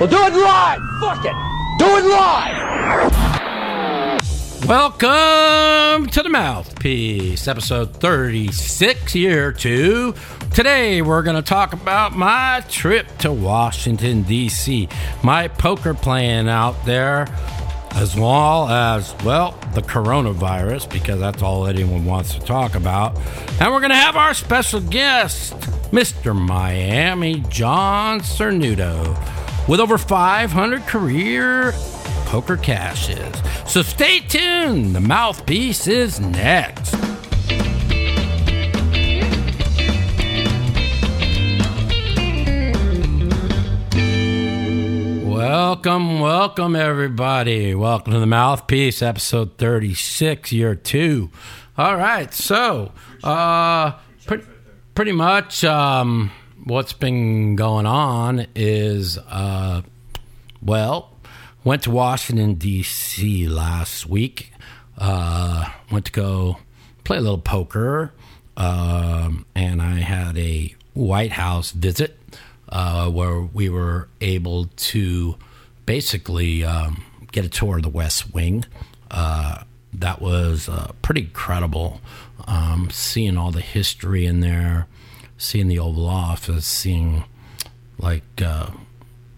We'll do it live. Fuck it. Do it live. Welcome to the Mouthpiece, episode 36, year two. Today, we're going to talk about my trip to Washington, D.C., my poker playing out there, as well as, well, the coronavirus, because that's all anyone wants to talk about. And we're going to have our special guest, Mr. Miami John Cernuto, with over 500 career poker cashes. So stay tuned. The mouthpiece is next. Welcome, welcome, everybody. Welcome to the Mouthpiece, episode 36, year two. All right, so uh, pre- pretty much um, what's been going on is, uh, well, went to Washington, D.C. last week. Uh, went to go play a little poker, um, and I had a White House visit uh, where we were able to basically um, get a tour of the West Wing. Uh, that was uh, pretty incredible. Um, seeing all the history in there, seeing the Oval Office, seeing like uh,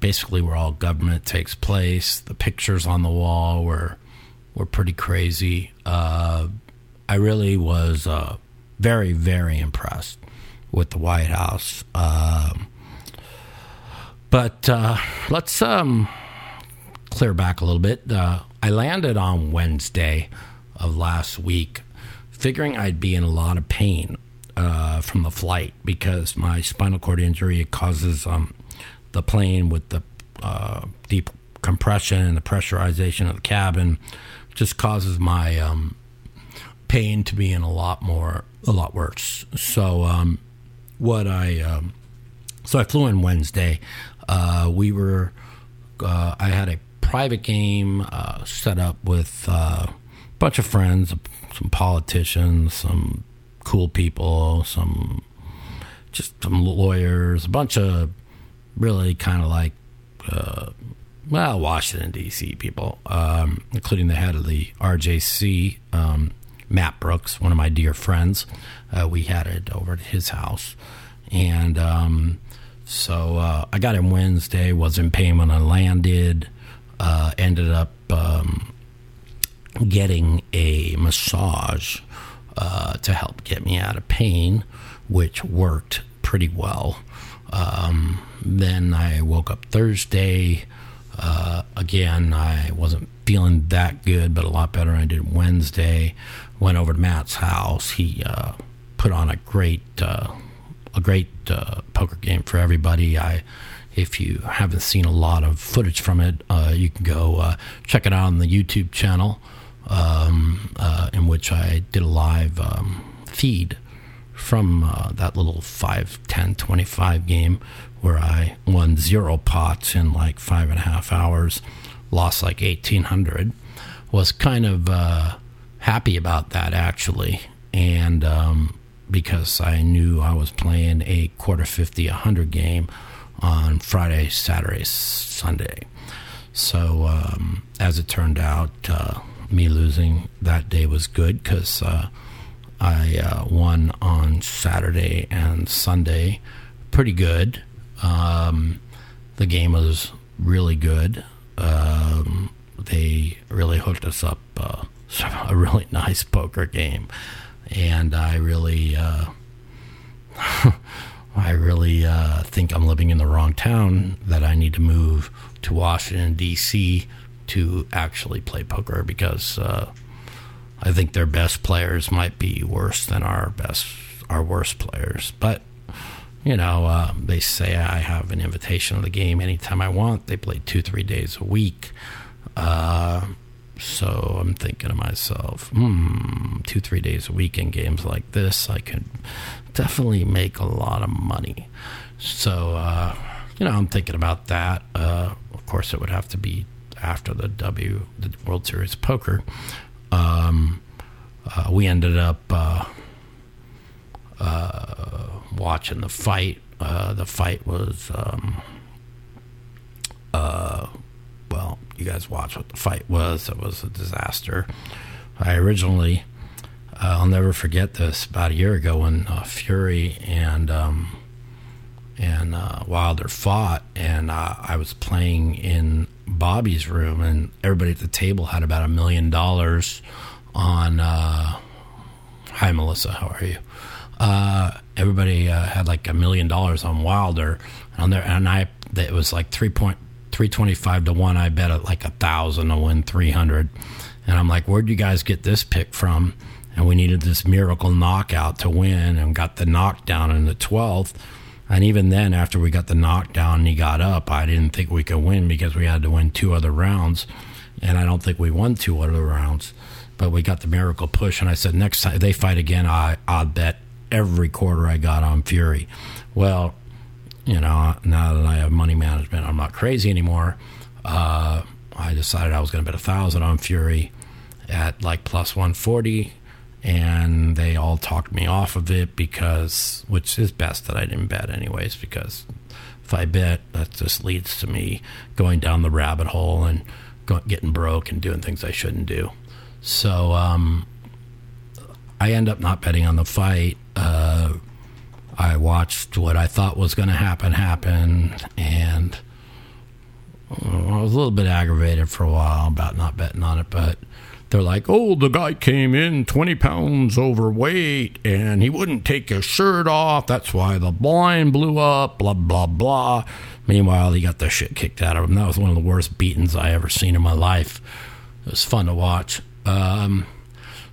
basically where all government takes place. The pictures on the wall were were pretty crazy. Uh, I really was uh, very very impressed with the White House. Um, but uh, let's um, clear back a little bit. Uh, I landed on Wednesday of last week, figuring I'd be in a lot of pain uh, from the flight because my spinal cord injury causes um, the plane with the uh, deep compression and the pressurization of the cabin just causes my um, pain to be in a lot more, a lot worse. So um, what I um, so I flew in Wednesday. Uh, we were, uh, I had a private game uh, set up with uh, a bunch of friends, some politicians, some cool people, some just some lawyers, a bunch of really kind of like, uh, well, Washington, D.C. people, um, including the head of the RJC, um, Matt Brooks, one of my dear friends. Uh, we had it over at his house. And, um, so uh, I got in Wednesday, was in when I landed, uh, ended up um, getting a massage uh, to help get me out of pain, which worked pretty well. Um, then I woke up Thursday. Uh, again, I wasn't feeling that good, but a lot better than I did Wednesday. Went over to Matt's house. He uh, put on a great uh, a great uh, poker game for everybody. I, if you haven't seen a lot of footage from it, you can go check it out on the YouTube channel, um, uh, in which I did a live um, feed from uh, that little 5, 10, 25 game where I won zero pots in like five and a half hours, lost like 1800. Was kind of uh, happy about that actually. And, um, because I knew I was playing a quarter 50, 100 game on Friday, Saturday, Sunday. So, um, as it turned out, uh, me losing that day was good because uh, I uh, won on Saturday and Sunday pretty good. Um, the game was really good. Um, they really hooked us up uh, a really nice poker game and I really, uh, I really uh, think I'm living in the wrong town. That I need to move to Washington D.C. to actually play poker because uh, I think their best players might be worse than our best, our worst players. But you know, uh, they say I have an invitation to the game anytime I want. They play two, three days a week. Uh, so I'm thinking to myself, hmm, two, three days a week in games like this, I could definitely make a lot of money. So, uh, you know, I'm thinking about that. Uh, of course, it would have to be after the W, the World Series of Poker. Um, uh, we ended up uh, uh, watching the fight. Uh, the fight was um, well, you guys watch what the fight was. It was a disaster. I originally, uh, I'll never forget this. About a year ago, when uh, Fury and um, and uh, Wilder fought, and uh, I was playing in Bobby's room, and everybody at the table had about a million dollars on. Uh, hi, Melissa. How are you? Uh, everybody uh, had like a million dollars on Wilder, and there, and I it was like three point three twenty five to one. I bet it like a thousand to win three hundred, and I'm like, where'd you guys get this pick from? And we needed this miracle knockout to win, and got the knockdown in the twelfth. And even then, after we got the knockdown and he got up, I didn't think we could win because we had to win two other rounds. And I don't think we won two other rounds, but we got the miracle push. And I said, next time they fight again, I, I'll bet every quarter I got on Fury. Well, you know, now that I have money management, I'm not crazy anymore. Uh, I decided I was going to bet a thousand on Fury at like plus 140, and they all talked me off of it because, which is best that I didn't bet anyways, because if I bet, that just leads to me going down the rabbit hole and getting broke and doing things I shouldn't do. So um, I end up not betting on the fight. Uh, I watched what I thought was going to happen happen, and I was a little bit aggravated for a while about not betting on it. But they're like, "Oh, the guy came in 20 pounds overweight, and he wouldn't take his shirt off. That's why the blind blew up." Blah blah blah. Meanwhile, he got the shit kicked out of him. That was one of the worst beatings I ever seen in my life. It was fun to watch. Um,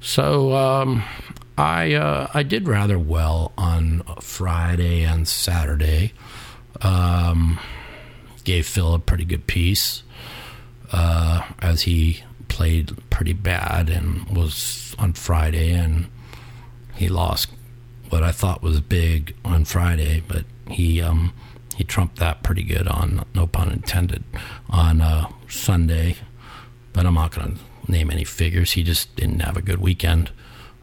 so um, I uh, I did rather well on Friday and Saturday. Um, gave Phil a pretty good piece uh, as he played pretty bad and was on Friday and he lost what I thought was big on Friday, but he um, he trumped that pretty good on no pun intended on uh, Sunday. But I'm not going to name any figures. He just didn't have a good weekend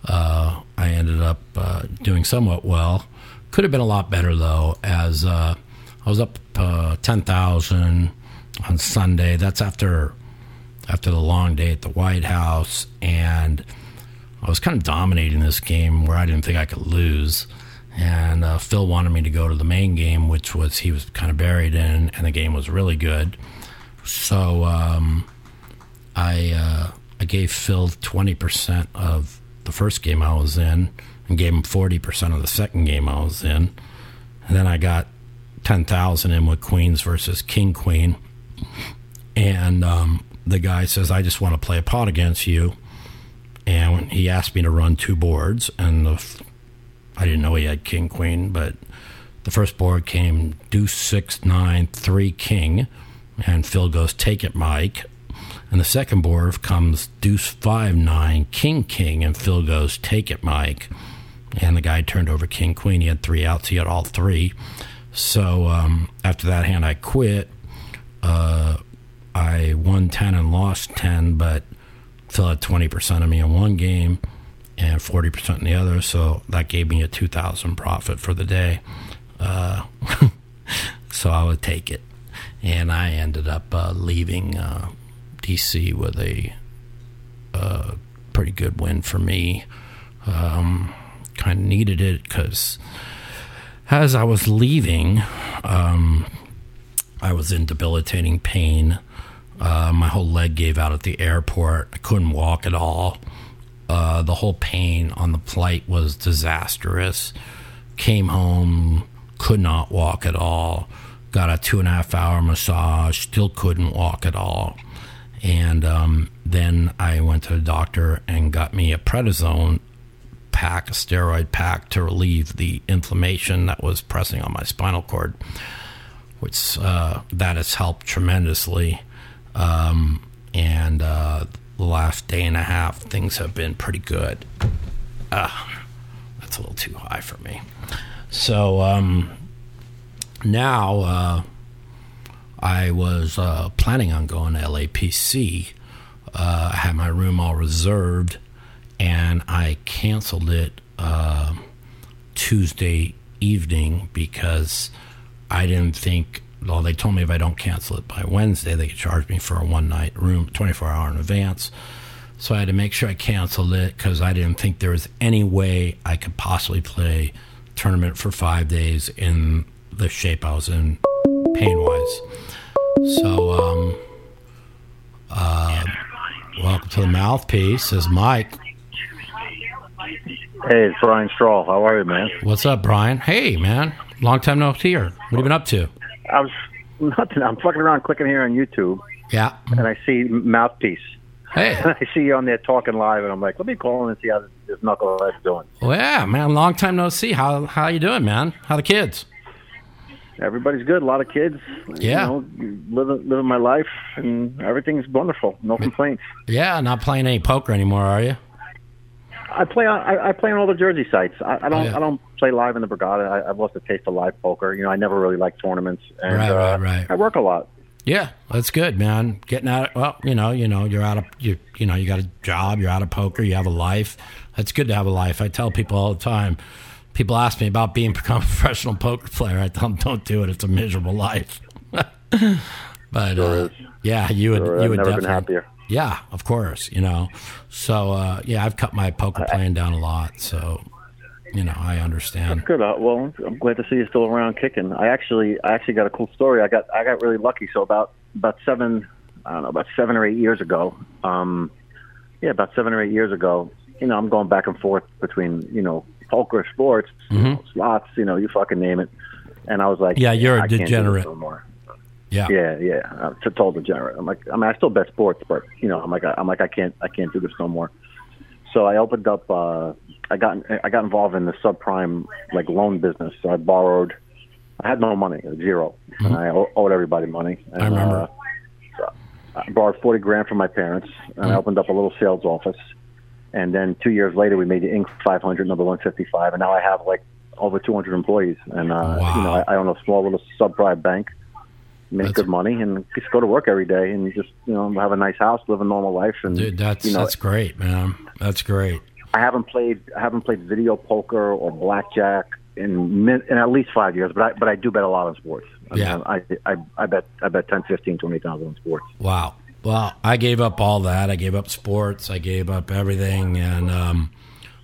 uh, I ended up uh, doing somewhat well. Could have been a lot better though, as uh, I was up uh, ten thousand on Sunday. That's after after the long day at the White House, and I was kind of dominating this game where I didn't think I could lose. And uh, Phil wanted me to go to the main game, which was he was kind of buried in, and the game was really good. So um, I uh, I gave Phil twenty percent of the first game I was in and gave him 40% of the second game I was in. And then I got 10,000 in with Queens versus King Queen. And um, the guy says, I just want to play a pot against you. And he asked me to run two boards. And the, I didn't know he had King Queen, but the first board came deuce six nine three king. And Phil goes, Take it, Mike. And the second board comes deuce five nine king king, and Phil goes take it, Mike. And the guy turned over king queen. He had three outs. He had all three. So um, after that hand, I quit. Uh, I won ten and lost ten, but Phil had twenty percent of me in one game and forty percent in the other. So that gave me a two thousand profit for the day. Uh, so I would take it, and I ended up uh, leaving uh, DC with a uh, pretty good win for me. Um, kind of needed it because as I was leaving, um, I was in debilitating pain. Uh, my whole leg gave out at the airport. I couldn't walk at all. Uh, the whole pain on the flight was disastrous. Came home, could not walk at all. Got a two and a half hour massage, still couldn't walk at all. And um, then I went to the doctor and got me a prednisone pack, a steroid pack to relieve the inflammation that was pressing on my spinal cord, which uh, that has helped tremendously. Um, and uh, the last day and a half, things have been pretty good. Uh, that's a little too high for me. So um, now uh, I was uh, planning on going to LAPC. Uh, I had my room all reserved, and I canceled it uh, Tuesday evening because I didn't think well, they told me if I don't cancel it by Wednesday, they could charge me for a one night room, 24 hour in advance. So I had to make sure I canceled it because I didn't think there was any way I could possibly play tournament for five days in the shape I was in pain wise. So, um, uh, welcome to the mouthpiece, says Mike. Hey, it's Brian Strahl. How are you, man? What's up, Brian? Hey, man. Long time no here. What have you been up to? I was nothing. I'm fucking around clicking here on YouTube, Yeah. and I see Mouthpiece. Hey. And I see you on there talking live, and I'm like, let me call in and see how this, this knucklehead's doing. Well, yeah, man. Long time no see. How how you doing, man? How the kids? Everybody's good. A lot of kids. Yeah. You know, living living my life, and everything's wonderful. No complaints. Yeah, not playing any poker anymore, are you? I play on I, I play on all the Jersey sites. I, I don't Oh, yeah. I don't play live in the Borgata. I, I've lost a taste of live poker. You know, I never really liked tournaments. And, Right, uh, right, right. I work a lot. Yeah, that's good, man. Getting out. Of, Well, you know, you know, you're out of you. You know, you got a job. You're out of poker. You have a life. That's good to have a life. I tell people all the time. People ask me about being become a professional poker player. I tell them, don't do it. It's a miserable life. but uh, yeah, you would. Sure, you would never been definitely. happier. Yeah, of course. You know, so uh, yeah, I've cut my poker playing down a lot. So, you know, I understand. Good. Uh, well, I'm glad to see you still around kicking. I actually, I actually got a cool story. I got, I got really lucky. So about, about seven, I don't know, about seven or eight years ago. Um, yeah, about seven or eight years ago. You know, I'm going back and forth between, you know, poker, sports, you know, slots. You know, you fucking name it. And I was like, Mm-hmm. Yeah, you're a I can't do this degenerate. Yeah. Yeah, yeah. I'm a total degenerate. I'm like, I mean, I still bet sports, but you know, I'm like, I'm like, I can't, I can't do this no more. So I opened up. uh I got, I got involved in the subprime like loan business. So I borrowed. I had no money, zero, and I owed everybody money. And, I remember. Uh, so I borrowed forty grand from my parents, and I opened up a little sales office. And then two years later, we made the Inc. 500, number 155, and now I have like over 200 employees. And uh, Wow. you know, I, I own a small little subprime bank make That's- good money and just go to work every day and just you know have a nice house, live a normal life. And Dude, that's you know, that's great, man. That's great. I haven't played I haven't played video poker or blackjack in min, in at least five years, but I but I do bet a lot on sports. I mean, Yeah. I, I I bet I bet 10, 15, 20,000 on sports. Wow. Well, I gave up all that. I gave up sports. I gave up everything, and um,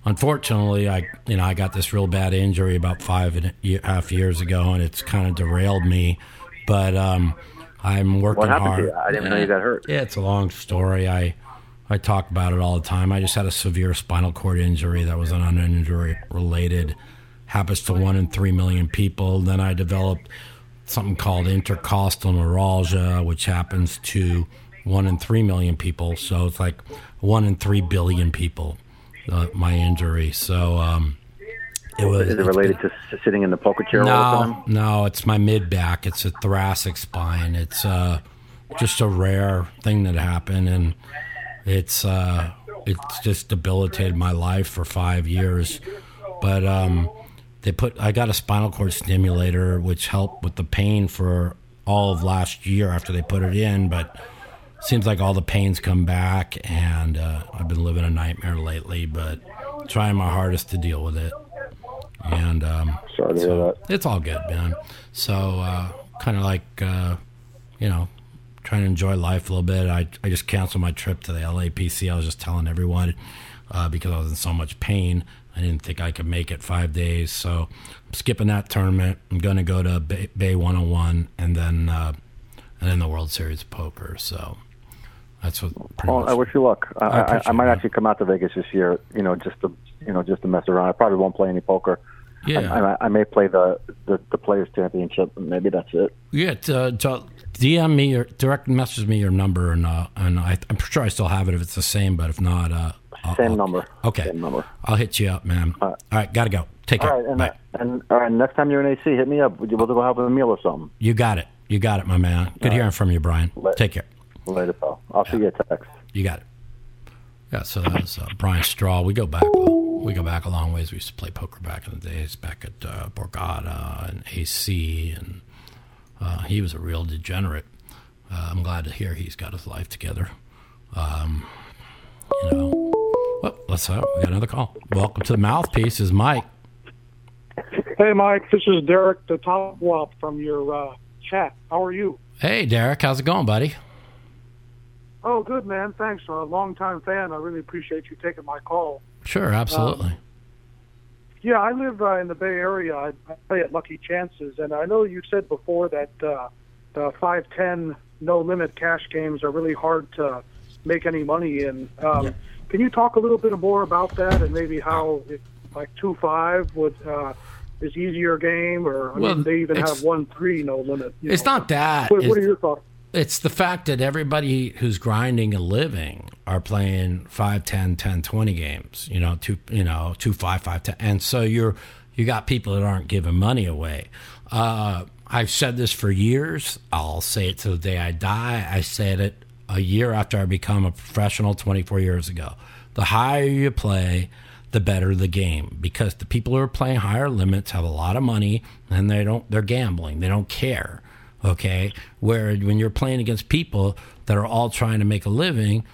unfortunately, I you know I got this real bad injury about five and a half years ago, and it's kind of derailed me. But um, I'm working What happened hard. to you? I didn't know you got hurt. Yeah, it's a long story. I I talk about it all the time. I just had a severe spinal cord injury that was an uninjury related. Happens to one in three million people. Then I developed something called intercostal neuralgia, which happens to one in three million people. So it's like one in three billion people. Uh, my injury. So um, it was. Is it related been- to sitting in the poker chair all the no, time? no, it's my mid back. It's a thoracic spine. It's uh, just a rare thing that happened, and it's uh, it's just debilitated my life for five years. But um, they put I got a spinal cord stimulator, which helped with the pain for all of last year after they put it in, but. Seems like all the pains come back, and uh, I've been living a nightmare lately. But trying my hardest to deal with it, and um, Sorry to hear that. it's all good, man. So uh, kind of like uh, you know, trying to enjoy life a little bit. I I just canceled my trip to the LAPC. I was just telling everyone uh, because I was in so much pain. I didn't think I could make it five days, so I'm skipping that tournament. I'm going to go to Bay, Bay 101 and then uh, and then the World Series of Poker. So that's what. Well, much, I wish you luck. I, I, I might man. actually come out to Vegas this year. You know, just to you know just to mess around. I probably won't play any poker. yeah. I, I, I may play the, the the Players Championship. and Maybe that's it. Yeah, to, to DM me or direct message me your number, and uh, and I, I'm sure I still have it if it's the same, but if not, uh, I'll, Same I'll- number. Okay, Same number. I'll hit you up, man. All All right. right, gotta go. Take All care. right, and, Bye. and all right. Next time you're in AC, hit me up. We'll go have a meal or something. You got it. You got it, my man. Good hearing from you, Brian. Let- Take care. Later, pal. I'll see you text. You got it. Yeah, so that's uh, Brian Straw. We go back. We go back a long ways. We used to play poker back in the days, back at uh, Borgata and AC, and uh, he was a real degenerate. Uh, I'm glad to hear he's got his life together. Um, you know, well, let's. Uh, we got another call. Welcome to the mouthpiece. Is Mike? Hey, Mike, this is Derek the Top Wop from your uh, chat. How are you? Hey, Derek, how's it going, buddy? Oh, good, man. Thanks. For a long time fan. I really appreciate you taking my call. Sure, absolutely. Um, yeah, I live uh, in the Bay Area. I, I play at Lucky Chances, and I know you said before that uh, the five ten no limit cash games are really hard to make any money in. Um, yeah. Can you talk a little bit more about that and maybe how, it, like two five would uh, is easier game, or I well, mean, they even have one three no limit. It's know. not that. What, what are your thoughts? It's the fact that everybody who's grinding a living are playing 5, 10, 10, 20 games, you know, two, you know, two, five, five, 10. And so you're, you got people that aren't giving money away. Uh, I've said this for years. I'll say it to the day I die. I said it a year after I become a professional 24 years ago. The higher you play, the better the game because the people who are playing higher limits have a lot of money and they don't they're gambling. They don't care okay? Where when you're playing against people that are all trying to make a living,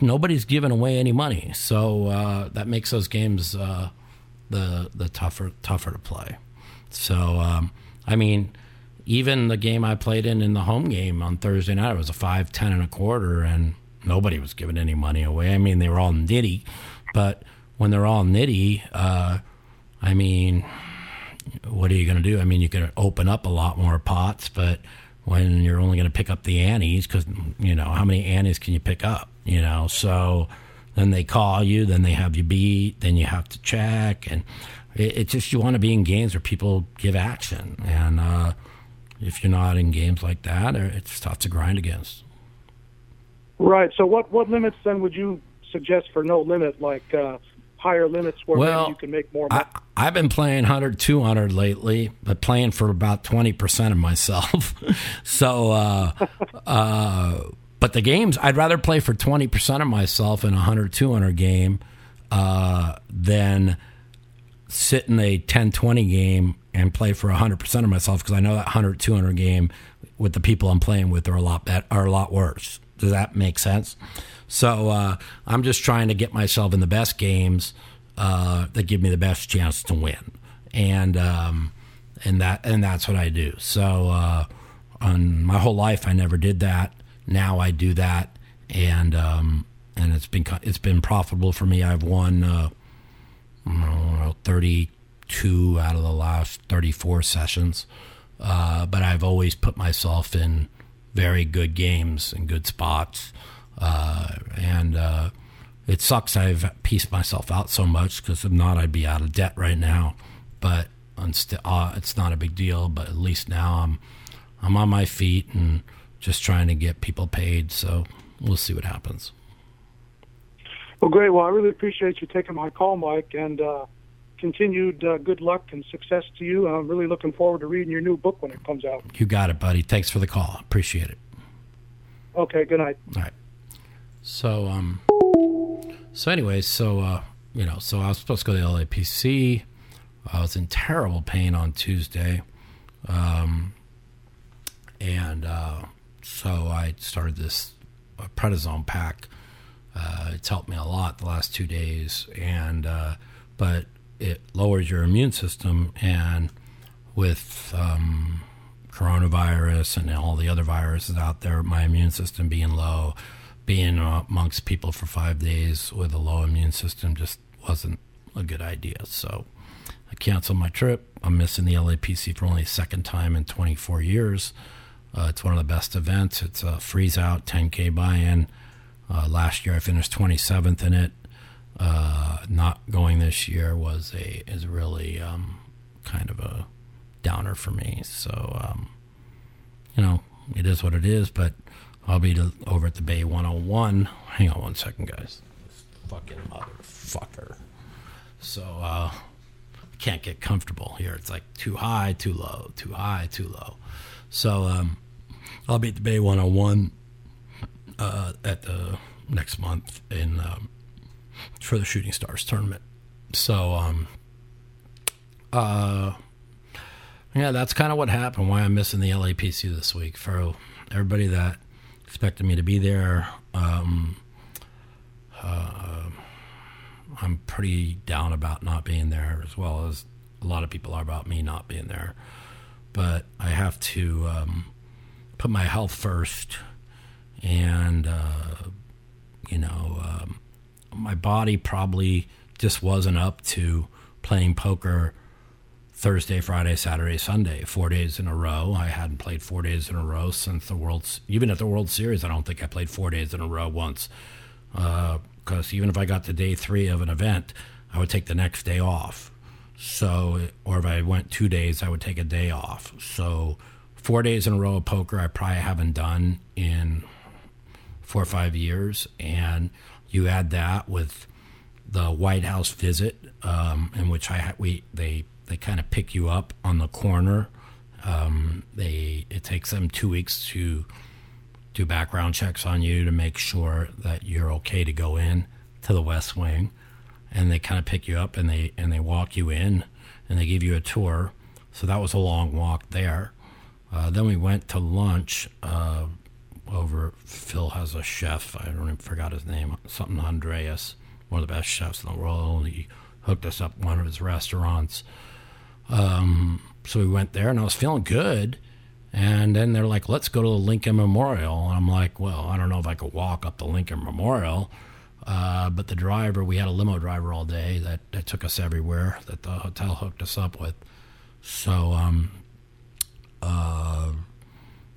nobody's giving away any money. So uh, that makes those games uh, the the tougher tougher to play. So um, I mean, even the game I played in in the home game on Thursday night it was a five ten and a quarter, and nobody was giving any money away. I mean, they were all nitty, but when they're all nitty, uh, I mean what are you going to do? I mean, you can open up a lot more pots, but when you're only going to pick up the antes, because you know how many antes can you pick up? You know, so then they call you, then they have you beat, then you have to check, and it, it's just you want to be in games where people give action, and uh, if you're not in games like that, it's tough to grind against. Right. So, what what limits then would you suggest for no limit? Like. Uh, higher limits where well, you can make more money? I, have been playing 100, 200 lately, but playing for about 20% of myself. so, uh, uh, but the games, I'd rather play for 20% of myself in a 100, 200 game uh, than sit in a 10, 20 game and play for 100% of myself because I know that 100, 200 game with the people I'm playing with are a lot, bet- are a lot worse. Does that make sense? So uh, I'm just trying to get myself in the best games uh, that give me the best chance to win, and um, and that and that's what I do. So uh, on my whole life, I never did that. Now I do that, and um, and it's been it's been profitable for me. I've won uh, know, 32 out of the last 34 sessions, uh, but I've always put myself in very good games and good spots. Uh, and uh, it sucks I've pieced myself out so much because if not, I'd be out of debt right now. But st- uh, it's not a big deal. But at least now I'm I'm on my feet and just trying to get people paid. So we'll see what happens. Well, great. Well, I really appreciate you taking my call, Mike, and uh, continued uh, good luck and success to you. I'm really looking forward to reading your new book when it comes out. You got it, buddy. Thanks for the call. Appreciate it. Okay. Good night. All right. So um, so anyway, so uh, you know, so I was supposed to go to the LAPC. I was in terrible pain on Tuesday, um, and uh, so I started this uh, prednisone pack. Uh, it's helped me a lot the last two days, and uh, but it lowers your immune system, and with um, coronavirus and all the other viruses out there, my immune system being low, being amongst people for five days with a low immune system just wasn't a good idea. So I canceled my trip. I'm missing the LAPC for only a second time in 24 years. Uh, it's one of the best events. It's a freeze out 10K buy in. Uh, last year I finished 27th in it. Uh, not going this year was a is really um, kind of a downer for me. So um, you know it is what it is, but I'll be over at the Bay 101. Hang on one second, guys. Fucking motherfucker. So, uh, can't get comfortable here. It's like too high, too low, too high, too low. So, um, I'll be at the Bay 101 uh, at the next month in um, for the Shooting Stars tournament. So, um, uh, yeah, that's kind of what happened. Why I'm missing the LAPC this week for everybody that expected me to be there. Um, uh, I'm pretty down about not being there, as well as a lot of people are about me not being there. But I have to um, put my health first, and uh, you know, um, my body probably just wasn't up to playing poker Thursday, Friday, Saturday, Sunday, four days in a row. I hadn't played four days in a row since the World's, even at the World Series, I don't think I played four days in a row once. Because uh, even if I got to day three of an event, I would take the next day off. So, or if I went two days, I would take a day off. So, four days in a row of poker, I probably haven't done in four or five years. And you add that with the White House visit, um, in which I we they they kind of pick you up on the corner. Um, they it takes them two weeks to do background checks on you to make sure that you're okay to go in to the West Wing, and they kind of pick you up and they and they walk you in and they give you a tour. So that was a long walk there. Uh, then we went to lunch uh, over. Phil has a chef. I don't even forgot his name. Something Andreas, one of the best chefs in the world. He hooked us up one of his restaurants. Um, so we went there, and I was feeling good. And then they're like, let's go to the Lincoln Memorial. And I'm like, well, I don't know if I could walk up the Lincoln Memorial. Uh, but the driver, we had a limo driver all day that, that took us everywhere that the hotel hooked us up with. So um, uh,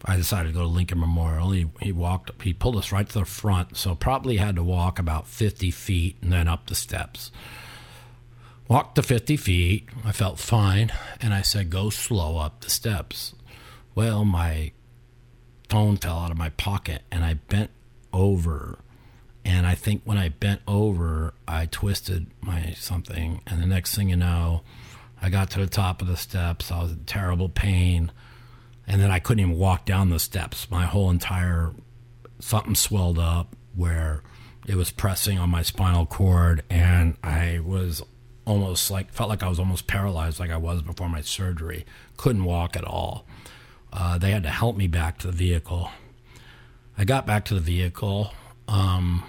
I decided to go to Lincoln Memorial. He, he walked, he pulled us right to the front. So probably had to walk about 50 feet and then up the steps. Walked the 50 feet. I felt fine. And I said, go slow up the steps. Well, my phone fell out of my pocket and I bent over. And I think when I bent over, I twisted my something. And the next thing you know, I got to the top of the steps. I was in terrible pain. And then I couldn't even walk down the steps. My whole entire something swelled up where it was pressing on my spinal cord. And I was almost like felt like I was almost paralyzed, like I was before my surgery. Couldn't walk at all. Uh, they had to help me back to the vehicle. I got back to the vehicle, um,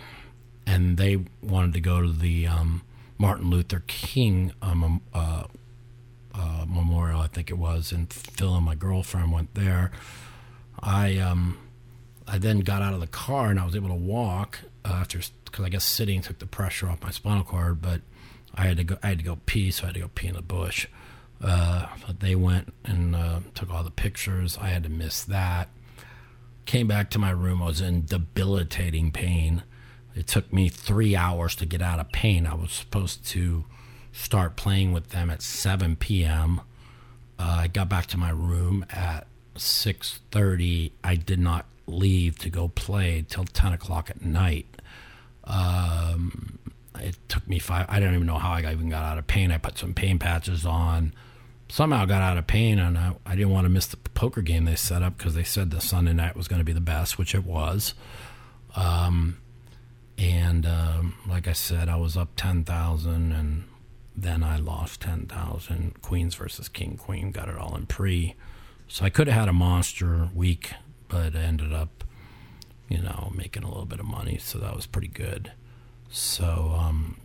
and they wanted to go to the um, Martin Luther King um, uh, uh, memorial, I think it was, and Phil and my girlfriend went there. I um, I then got out of the car and I was able to walk after because I guess sitting took the pressure off my spinal cord, but I had to go. I had to go pee, so I had to go pee in the bush. Uh, but they went and uh, took all the pictures. I had to miss that. Came back to my room. I was in debilitating pain. It took me three hours to get out of pain. I was supposed to start playing with them at 7 p.m. Uh, I got back to my room at 6:30. I did not leave to go play till 10 o'clock at night. Um, it took me five. I don't even know how I even got out of pain. I put some pain patches on. Somehow got out of pain, and I, I didn't want to miss the poker game they set up because they said the Sunday night was going to be the best, which it was. Um, and um, like I said, I was up ten thousand, and then I lost ten thousand. Queens versus King Queen got it all in pre, so I could have had a monster week, but ended up, you know, making a little bit of money, so that was pretty good. So um,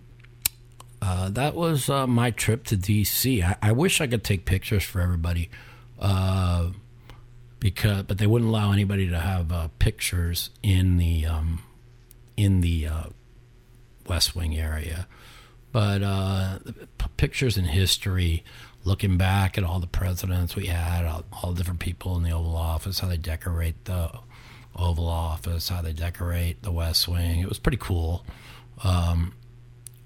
uh, that was uh, my trip to DC. I, I, wish I could take pictures for everybody, uh, because but they wouldn't allow anybody to have uh, pictures in the um, in the uh, West Wing area. But uh, pictures in history, looking back at all the presidents we had, all, all the different people in the Oval Office, how they decorate the Oval Office, how they decorate the West Wing. It was pretty cool. Um,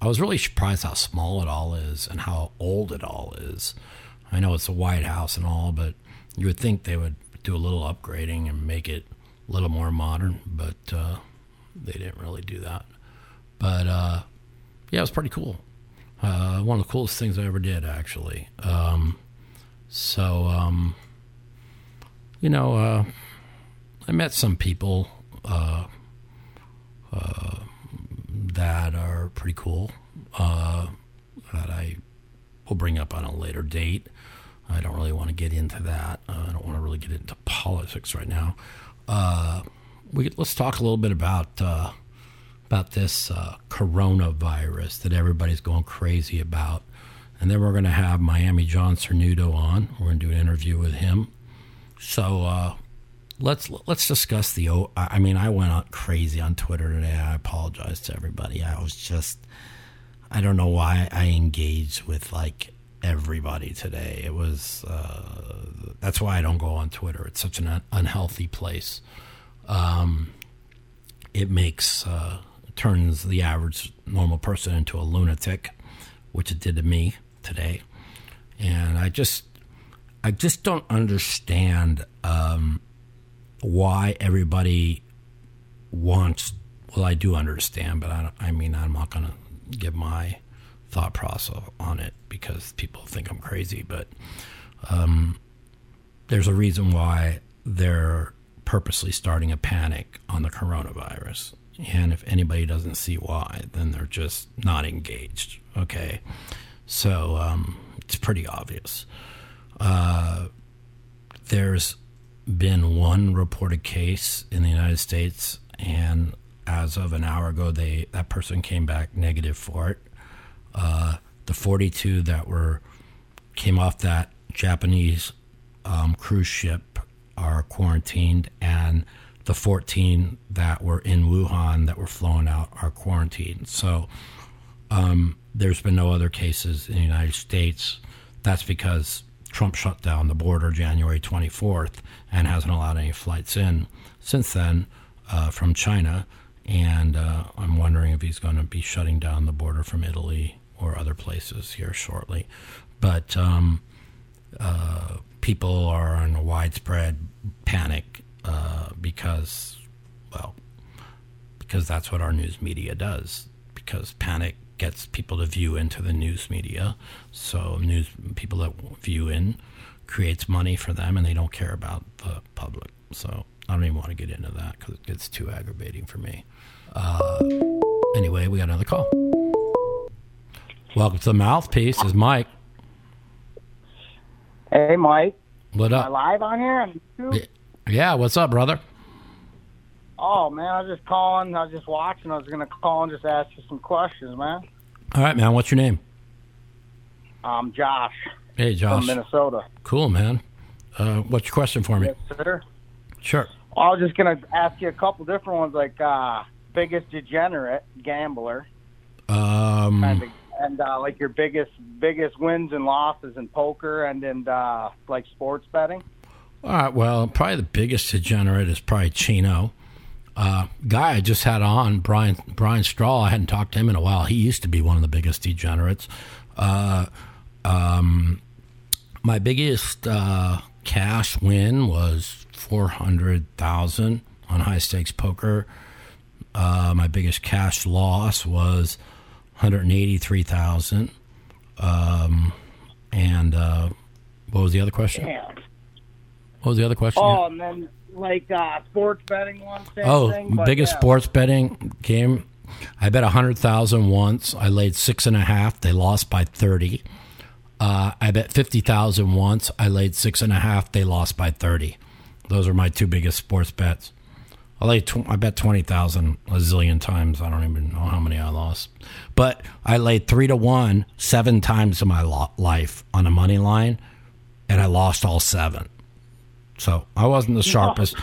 I was really surprised how small it all is and how old it all is. I know it's a White House and all, but you would think they would do a little upgrading and make it a little more modern, but uh, they didn't really do that. But uh, yeah, it was pretty cool. Uh, one of the coolest things I ever did, actually. Um, so, um, you know, uh, I met some people uh, uh, that are pretty cool uh, that I will bring up on a later date. I don't really want to get into that. Uh, I don't want to really get into politics right now. Uh, we let's talk a little bit about uh, about this uh, coronavirus that everybody's going crazy about, and then we're going to have Miami John Cernuto on. We're going to do an interview with him. So, uh, let's let's discuss the. I mean, I went crazy on Twitter today. I apologize to everybody. I was just, I don't know why I engaged with like everybody today. It was uh, that's why I don't go on Twitter. It's such an un- unhealthy place. Um, it makes uh, turns the average normal person into a lunatic, which it did to me today. And I just, I just don't understand um, why everybody wants. Well, I do understand, but I, I mean, I'm not going to give my thought process on it because people think I'm crazy. But um, there's a reason why they're purposely starting a panic on the coronavirus. And if anybody doesn't see why, then they're just not engaged. Okay. So um, it's pretty obvious. Uh, there's been one reported case in the United States, and as of an hour ago, they that person came back negative for it. Uh, the 42 that were came off that Japanese um, cruise ship are quarantined, and the 14 that were in Wuhan that were flown out are quarantined. So um, there's been no other cases in the United States. That's because Trump shut down the border January 24th and hasn't allowed any flights in since then uh, from China. And uh, I'm wondering if he's going to be shutting down the border from Italy or other places here shortly. But um, uh, people are in a widespread panic uh, because, well, because that's what our news media does. Because panic gets people to view into the news media. So news people that view in creates money for them, and they don't care about the public. So I don't even want to get into that because it gets too aggravating for me. Uh, anyway, we got another call. Welcome to the mouthpiece. Is Mike? Hey, Mike. What Am I up? live on here Yeah, what's up, brother? Oh, man, I was just calling. I was just watching. I was going to call and just ask you some questions, man. All right, man. What's your name? I'm Josh Hey, Josh. from Minnesota. Cool, man. Uh, what's your question for me? Yes, sir. Sure. I was just going to ask you a couple different ones, like uh, biggest degenerate gambler, Um, kind of, and uh, like your biggest biggest wins and losses in poker and in uh, like sports betting. All right. Well, probably the biggest degenerate is probably Chino. Uh, guy I just had on, Brian Brian Straw. I hadn't talked to him in a while. He used to be one of the biggest degenerates. Uh, um, my biggest uh, cash win was four hundred thousand on high stakes poker. Uh, my biggest cash loss was one hundred eighty three thousand. Um, and uh, what was the other question? Damn. What was the other question? Oh, and then like uh, sports betting one. Oh, thing, but biggest yeah. sports betting game. I bet a hundred thousand once. I laid six and a half. They lost by thirty. Uh, I bet fifty thousand once. I laid six and a half. They lost by thirty. Those are my two biggest sports bets. I laid. Tw- I bet twenty thousand a zillion times. I don't even know how many I lost. But I laid three to one seven times in my lo- life on a money line, and I lost all seven. So I wasn't the sharpest.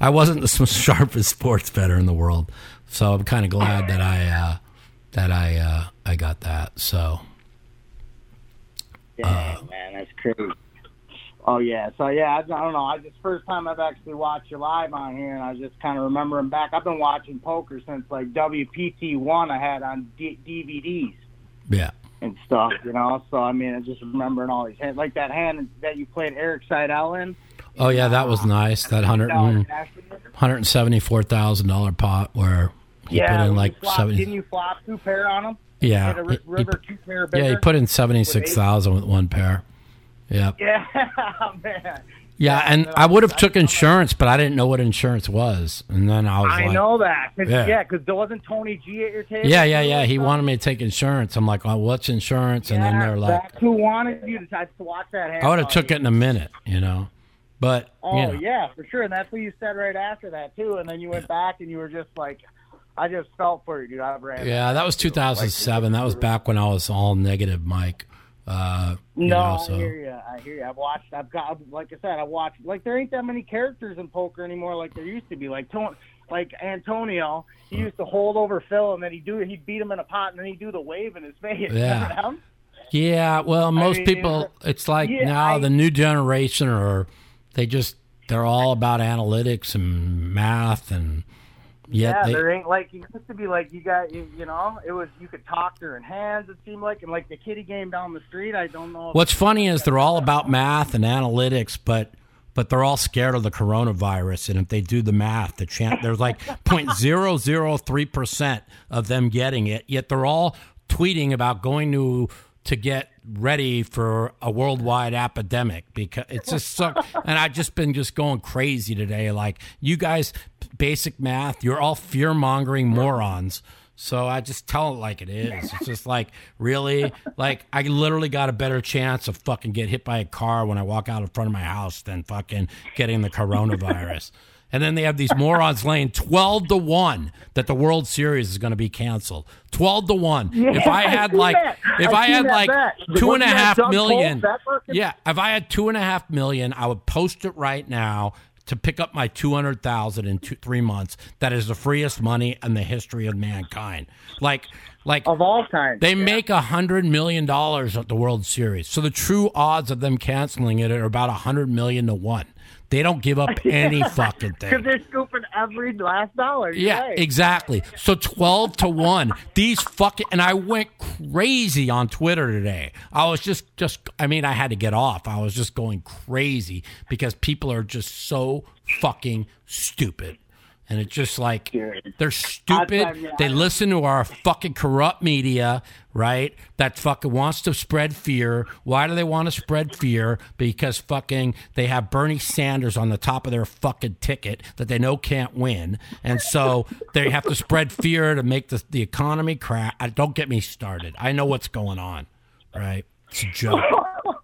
I wasn't the sharpest sports better in the world. So I'm kind of glad that I uh, that I uh, I got that. So Dang, man, that's crazy. Oh yeah, so yeah, I, I don't know. I just first time I've actually watched you live on here, and I was just kind of remembering back. I've been watching poker since like WPT one I had on D- DVDs yeah, and stuff, you know. So I mean, I just remembering all these hands, like that hand that you played Erik Seidel in. Oh yeah, that was uh, nice. That hundred mm, and hundred and seventy four thousand dollar pot where he yeah, put in like flop, seventy. didn't you flop two pair on him? yeah, Hit a ri- he- he two pair yeah, he put in seventy six thousand with one pair. Yeah, Yeah, oh, man. yeah, and I would have took insurance, but I didn't know what insurance was, and then I was like. I like, know that. Cause, Yeah. yeah, because there wasn't Tony G at your table. yeah, yeah, yeah. He wanted me to take insurance. I'm like, oh, what's insurance? And then they're like, who wanted you to, to watch that. hand I would have took it in a minute, you know. But Oh you know, yeah, for sure, and that's what you said right after that too. And then you went back and you were just like, I just felt for you, dude. I ran. yeah, that was 2007. That was back when I was all negative, Mike. Uh, No, know, so I hear you. I hear you. I've watched. I've got. Like I said, I watched. Like there ain't that many characters in poker anymore, like there used to be. Like Tony, like Antonio, he used to hold over Phil, and then he'd do. He'd beat him in a pot, and then he'd do the wave in his face. Yeah. Yeah. Well, most mean, people, it's like yeah, now I- the new generation are they just they're all about analytics and math and yet Yeah, they, there ain't like it used to be. Like you got, you, you know, it was you could talk during hands. It seemed like, and like the kitty game down the street. I don't know. What's funny is they're all about math and analytics, but but they're all scared of the coronavirus. And if they do the math, the chance there's like 0.003 percent of them getting it. Yet they're all tweeting about going to to get ready for a worldwide epidemic because it's just so. and I've just been just going crazy today. Like you guys, basic math, you're all fear mongering morons. So I just tell it like it is. It's just like really, like I literally got a better chance of fucking get hit by a car when I walk out in front of my house than fucking getting the coronavirus. And then they have these morons laying twelve to one that the World Series is going to be canceled. Twelve to one. if I I had seen like, that. if I I, had like bet. two and a half million, Polk, that fucking- yeah, if I had two and a half million, I would post it right now to pick up my two hundred thousand in two, three months. That is the freest money in the history of mankind. Like, like of all time. they make a hundred million dollars at the World Series. So the true odds of them canceling it are about a hundred million to one. They don't give up any fucking thing. because they're scooping every last dollar. Yeah, right. exactly. So twelve to one. These fucking and I went crazy on Twitter today. I was just just I mean I had to get off. I was just going crazy because people are just so fucking stupid. And it's just like they're stupid. I'll tell you, They listen to our fucking corrupt media, right? That fucking wants to spread fear. Why do they want to spread fear? Because fucking they have Bernie Sanders on the top of their fucking ticket that they know can't win. And so they have to spread fear to make the, the economy crash. Don't get me started. I know what's going on, right? It's a joke.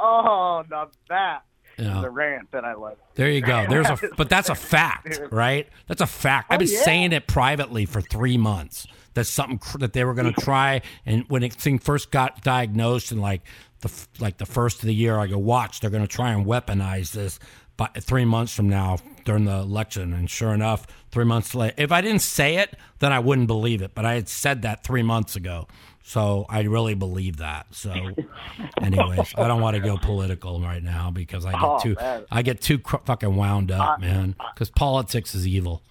Oh, now that Yeah. the rant that I like. There you go. There's a, but that's a fact, right? That's a fact. I've been oh, yeah. saying it privately for three months. That's something cr- that they were going to try. And when it thing first got diagnosed, and like the like the first of the year, I go watch. They're going to try and weaponize this. But three months from now, during the election, and sure enough, three months later, if I didn't say it, then I wouldn't believe it. But I had said that three months ago, so I really believe that. So, anyways, I don't want to go political right now because I get Oh, too man. I get too cr- fucking wound up, man. Because politics is evil.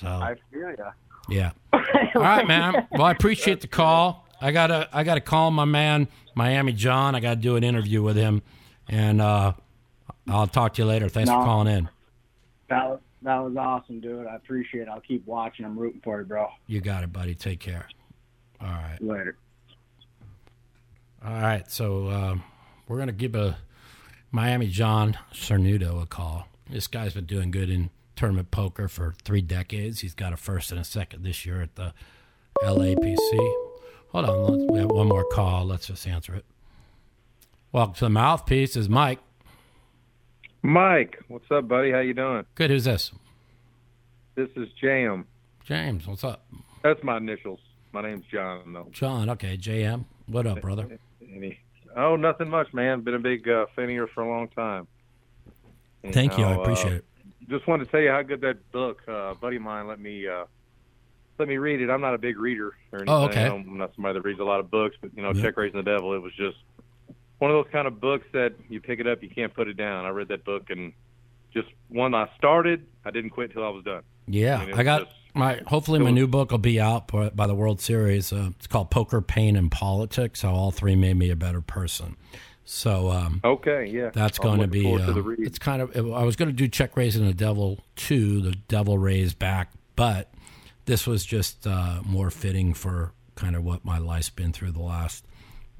So I feel ya. yeah. All right, man. Well, I appreciate the call. I gotta I gotta call my man Miami John. I gotta do an interview with him, and uh, I'll talk to you later. Thanks for calling in. That was, that was awesome, dude. I appreciate it. I'll keep watching. I'm rooting for you, bro. You got it, buddy. Take care. All right. Later. All right, so um, we're gonna give a Miami John Cernuto a call. This guy's been doing good in tournament poker for three decades. He's got a first and a second this year at the LAPC. Hold on, let's, we have one more call. Let's just answer it. Welcome to the mouthpiece. Is Mike? Mike, what's up, buddy? How you doing? Good. Who's this? This is Jam. James. What's up? That's my initials. My name's John, though. John. Okay. JM. What up, brother? Any- Oh, nothing much, man. Been a big uh, fan of yours for a long time. You Thank you. I appreciate uh, it. Just wanted to tell you how good that book, uh, a buddy of mine, let me uh, let me read it. I'm not a big reader or anything. Oh, okay. I'm not somebody that reads a lot of books, but you know, Yeah. Check Raising the Devil. It was just one of those kind of books that you pick it up, you can't put it down. I read that book and just when I started, I didn't quit till I was done. Yeah, mean, I got just- my. Hopefully, my new book will be out by, the World Series. Uh, it's called Poker, Pain, and Politics: How All Three Made Me a Better Person. So um, Okay, yeah. that's I'm going to be. to uh, read. it's kind of. I was going to do Check Raising the Devil two, the Devil Raised back, but this was just uh, more fitting for kind of what my life's been through the last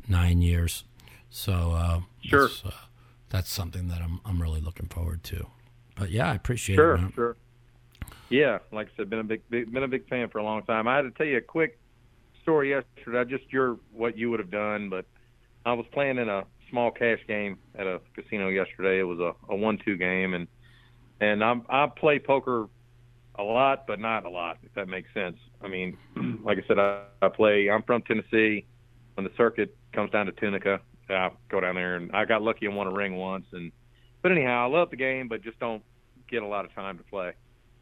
nine years. So uh, Sure. that's, uh, that's something that I'm I'm really looking forward to. But yeah, I appreciate Sure, it. Man. sure. Yeah, like I said, been a big, big, been a big fan for a long time. I had to tell you a quick story yesterday. Just your what you would have done, but I was playing in a small cash game at a casino yesterday. It was a, a one-two game, and and I'm, I play poker a lot, but not a lot. If that makes sense. I mean, like I said, I, I play. I'm from Tennessee. When the circuit comes down to Tunica, I go down there and I got lucky and won a ring once. And but anyhow, I love the game, but just don't get a lot of time to play.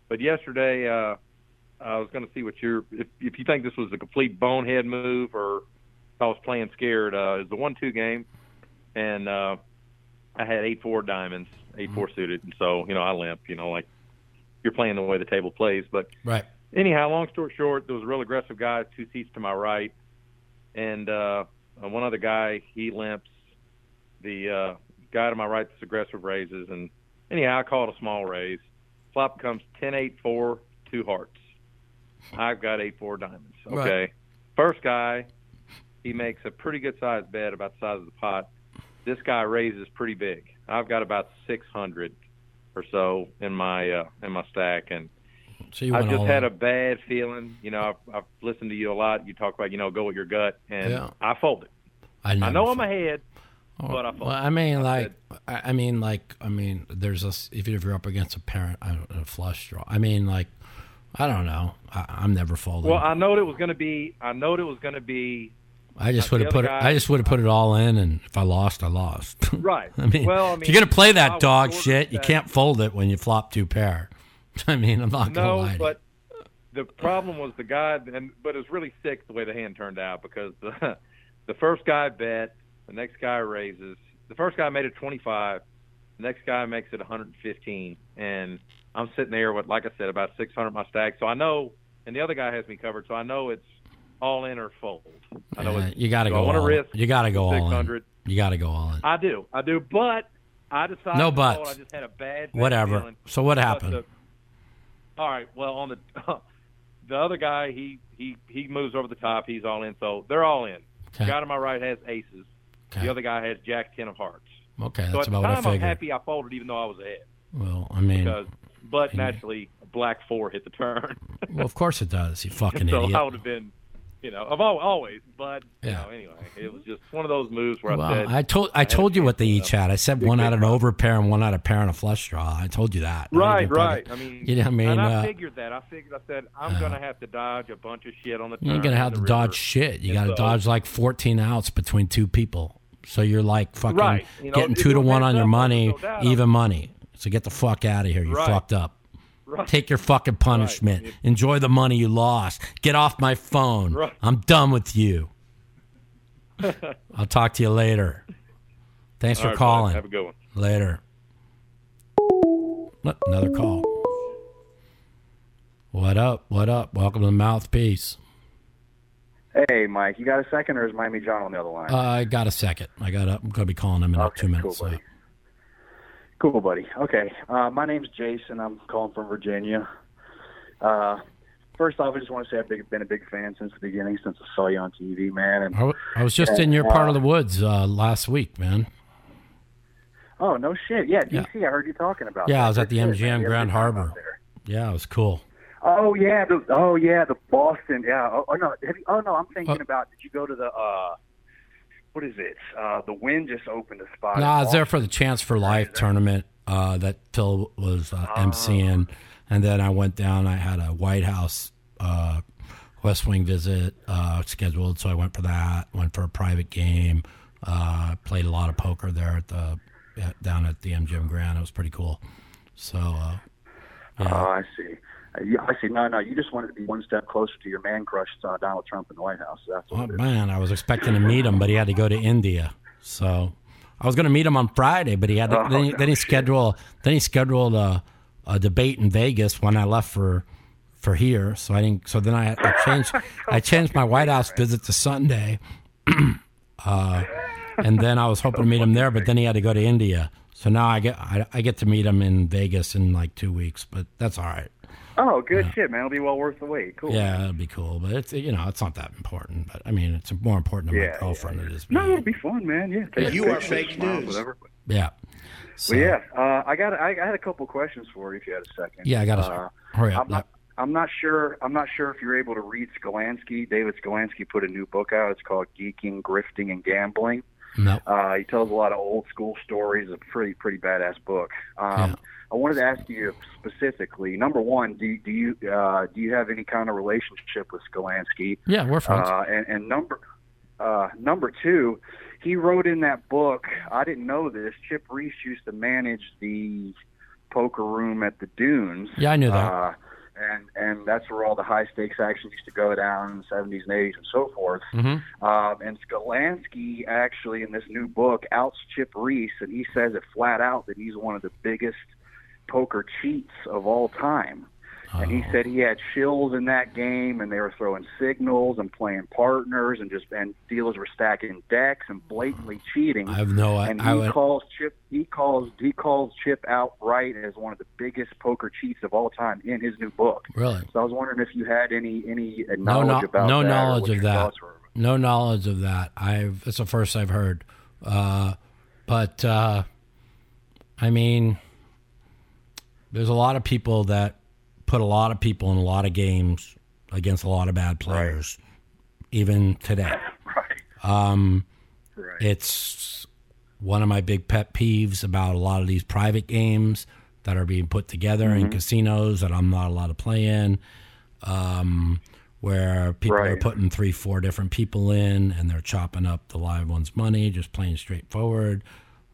But yesterday, uh, I was going to see what your if if you think this was a complete bonehead move or if I was playing scared. Uh, it was the one-two game, and uh, I had eight four diamonds, eight four suited, and so you know I limp. You know, like you're playing the way the table plays. But Right. anyhow, long story short, there was a real aggressive guy two seats to my right, and uh, one other guy he limps. The uh, guy to my right that's aggressive raises, and anyhow, I called a small raise. Flop comes ten eight four two hearts. I've got eight four diamonds. Okay, Right. first guy, he makes a pretty good sized bet about the size of the pot. This guy raises pretty big. I've got about six hundred or so in my uh, in my stack, and So you I just had a bad feeling. You know, I've, I've listened to you a lot. You talk about, you know, go with your gut, and Yeah. I folded. I, I know I'm ahead, But I well. I mean, like, I I mean, like, I mean, there's a if you're up against a parent, a flush draw. I mean, like, I don't know. I, I'm never folding. Well, I know it was going to be. I know it was going to be I just would have put it. I just would have put it all in, and if I lost, I lost. right. I mean, well, I if you're gonna play that dog shit, you can't fold it when you flop two pair. I mean, I'm not gonna lie. to you. but the problem was the guy, and but it was really sick the way the hand turned out because the the first guy bet, the next guy raises. The first guy made it 25, the next guy makes it 115, and I'm sitting there with, like I said, about 600 in my stack. So I know, and the other guy has me covered, so I know it's all in or fold. I know Yeah, it's, you got to so go. I want to risk. You got to go all in. 600. You got to go all in. I do, I do, but I decided No to buts. I just had a bad, bad Whatever. feeling. So what happened? the- all right. Well, on the the other guy, he he he moves over the top. He's all in. So they're all in. Okay. The guy to my right has aces. Okay. The other guy has Jack ten of hearts. Okay, so that's at the about what I time, I'm figured. happy I folded, even though I was ahead. Well, I mean, Because, but naturally, black four hit the turn. well, of course it does. You fucking so idiot. I would have been, you know, I've always. But you Yeah. know, anyway, it was just one of those moves where Well, I said, I told I told you what they each had. I said one had an over pair and one had a pair and a flush draw. I told you that. Right, right. I mean, you know I mean? and I Uh, figured that. I figured. I said I'm gonna have to dodge a bunch of shit on the. You're gonna have to dodge shit. You got to so- dodge like 14 outs between two people. So you're like fucking Right. You know, getting two to one on your money, no even money. So get the fuck out of here. You Right. fucked up. Right. Take your fucking punishment. Right. Enjoy the money you lost. Get off my phone. Right. I'm done with you. I'll talk to you later. Thanks All for right, bud. calling. Have a good one. Later. Look, Another call. What up? What up? Welcome to the mouthpiece. Hey, Mike, you got a second, or is Miami John on the other line? Uh, I got a second. I got. I'm going to be calling him in Okay, two cool, minutes. buddy. so. Cool, buddy. Okay, uh, my name's Jason. I'm calling from Virginia. Uh, first off, I just want to say I've been, a big fan since the beginning, since I saw you on TV, man. And I, w- I was just in your part of the woods uh, last week, man. oh, no shit, yeah, Yeah. DC. I heard you talking about. Yeah, that. I was at the MGM Grand have a good time Harbor. Yeah, it was cool. Oh yeah, the oh yeah, the Boston. Yeah. Oh, oh no, have you, oh no, I'm thinking Uh, about. Did you go to the uh, what is it? Uh, the Wind just opened a spot. No, in I was there for the Chance for Life tournament uh, that Phil was uh, Ah. emceeing, and then I went down. I had a White House uh, West Wing visit uh, scheduled, so I went for that. Went for a private game. Uh, played a lot of poker there at the at, down at the MGM Grand. It was pretty cool. So uh, Oh, I see. Yeah, I see. No, no, you just wanted to be one step closer to your man crush, uh, Donald Trump in the White House. That's what Oh man, I was expecting to meet him, but he had to go to India. So I was going to meet him on Friday, but he had to, Oh, then, he, no then he scheduled then he scheduled a, a debate in Vegas when I left for for here. So I didn't. So then I, I changed I changed my White House visit to Sunday, uh, and then I was hoping to meet him there, but then he had to go to India. So now I get I, I get to meet him in Vegas in like two weeks, but that's all right. Oh, good shit, man. It'll be well worth the wait. Cool. Yeah, it'll be cool, but it's you know it's not that important. But I mean, it's more important to Yeah, my girlfriend than it is me. No, it'll be fun, man. Yeah. Take You are fake smiles, news. Whatever. Yeah. So, Well, yeah. Uh, I got. I, I had a couple questions for you if you had a second. Yeah, I got to Uh, hurry up. I'm not, I'm not sure. I'm not sure if you're able to read Sklansky. David Sklansky put a new book out. It's called Geeking, Grifting, and Gambling. no. Uh, he tells a lot of old school stories. A pretty pretty badass book. Um, Yeah. I wanted to ask you specifically. Number one, do do you uh, do you have any kind of relationship with Sklansky? Yeah, we're friends. Uh, and, and number uh, number two, he wrote in that book. I didn't know this. Chip Reese used to manage the poker room at the Dunes. Yeah, I knew that. Uh, and and that's where all the high stakes action used to go down in the 70s and 80s and so forth. Mm-hmm. Um, and Sklansky actually in this new book outs Chip Reese, and he says it flat out that he's one of the biggest poker cheats of all time. And he Oh. said he had shills in that game, and they were throwing signals and playing partners, and just and dealers were stacking decks and blatantly cheating. I have no. I, and I he would. calls Chip. He calls he calls Chip outright as one of the biggest poker cheats of all time in his new book. Really. So I was wondering if you had any any uh, No, knowledge no, about no that knowledge of that. No knowledge of that. I've. It's the first I've heard. Uh, but uh, I mean, there's a lot of people that put a lot of people in a lot of games against a lot of bad players, even today. Right. Um, Right. It's one of my big pet peeves about a lot of these private games that are being put together Mm-hmm. in casinos that I'm not allowed to play in, um, where people are putting three, four different people in and they're chopping up the live one's money, just playing straightforward.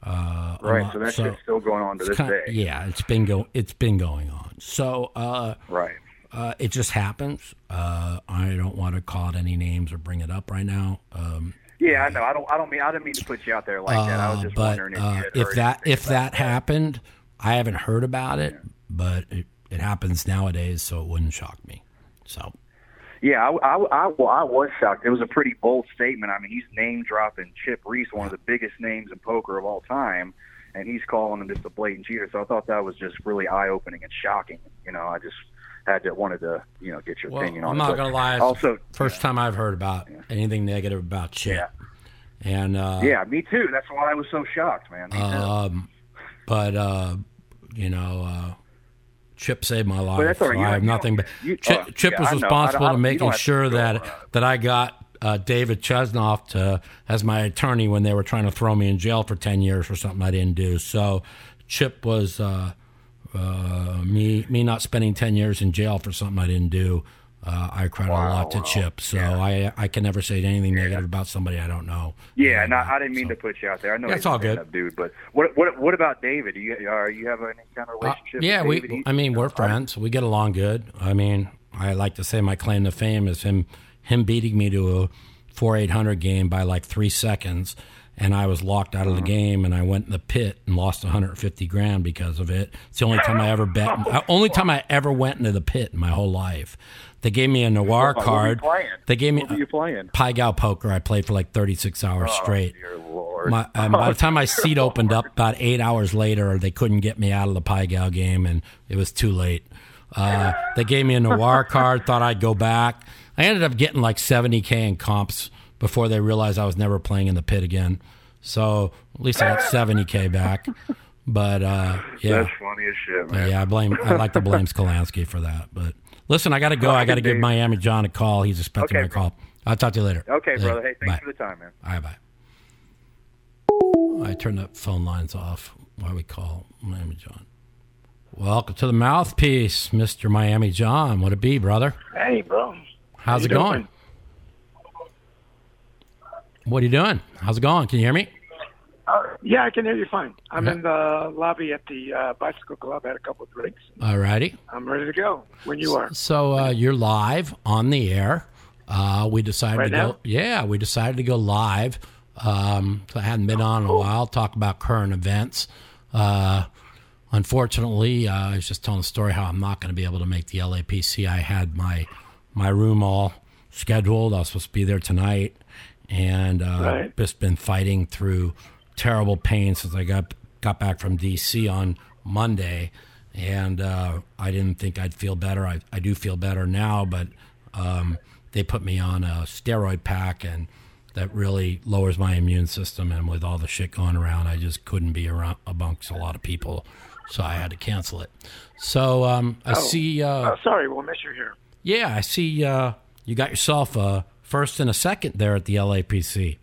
Uh, Right. So that's just still going on to this kind- day. yeah, it's been go it's been going on. So uh, Right. uh, it just happens. Uh, I don't want to call it any names or bring it up right now. Um, Yeah, I know. I don't. I don't mean. I didn't mean to put you out there like that. I was uh, just but wondering if, uh, if that if about that happened, I haven't heard about it, but it, it happens nowadays, so it wouldn't shock me. So Yeah, I, I, I, well, I was shocked. It was a pretty bold statement. I mean, he's name dropping Chip Reese, one of the biggest names in poker of all time, and he's calling him just a blatant cheater. So I thought that was just really eye opening and shocking. You know, I just had to wanted to you know get your well, opinion on I'm it. not But gonna lie. It's Also, first time I've heard about anything negative about Chip. Yeah. And uh, yeah, me too. That's why I was so shocked, man. Um, but uh, you know, uh, Chip saved my life. that's all right. so I have nothing but you- Chip, oh, Chip yeah, was. I responsible I to making don't to sure that around. that I got uh, David Chesnoff to as my attorney when they were trying to throw me in jail for ten years for something I didn't do. So Chip was uh, uh, me me not spending ten years in jail for something I didn't do. Uh, I credit a lot to wow. Chip, so I I can never say anything negative about somebody I don't know. Yeah, Uh, no, I didn't mean so- to put you out there. I know Yeah, all good. dude. But what what what about David? Do you uh, you have any kind of Uh, relationship? yeah, with we. I mean, we're friends. We get along good. I mean, I like to say my claim to fame is him him beating me to a four eight hundred game by like three seconds, and I was locked out of the Uh-huh. game, and I went in the pit and lost one hundred fifty grand because of it. It's the only time I ever bet. uh, only time I ever went into the pit in my whole life. They gave me a Noir What card. playing? They gave me What were you playing? Pai Gow poker. I played for like thirty six hours straight. Dear Lord. My, and by the time my seat opened up about eight hours later, they couldn't get me out of the Pai Gow game, and it was too late. Uh, they gave me a Noir card, thought I'd go back. I ended up getting like 70K in comps before they realized I was never playing in the pit again. So at least I got 70K back. But uh, yeah. That's funny as shit, man. Yeah, I blame. I like to blame Sklansky for that. But listen, I got to go. I got to give Miami John a call. He's expecting Okay, my call. I'll talk to you later. Okay, Yeah, brother. Hey, thanks bye. for the time, man. All right, bye. I turned the phone lines off while we call Miami John. Welcome to the mouthpiece, Mr. Miami John. What it be, brother? Hey, bro. How's you it going? What are you doing? How's it going? Can you hear me? Uh, yeah, I can hear you fine. I'm in the lobby at the uh, bicycle club. I had a couple of drinks. All righty. I'm ready to go when you are. So uh, you're live on the air. Uh, we decided Right to now? go. Yeah, we decided to go live. Um, so I hadn't been on in a while. Talk about current events. Uh, unfortunately, uh, I was just telling a story how I'm not going to be able to make the LAPC. I had my my room all scheduled. I was supposed to be there tonight, and uh, Right. just been fighting through terrible pain since I got got back from DC on Monday, and uh, I didn't think I'd feel better. I, I do feel better now, but um, they put me on a steroid pack, and that really lowers my immune system. And with all the shit going around, I just couldn't be around amongst a lot of people, so I had to cancel it. So um, I Oh. see. Uh, Uh, sorry, we'll miss you here. yeah, I see. Uh, you got yourself a first and a second there at the LAPC.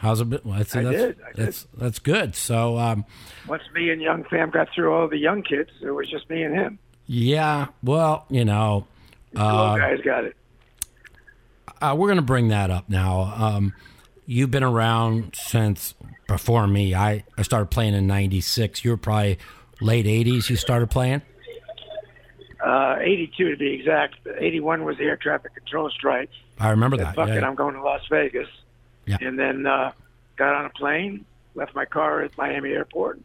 How's it been? Well, that's, I that's, did, I did. That's that's good. So um, Once me and young Sam got through all the young kids, it was just me and him. yeah, well, you know, The little guys got it. uh, we're going to bring that up now. Um, you've been around since before me. I, I started playing in '96. You were probably late '80s. You started playing. Uh, 82 to be exact. 81 was the air traffic control strike. I remember that. Fuck yeah. it, I'm going to Las Vegas. Yeah. And then uh, got on a plane, left my car at Miami Airport,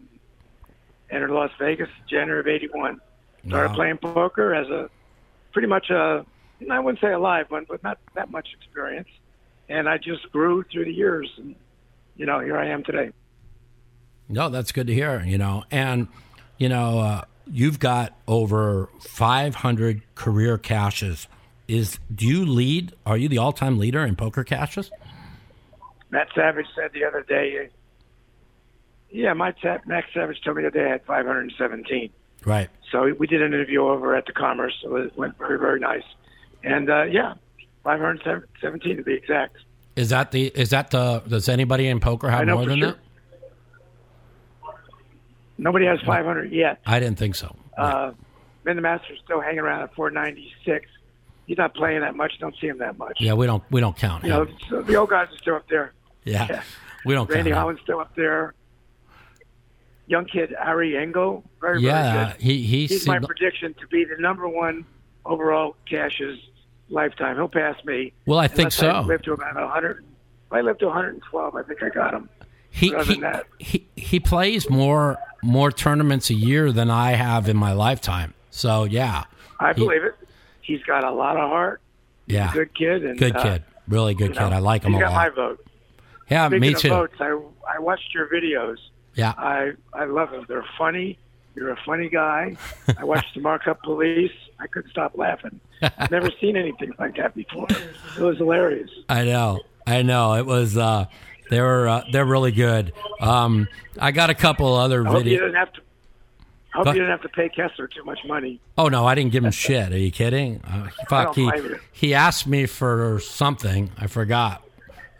entered Las Vegas January of 81. Started Wow. playing poker as a pretty much a, I wouldn't say a live one, but not that much experience. And I just grew through the years. And, you know, here I am today. No, that's good to hear. You know, and you know, uh, you've got over 500 career cashes. Is do you lead? Are you the all-time leader in poker cashes? Matt Savage said the other day, yeah, my ta- Matt Savage told me the other day I had 517. Right. So we did an interview over at the Commerce. So it went very, very nice. And uh, yeah, 517 to be exact. Is that the? Is that the? Does anybody in poker have more than sure. that? Nobody has 500 yet. I didn't think so. Uh, Men the Master's still hanging around at 496. He's not playing that much. Don't see him that much. Yeah, we don't. We don't count You know, so the old guys are still up there. Yeah, yeah. we don't Randy. Holland's still up there. Young kid Ari Engel, very Yeah, very good. he he He's my prediction to be the number one overall cashes lifetime. He'll pass me. Well, I think Unless I so. live to about 100. If I live to 112, I think I got him. He he, he he plays more more tournaments a year than I have in my lifetime. So yeah, I He- believe it. He's got a lot of heart. yeah, Good kid. And, good uh, kid, really good kid. know, I like him a got my lot. vote. Yeah, Speaking me too. votes, I I watched your videos. Yeah, I I love them. They're funny. You're a funny guy. I watched the Markup Police. I couldn't stop laughing. I've Never seen anything like that before. It was hilarious. I know, I know. It was uh, they were uh, they're really good. Um, I got a couple other I hope you videos. didn't have to. I hope you didn't have to pay Kessler too much money. Oh no, I didn't give him shit. Are you kidding? Uh, fuck, he he asked me for something. I forgot.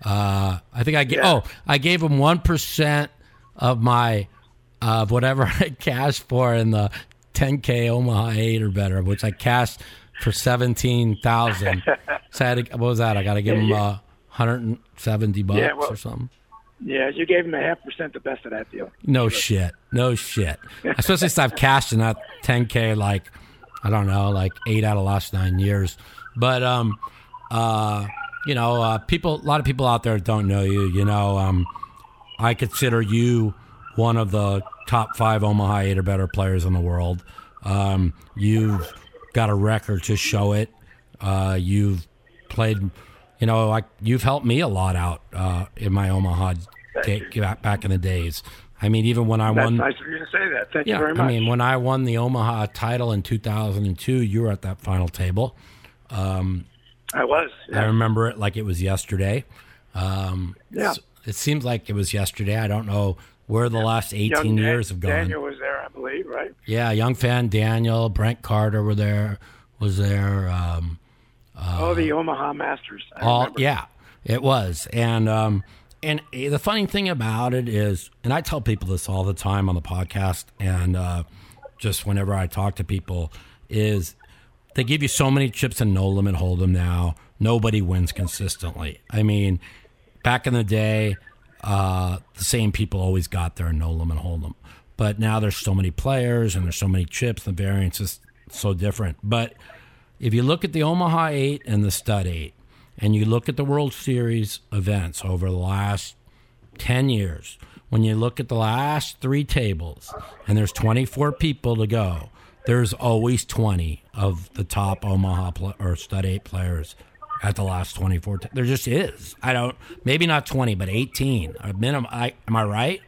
Uh, I think I gave. Yeah. Oh, I gave him one percent of my of whatever I cashed for in the 10k Omaha eight or better, which I cashed for seventeen thousand. so I had to, what was that? I got to give him uh, 170 bucks Yeah, well- or something. Yeah, you gave him a half percent the best of that deal. No shit. No shit. Especially since I've cashed in that 10K like, I don't know, like eight out of the last nine years. But, um, uh, you know, uh, people, a lot of people out there don't know you. You know, um, I consider you one of the top five Omaha eight or better players in the world. Um, you've got a record to show it. Uh, you've played, you know, like you've helped me a lot out uh, in my Omaha day, back in the days. I mean, even when I That's won, nice of you to say that. Thank yeah, you very much. I mean, when I won the Omaha title in 2002, you were at that final table. I was. I remember it like it was yesterday. Um, Yeah. It seems like it was yesterday. I don't know where the last 18 Young years Dan- have gone. Daniel was there, I believe, right? Yeah, young fan Daniel, Brent Carter were there, was there. Um, oh, the Omaha Masters. I all remember. yeah, it was. And um, and the funny thing about it is, and I tell people this all the time on the podcast, and uh, just whenever I talk to people, is they give you so many chips and no limit hold'em now. Nobody wins consistently. I mean, back in the day, uh, the same people always got there and no limit hold'em. But now there's so many players and there's so many chips. The variance is so different. But if you look at the Omaha Eight and the Stud Eight, and you look at the World Series events over the last 10 years, when you look at the last three tables and there's 24 people to go, there's always 20 of the top Omaha pl- or Stud 8 players at the last 24. T- there just is. I don't, maybe not 20, but 18. A minimum. I, am I right?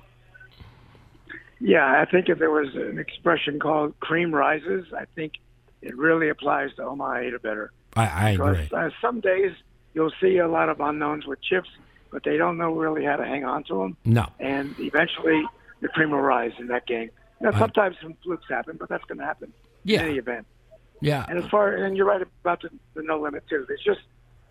Yeah, I think if there was an expression called "cream rises," I think it really applies to Omaha eight or better. I, I agree. Uh, some days you'll see a lot of unknowns with chips, but they don't know really how to hang on to them, No. and eventually the cream will rise in that game. Now, Right. sometimes some flukes happen, but that's going to happen Yeah. in any event. Yeah. And as far and you're right about the, the no limit too. There's just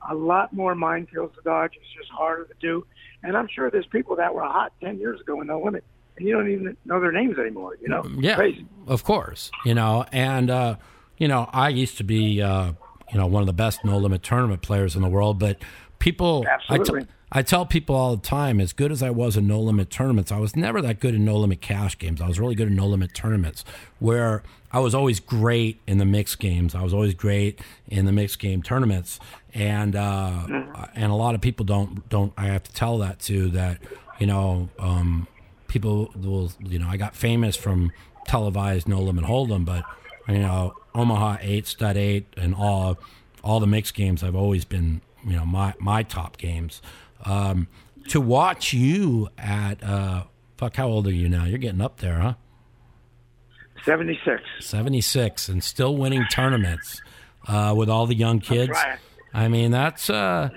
a lot more mind minefields to dodge. It's just harder to do. And I'm sure there's people that were hot ten years ago in no limit, and you don't even know their names anymore. You know, Yeah, crazy. of course. You know, and uh, you know, I used to be uh, you know one of the best no limit tournament players in the world, but people, Absolutely. t- I tell people all the time, as good as I was in no limit tournaments, I was never that good in no limit cash games. I was really good in no limit tournaments where I was always great in the mixed games. I was always great in the mixed game tournaments, and uh, and a lot of people don't don't. I have to tell that to that, you know, um, people will you know I got famous from televised no limit hold'em, but you know Omaha eight stud eight and all all the mixed games I've always been you know my my top games. Um, to watch you at uh, fuck, how old are you now? You're getting up there, huh? 76. 76 and still winning tournaments uh, with all the young kids. I mean, that's uh,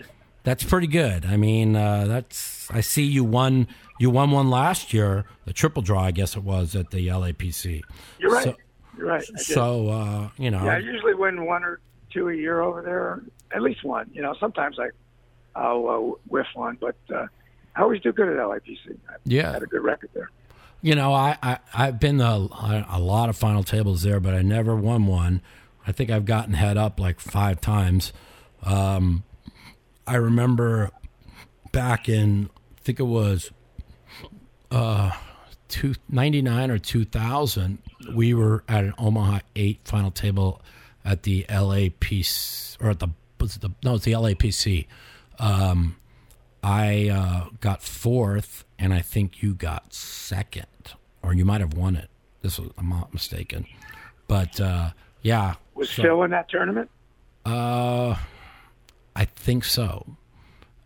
that's pretty good. I mean, uh, that's I see you won you won one last year, the triple draw, I guess it was at the LAPC. You're right. So, You're right. So uh, you know, yeah, I usually win one or two a year over there, at least one. You know, sometimes I, I'll uh, whiff one, but uh, I always do good at LAPC. I Yeah. had a good record there. You know, I, I I've been to a, a lot of final tables there, but I never won one. I think I've gotten head up like five times. Um, I remember back in I think it was uh two ninety nine or two thousand, we were at an Omaha eight final table at the LAPC or at the was it the no it's the LAPC. Um, I uh, got fourth, and I think you got second, or you might have won it. This was I'm not mistaken, but uh, yeah, Was so- Phil in that tournament? uh, I think so.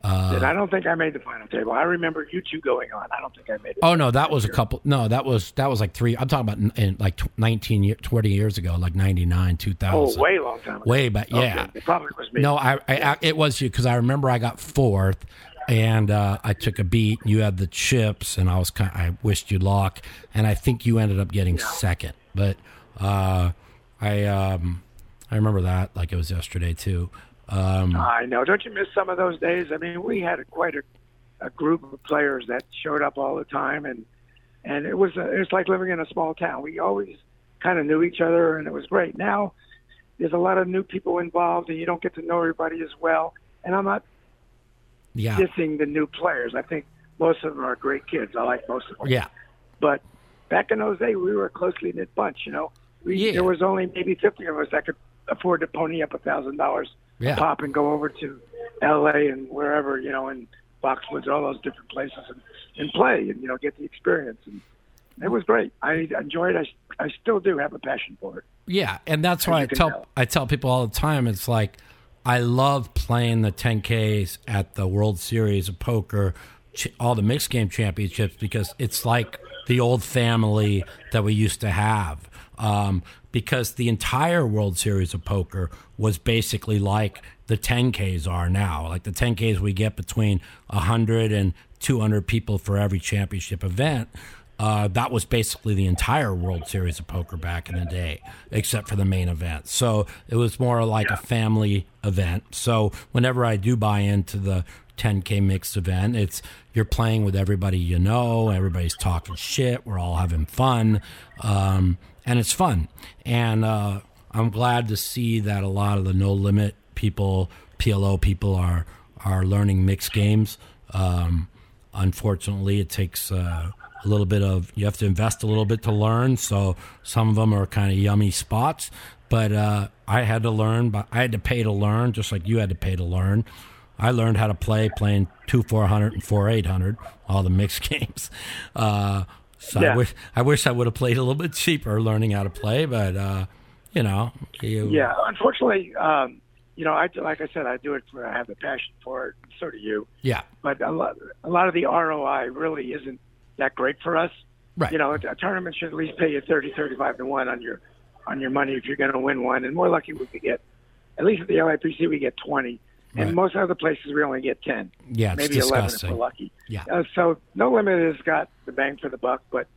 And I don't think I made the final table. I remember you two going on. I don't think I made it. Oh no, that was a couple. No, that was that was like three. I'm talking about in, in like tw- 19, year, 20 years ago, like 99, 2000. Oh, way long time ago. Way back, yeah. Okay, It probably was me. No, I, I, I it was you because I remember I got fourth, and uh, I took a beat. You had the chips, and I was kind. Of, I wished you luck, and I think you ended up getting second. But uh, I um, I remember that like it was yesterday too. Um, I know. Don't you miss some of those days? I mean, we had a, quite a, a group of players that showed up all the time, and and it was a, it was like living in a small town. We always kind of knew each other, and it was great. Now there's a lot of new people involved, and you don't get to know everybody as well. And I'm not yeah, dissing the new players. I think most of them are great kids. I like most of them. yeah, But back in those days, we were a closely knit bunch. You know, we, Yeah. there was only maybe 50 of us that could afford to pony up a thousand dollars Yeah. pop and go over to L.A. and wherever you know, in Foxwoods, all those different places, and, and play and you know get the experience. And it was great. I enjoyed. it. I I still do have a passion for it. Yeah, and that's why I tell tell. I tell people all the time. It's like I love playing the 10Ks at the World Series of Poker, all the mixed game championships because it's like the old family that we used to have. Um, because the entire World Series of Poker was basically like the 10Ks are now. Like the 10Ks we get between 100 and 200 people for every championship event. Uh, that was basically the entire World Series of Poker back in the day, except for the main event. So it was more like a family event. So whenever I do buy into the 10K mixed event, it's you're playing with everybody you know, everybody's talking shit, we're all having fun, um, and it's fun. And uh, I'm glad to see that a lot of the no limit people, PLO people, are are learning mixed games. Um, unfortunately, it takes uh, a little bit of you have to invest a little bit to learn. So some of them are kind of yummy spots. But uh, I had to learn, but I had to pay to learn, just like you had to pay to learn. I learned how to play playing two four hundred and four eight hundred, all the mixed games. Uh, so I Yeah. wish I wish I would have played a little bit cheaper, learning how to play. But uh, you know, you, Yeah, unfortunately, um, you know, I like I said, I do it for I have the passion for it. So do you. yeah, But a lot, a lot of the ROI really isn't that great for us. right. You know, a, a tournament should at least pay you thirty, thirty-five to one on your on your money if you're going to win one, and more lucky we could get. At least at the LAPC, we get twenty, and most other places we only get ten, yeah, it's maybe eleven if disgusting. we're lucky. Yeah. Uh, so no limit has got the bang for the buck, but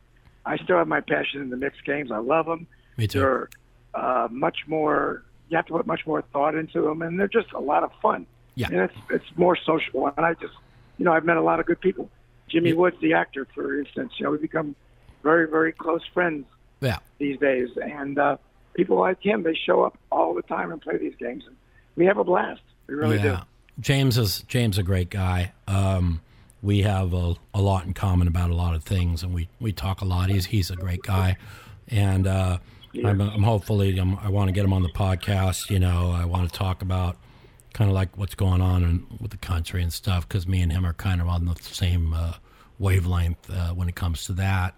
I still have my passion in the mixed games. I love them. Me too. They're uh, much more. You have to put much more thought into them, and they're just a lot of fun. Yeah. and it's it's more social. And I just, you know, I've met a lot of good people. Jimmy Yeah. Woods, the actor, for instance, you know, we become very very close friends Yeah. these days, and uh, people like him, they show up all the time and play these games, and we have a blast. We really yeah. James is James is a great guy. Um, we have a, a lot in common about a lot of things, and we, we talk a lot. He's he's a great guy, and uh, I'm, I'm hopefully I'm, I want to get him on the podcast. You know, I want to talk about kind of like what's going on in, with the country and stuff because me and him are kind of on the same uh, wavelength uh, when it comes to that.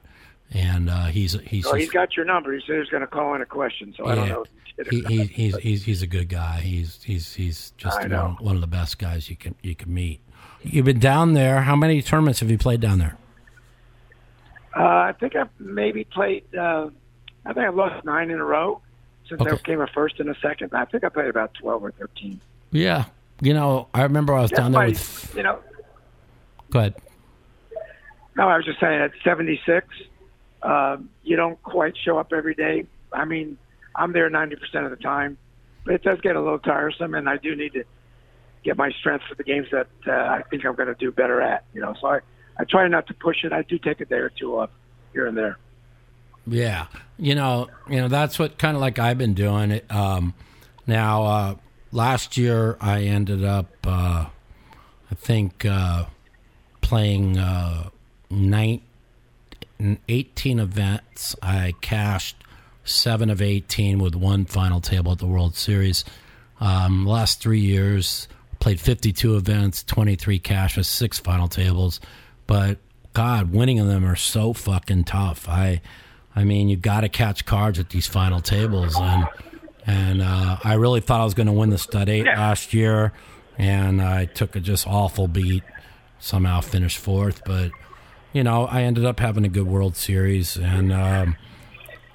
And uh, he's he's Oh, he's got your number. He said he was going to call in a question, so I don't know. If he he, did or he, not. he's he's he's a good guy. He's he's he's just one, one of the best guys you can you can meet. You've been down there. How many tournaments have you played down there? Uh, I think I've maybe played. Uh, I think I've lost nine in a row since I Okay. came a first and a second. I think I played about twelve or thirteen. Yeah, you know, I remember I was down there my- with. You know, Go ahead. no, I was just saying at seventy six, um, you don't quite show up every day. I mean, I'm there ninety percent of the time, but it does get a little tiresome, and I do need to get my strength for the games that uh, I think I'm going to do better at. You know, so I I try not to push it. I do take a day or two off here and there. Yeah, you know, you know that's what kind of like I've been doing it. Um, now, uh, last year I ended up, uh, I think, uh, playing uh, nine, 18 events. I cashed seven of 18 with one final table at the World Series. Um, last three years, played 52 events, 23 cashes, six final tables. But God, winning them are so fucking tough. I, I mean, you got to catch cards at these final tables, and and uh, I really thought I was going to win the stud eight last year, and I took a just awful beat. Somehow finished fourth, but you know, I ended up having a good World Series, and um,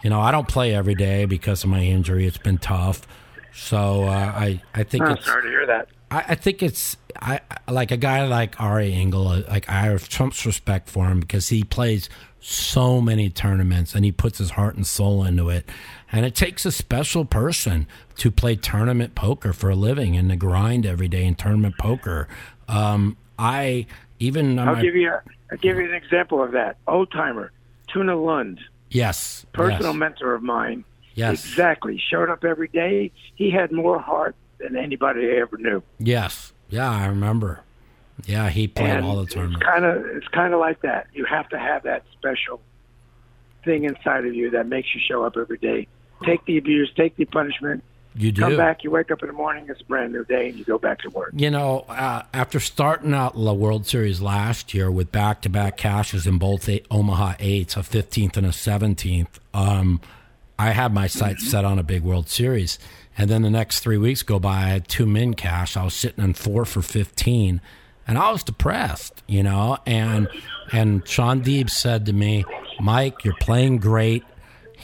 you know, I don't play every day because of my injury. It's been tough, so uh, I I think I'm it's sorry to hear that. I, I think it's I like a guy like Ari Engel. uh, Like I have Trump's respect for him because he plays so many tournaments and he puts his heart and soul into it. And it takes a special person to play tournament poker for a living and to grind every day in tournament poker. Um, I even I'll my- give you a, I'll give you an example of that. Old timer, Tuna Lund, yes personal yes, mentor of mine. yes Exactly. Showed up every day. He had more heart than anybody I ever knew. yes yeah I remember. Yeah, he played and all the it's tournaments. kind of it's kind of like that. You have to have that special thing inside of you that makes you show up every day. Take the abuse, take the punishment. You do. Come back. You wake up in the morning. It's a brand new day, and you go back to work. You know, uh, after starting out the World Series last year with back-to-back cashes in both eight, Omaha eights, a 15th and a 17th, um, I had my sights set on a big World Series. And then the next three weeks go by, I had two min cash. I was sitting in four for 15, and I was depressed, you know. And and Shaun Deeb said to me, Mike, you're playing great.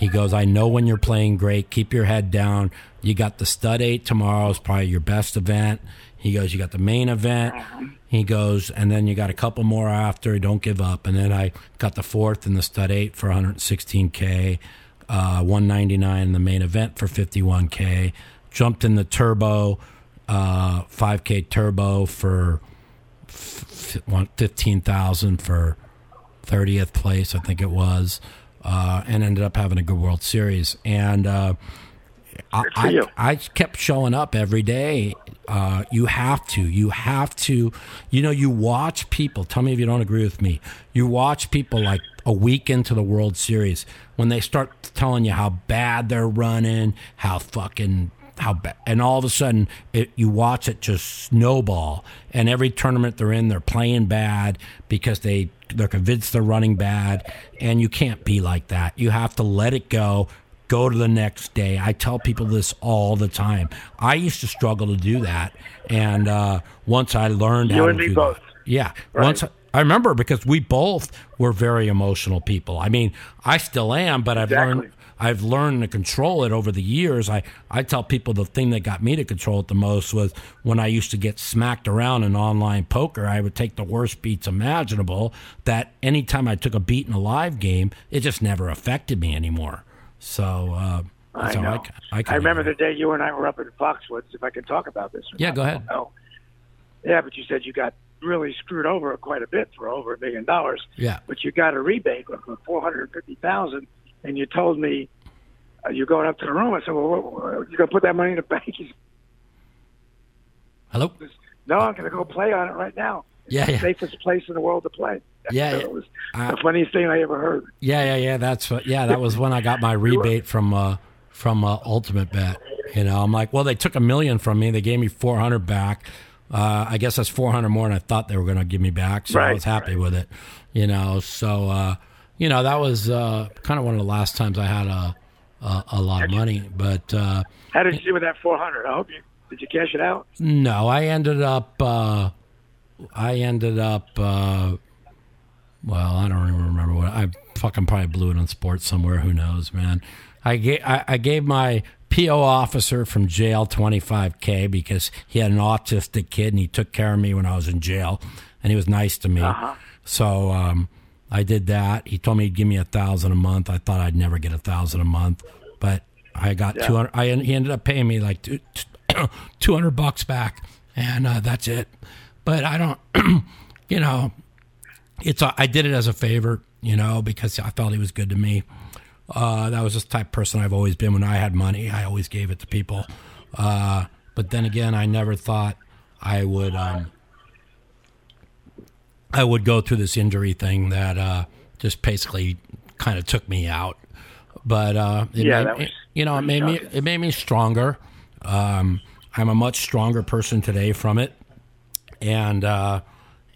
He goes, I know when you're playing great. Keep your head down. You got the stud eight tomorrow is probably your best event. He goes, you got the main event. He goes, and then you got a couple more after. Don't give up. And then I got the fourth in the stud eight for 116k, uh, 199 in the main event for 51k. Jumped in the turbo, uh, 5k turbo for f- f- 15,000 for 30th place, I think it was, uh, and ended up having a good World Series. And uh, I, I. I kept showing up every day. Uh, you have to. You have to. You know, you watch people. Tell me if you don't agree with me. You watch people like a week into the World Series when they start telling you how bad they're running, how fucking how bad, and all of a sudden it, you watch it just snowball. And every tournament they're in, they're playing bad because they they're convinced they're running bad, and you can't be like that. You have to let it go go to the next day. I tell people this all the time. I used to struggle to do that, and uh, once I learned You how and to me do both. that, yeah. Right. Once I, I remember because we both were very emotional people. I mean, I still am, but I've Exactly. learned. I've learned to control it over the years. I, I tell people the thing that got me to control it the most was when I used to get smacked around in online poker, I would take the worst beats imaginable. That anytime I took a beat in a live game, it just never affected me anymore. So uh, I know. I, I, I remember the day you and I were up in Foxwoods. If I can talk about this. Yeah, not. go ahead. Oh, yeah, but you said you got really screwed over quite a bit for over a million dollars. Yeah. But you got a rebate of four hundred fifty thousand, and you told me uh, you're going up to the room. I said, "Well, what, what, you going to put that money in the bank?" Said, Hello. No, I'm going to go play on it right now. It's Yeah, the yeah. safest place in the world to play. Yeah, So it was Uh, the funniest thing I ever heard. Yeah, yeah, yeah. That's what. Yeah, that was when I got my rebate from uh, from uh, Ultimate Bet. You know, I'm like, well, they took a million from me. They gave me 400 back. Uh, I guess that's 400 more than I thought they were going to give me back. So I was happy with it. You know, so uh, you know that was uh, kind of one of the last times I had a a, a lot of money. But uh, How did you do with that 400? I hope you did you cash it out? no, I ended up. Uh, I ended up. Uh, well, I don't even remember what I fucking probably blew it on sports somewhere. Who knows, man? I gave I, I gave my PO officer from jail twenty five k because he had an autistic kid and he took care of me when I was in jail, and he was nice to me. So um, I did that. He told me he'd give me a thousand a month. I thought I'd never get a thousand a month, but I got two hundred. I he ended up paying me like two hundred bucks back, and uh, that's it. But I don't, you know, it's a, I did it as a favor, you know, because I felt he was good to me. Uh, that was just the type of person I've always been. When I had money, I always gave it to people. Uh, but then again, I never thought I would. Um, I would go through this injury thing that uh, just basically kind of took me out. But uh, it Yeah, made, it- you know, it made me it made me stronger. Um, I'm a much stronger person today from it, and uh,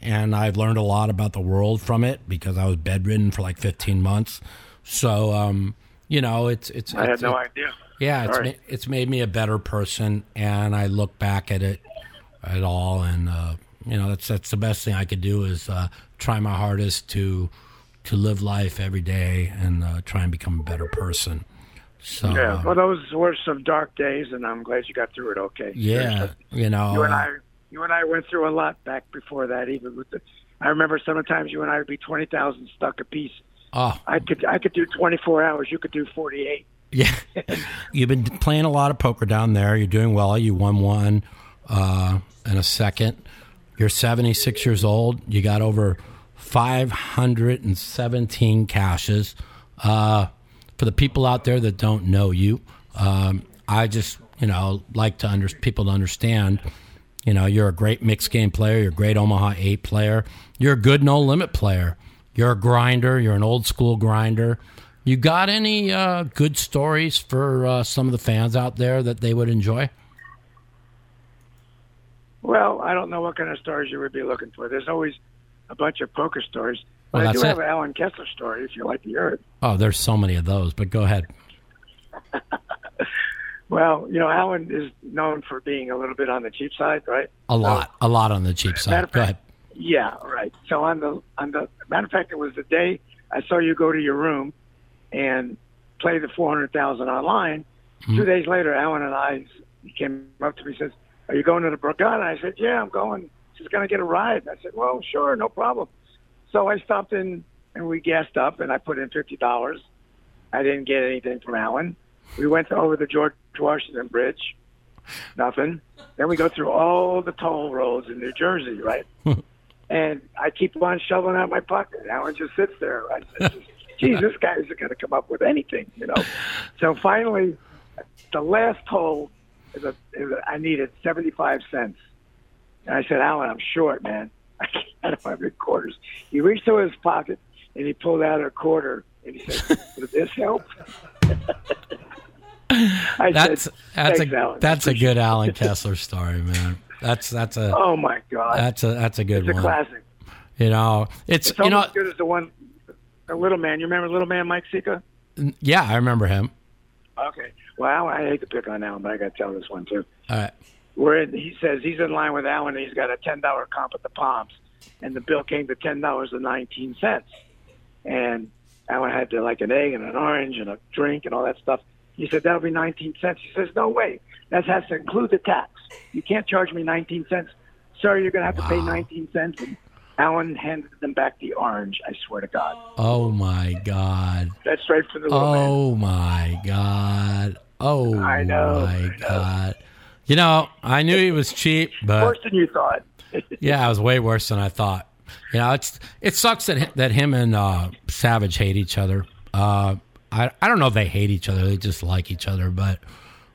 and I've learned a lot about the world from it because I was bedridden for like 15 months. So um, you know, it's it's I had it's, no idea. yeah, it's ma- it's made me a better person, and I look back at it at all, and uh, you know that's that's the best thing I could do is uh, try my hardest to to live life every day and uh, try and become a better person. So Yeah. uh, Well, those were some dark days, and I'm glad you got through it. Okay. yeah, you know, You and uh, I, you and I went through a lot back before that. Even with the, I remember sometimes you and I would be twenty thousand stuck a piece. oh I could, I could do twenty four hours. You could do forty eight. Yeah, you've been playing a lot of poker down there. You're doing well. You won one uh, in a second. You're 76 years old. You got over 517 cashes. Uh, for the people out there that don't know you, um, I just you know like to under, people to understand. You know, you're a great mixed game player. You're a great Omaha eight player. You're a good no limit player. You're a grinder. You're an old school grinder. You got any uh, good stories for uh, some of the fans out there that they would enjoy? Well, I don't know what kind of stories you would be looking for. There's always a bunch of poker stories. But Well, I do that's have an Allen Kessler story if you like to hear it. Oh, there's so many of those, but go ahead. Well, you know, Allen is known for being a little bit on the cheap side, right? A lot, a lot on the cheap side. of Go fact- ahead. Yeah, right. So on the on the matter of fact, it was the day I saw you go to your room and play the four hundred thousand online. Mm-hmm. Two days later, Allen and I he came up to me and says, "Are you going to the Borgata?" I said, "Yeah, I'm going. She's going to get a ride." I said, "Well, sure, no problem." So I stopped in and we gassed up, and I put in fifty dollars. I didn't get anything from Allen. We went over the George Washington Bridge. Nothing. Then we go through all the toll roads in New Jersey, right? and I keep on shoveling out my pocket. Allen just sits there. I said, "Geez, this guy isn't going to come up with anything," you know. So finally, the last toll is a, is a I needed seventy-five cents, and I said, "Allen, I'm short, man. I can't have my quarters." He reached into his pocket and he pulled out a quarter and he said, "Does this help?" I That's said, that's a Allen. that's a good Allen Kessler story, man. That's that's a Oh my God, that's a that's a good it's a one. classic. You know, it's, It's you know, almost good as the one, the little man. You remember little man Mike Sika? yeah, I remember him. Okay. Well, I hate to pick on Allen, but I got to tell this one too. All right. Where in, he says he's in line with Allen, and he's got a ten dollar comp at the Palms, and the bill came to ten dollars and nineteen cents, and Allen had to like an egg and an orange and a drink and all that stuff. He said that'll be nineteen cents. He says no way, that has to include the tax. You can't charge me nineteen cents, sir. You're gonna have to pay nineteen cents. And Allen handed them back the orange. I swear to God, Oh my God. that's right from the little man. Oh my God. Oh I know, my I know. God. You know, I knew he was cheap, but Worse than you thought. yeah, it was way worse than I thought. You know, it's it sucks that that him and uh, Savage hate each other. Uh, I I don't know if they hate each other; they just like each other. But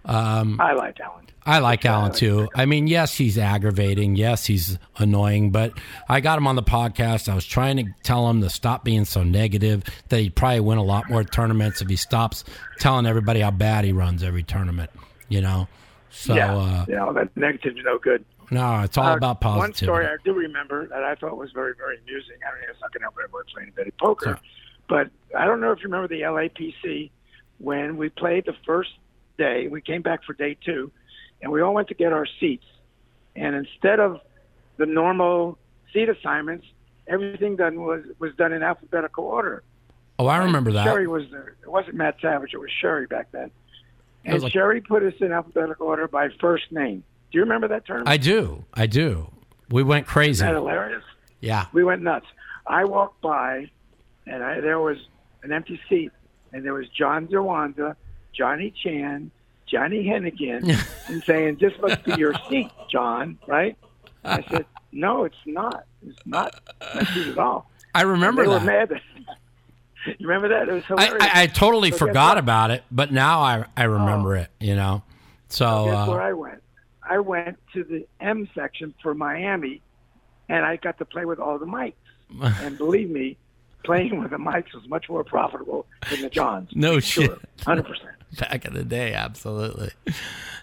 I like Allen. I like Allen too. I mean, yes, he's aggravating. Yes, he's annoying, but I got him on the podcast. I was trying to tell him to stop being so negative, that he'd probably win a lot more tournaments if he stops telling everybody how bad he runs every tournament, you know? So, yeah, uh, yeah, that negative is no good. no, it's all Uh, about One story I do remember that I thought was very, very amusing. I mean, it's not going to help everybody playing a bit of poker, but I don't know if you remember the LAPC when we played the first day. We came back for day two, and we all went to get our seats. And instead of the normal seat assignments, everything done was was done in alphabetical order. oh, I remember that. Sherry was there. It wasn't Matt Savage. It was Sherry back then. And like- Sherry put us in alphabetical order by first name. Do you remember that term? I do. I do. We went crazy. Isn't that hilarious? Yeah. We went nuts. I walked by, and I, there was an empty seat, and there was John Juanda, Johnny Chan, Johnny Hennigan, and saying, "This must be your seat, John." Right? I said, "No, it's not. It's not my seat at all." I remember they that. were mad. You remember that? It was I, hilarious. I, I totally So forgot about it, but now I I remember it. You know, so Guess where uh, I went? I went to the M section for Miami, and I got to play with all the mics. and believe me, playing with the mics was much more profitable than the Johns. No Sure, shit. hundred percent. back in the day, absolutely.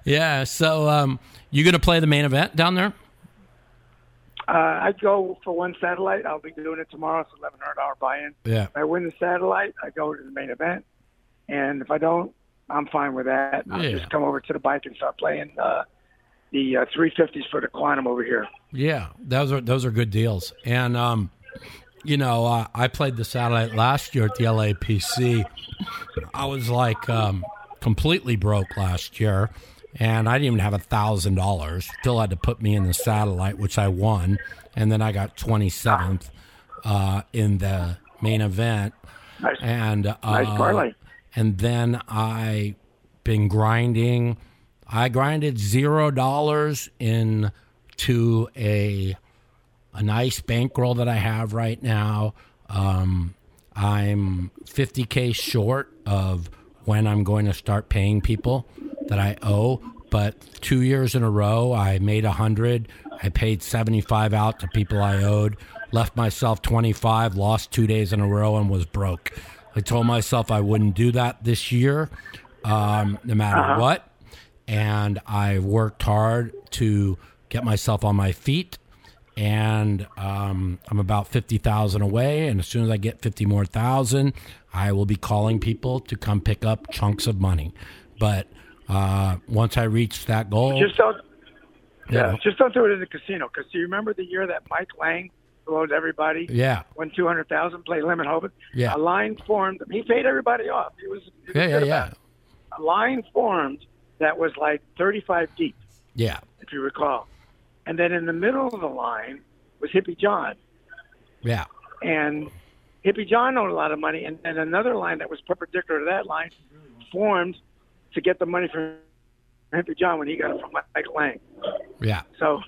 Yeah. So um, you gonna play the main event down there? Uh, I go for one satellite. I'll be doing it tomorrow. It's eleven hundred dollar buy-in. Yeah. If I win the satellite, I go to the main event, and if I don't, I'm fine with that. I'll Yeah. just come over to the bike and start playing uh, the uh, 350s for the quantum over here. Yeah, those are those are good deals. And um, you know, uh, I played the satellite last year at the LAPC. I was like um, completely broke last year, and I didn't even have a thousand dollars. Still had to put me in the satellite, which I won, and then I got twenty seventh uh, in the main event. Nice. And uh, Nice and then I been grinding. I grinded zero dollars into a a nice bankroll that I have right now. Um, I'm 50k short of when I'm going to start paying people that I owe. But two years in a row, I made a hundred. I paid 75 out to people I owed. Left myself 25. Lost two days in a row and was broke. I told myself I wouldn't do that this year, um, no matter what. And I worked hard to get myself on my feet and um, I'm about fifty thousand away. And as soon as I get fifty more thousand, I will be calling people to come pick up chunks of money. But uh, once I reach that goal, Just don't. yeah, just don't do it in the casino. Because do you remember the year that Mike Lang blowed everybody? yeah, Won two hundred thousand, played Lemon Hobart. Yeah. A line formed. He paid everybody off. He was. He was yeah, yeah, yeah, it. A line formed that was like thirty-five deep, yeah, if you recall. And then in the middle of the line was Hippie John, yeah, and Hippie John owed a lot of money. And then another line that was perpendicular to that line formed to get the money from Hippie John when he got it from Mike Lang. yeah. So,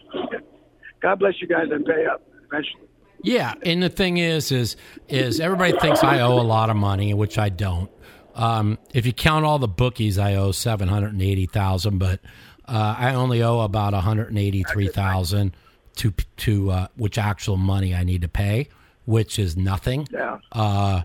God bless you guys and pay up eventually. Yeah, and the thing is, is is everybody thinks I owe a lot of money, which I don't. Um, if you count all the bookies, I owe seven hundred and eighty thousand, but uh, I only owe about one hundred and eighty three thousand to to uh, which actual money I need to pay, which is nothing. Yeah. Uh,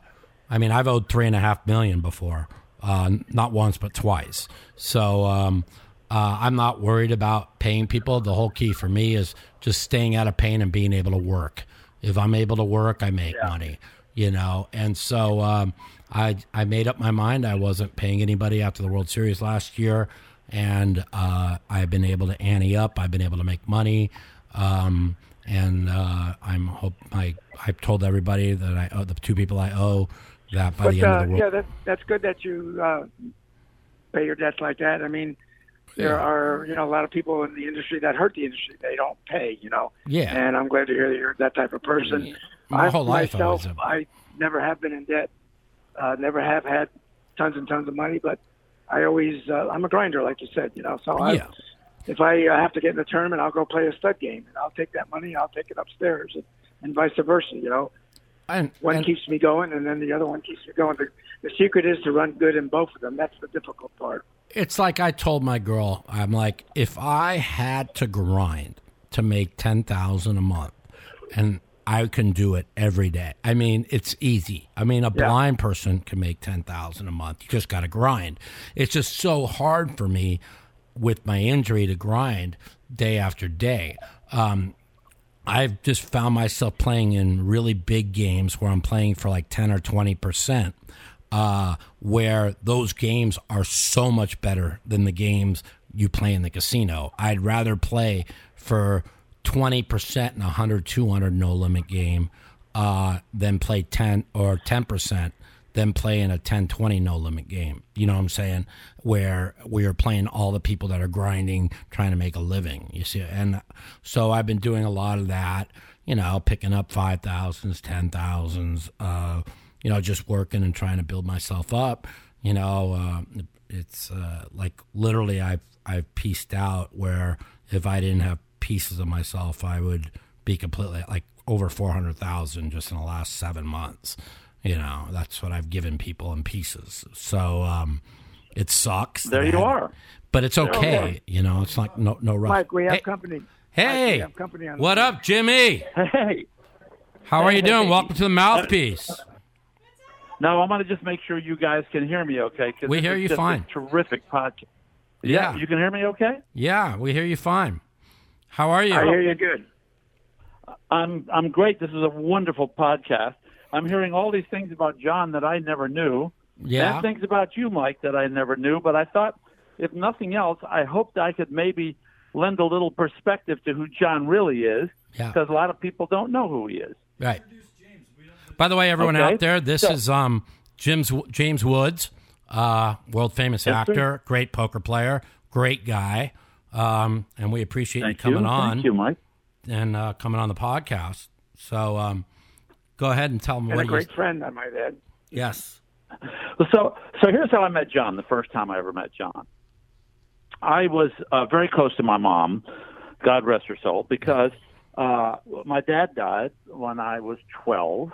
I mean, I've owed three and a half million before, uh, not once but twice. So um, uh, I'm not worried about paying people. The whole key for me is just staying out of pain and being able to work. If I'm able to work, I make money. You know, and so um, I I made up my mind. I wasn't paying anybody after the World Series last year, and uh, I've been able to ante up. I've been able to make money. Um, and uh, I'm hope I I've told everybody that I owe the two people I owe that by But the end uh, of the world. yeah, that, that's good that you uh, pay your debts like that. I mean, there Yeah. are you know a lot of people in the industry that hurt the industry. They don't pay, you know. Yeah. And I'm glad to hear that you're that type of person. My I, whole life I myself, was a- I never have been in debt. Uh, never have had tons and tons of money, but I always uh, I'm a grinder, like you said, you know. So I, Yeah. If I uh, have to get in the tournament, I'll go play a stud game, and I'll take that money, I'll take it upstairs, and, and vice versa. You know, And, one and- keeps me going, and then the other one keeps me going. The, the secret is to run good in both of them. That's the difficult part. it's like I told my girl, I'm like, if I had to grind to make ten thousand a month, and I can do it every day. I mean, it's easy. I mean, a Yeah. blind person can make ten thousand a month. You just got to grind. It's just so hard for me with my injury to grind day after day. Um, I've just found myself playing in really big games where I'm playing for like 10 or 20%, uh, where those games are so much better than the games you play in the casino. I'd rather play for 20% in a 100, 200 no limit game uh, than play 10 or 10% than playing a 10 20 no limit game. You know what I'm saying? Where we are playing all the people that are grinding, trying to make a living. You see? And so I've been doing a lot of that, you know, picking up 5,000s, 10,000s, uh, you know, just working and trying to build myself up. You know, uh, it's uh, like literally I've, I've pieced out where if I didn't have pieces of myself, I would be completely like over 400,000 just in the last seven months. You know, that's what I've given people in pieces. So um, it sucks. There that you are. But it's okay. You know, it's like no no rush. Mike, we have Hey- company. Hey, Mike, we have company what up, Jimmy? Hey. How are you doing? Hey. Welcome to the mouthpiece. No, I'm going to just make sure you guys can hear me okay. 'cause We hear you fine. terrific podcast. Yeah. You can hear me okay? Yeah, we hear you fine. How are you? I hear you good. I'm I'm great. This is a wonderful podcast. I'm hearing all these things about John that I never knew. Yeah. And things about you, Mike, that I never knew. But I thought, if nothing else, I hoped I could maybe lend a little perspective to who John really is. Yeah. Because a lot of people don't know who he is. Right. By the way, everyone Okay. out there, this So- is um, Jim's James Woods, uh, world famous Yes, sir. actor, great poker player, great guy, um, and we appreciate Thank you coming you. on. Thank you, Mike. and uh, coming on the podcast. So um, go ahead and tell them And what a great you. friend, I might add. Yes. So, so here's how I met John. The first time I ever met John, I was uh, very close to my mom, God rest her soul, because uh, my dad died when I was 12,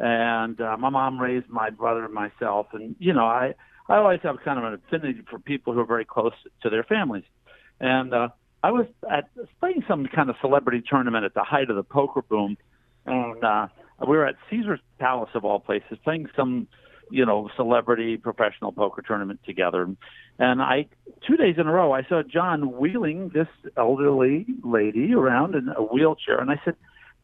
and uh, my mom raised my brother and myself. And you know, I I always have kind of an affinity for people who are very close to their families, and uh, I was at playing some kind of celebrity tournament at the height of the poker boom, and uh, we were at Caesar's Palace of all places playing some you know, celebrity professional poker tournament together. And I, two days in a row, I saw John wheeling this elderly lady around in a wheelchair. And I said,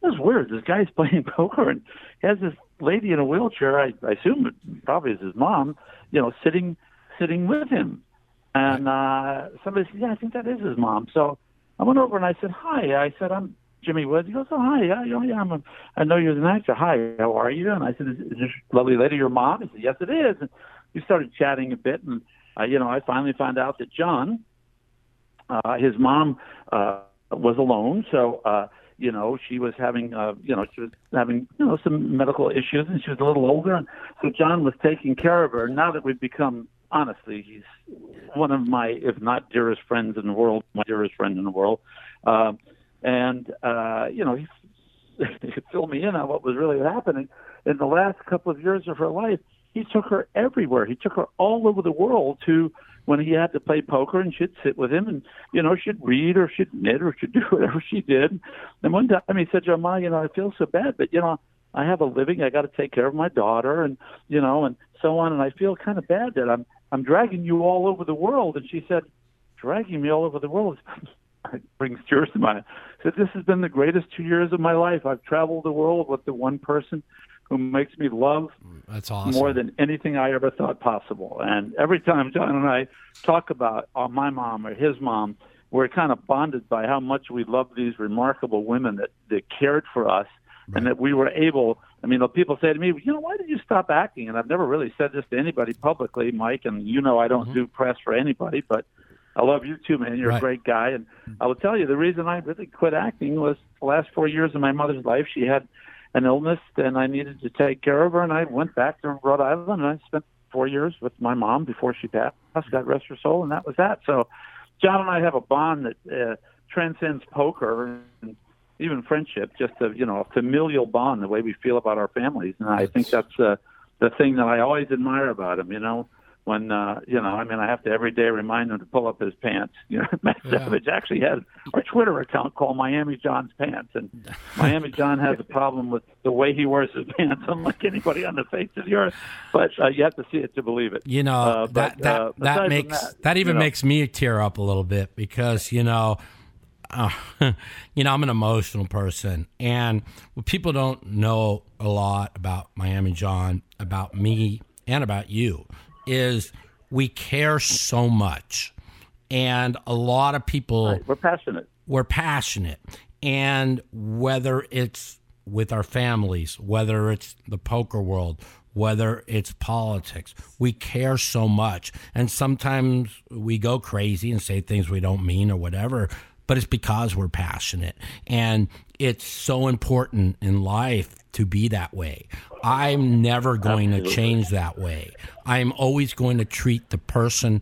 this is weird. This guy's playing poker and he has this lady in a wheelchair. I, I assume it probably is his mom, you know, sitting, sitting with him. And uh, somebody said, yeah, I think that is his mom. So I went over and I said, hi. I said, I'm Jimmy Woods. He goes, oh, hi. Yeah, yeah, yeah I'm a, I know you're an actor. Hi, how are you? And I said, is, is this lovely lady your mom? He said, yes, it is. And we started chatting a bit. And, uh, you know, I finally found out that John, uh, his mom, uh, was alone. So, uh, you know, she was having, uh, you know, she was having, you know, some medical issues and she was a little older. And so John was taking care of her. Now that we've become, honestly, he's one of my, if not dearest friends in the world, my dearest friend in the world. Uh, and, uh, you know, he, he could fill me in on what was really happening. In the last couple of years of her life, he took her everywhere. He took her all over the world to when he had to play poker and she'd sit with him and, you know, she'd read or she'd knit or she'd do whatever she did. And one time he said, Ma, you know, I feel so bad, but, you know, I have a living. I got to take care of my daughter and, you know, and so on. And I feel kind of bad that I'm, I'm dragging you all over the world. And she said, dragging me all over the world it brings tears to my eyes. Said this has been the greatest two years of my life. I've traveled the world with the one person who makes me love That's awesome. more than anything I ever thought possible. And every time John and I talk about uh, my mom or his mom, we're kind of bonded by how much we love these remarkable women that, that cared for us and that we were able. I mean, people say to me, you know, why did you stop acting? And I've never really said this to anybody publicly, Mike, and you know I don't do press for anybody, but I love you too, man. You're Right. a great guy. And I will tell you, the reason I really quit acting was the last four years of my mother's life. She had an illness, and I needed to take care of her. And I went back to Rhode Island, and I spent four years with my mom before she passed. God rest her soul, and that was that. So, John and I have a bond that uh, transcends poker and even friendship. Just a you know a familial bond, the way we feel about our families, and I think that's uh, the thing that I always admire about him. You know, when uh, you know, I mean, I have to every day remind him to pull up his pants. You know, Matt Yeah. Savage actually has our Twitter account called Miami John's Pants, and Miami John has a problem with the way he wears his pants, unlike anybody on the face of the earth. But uh, you have to see it to believe it. You know Uh, that but, that uh, that makes that, that, even you know, makes me tear up a little bit because you know, uh, you know, I'm an emotional person, and what people don't know a lot about Miami John, about me, and about you is we care so much, and a lot of people We're passionate. we're passionate. And whether it's with our families whether it's the poker world whether it's politics we care so much. And sometimes we go crazy and say things we don't mean or whatever but it's because we're passionate and it's so important in life to be that way i'm never going to change that way i'm always going to treat the person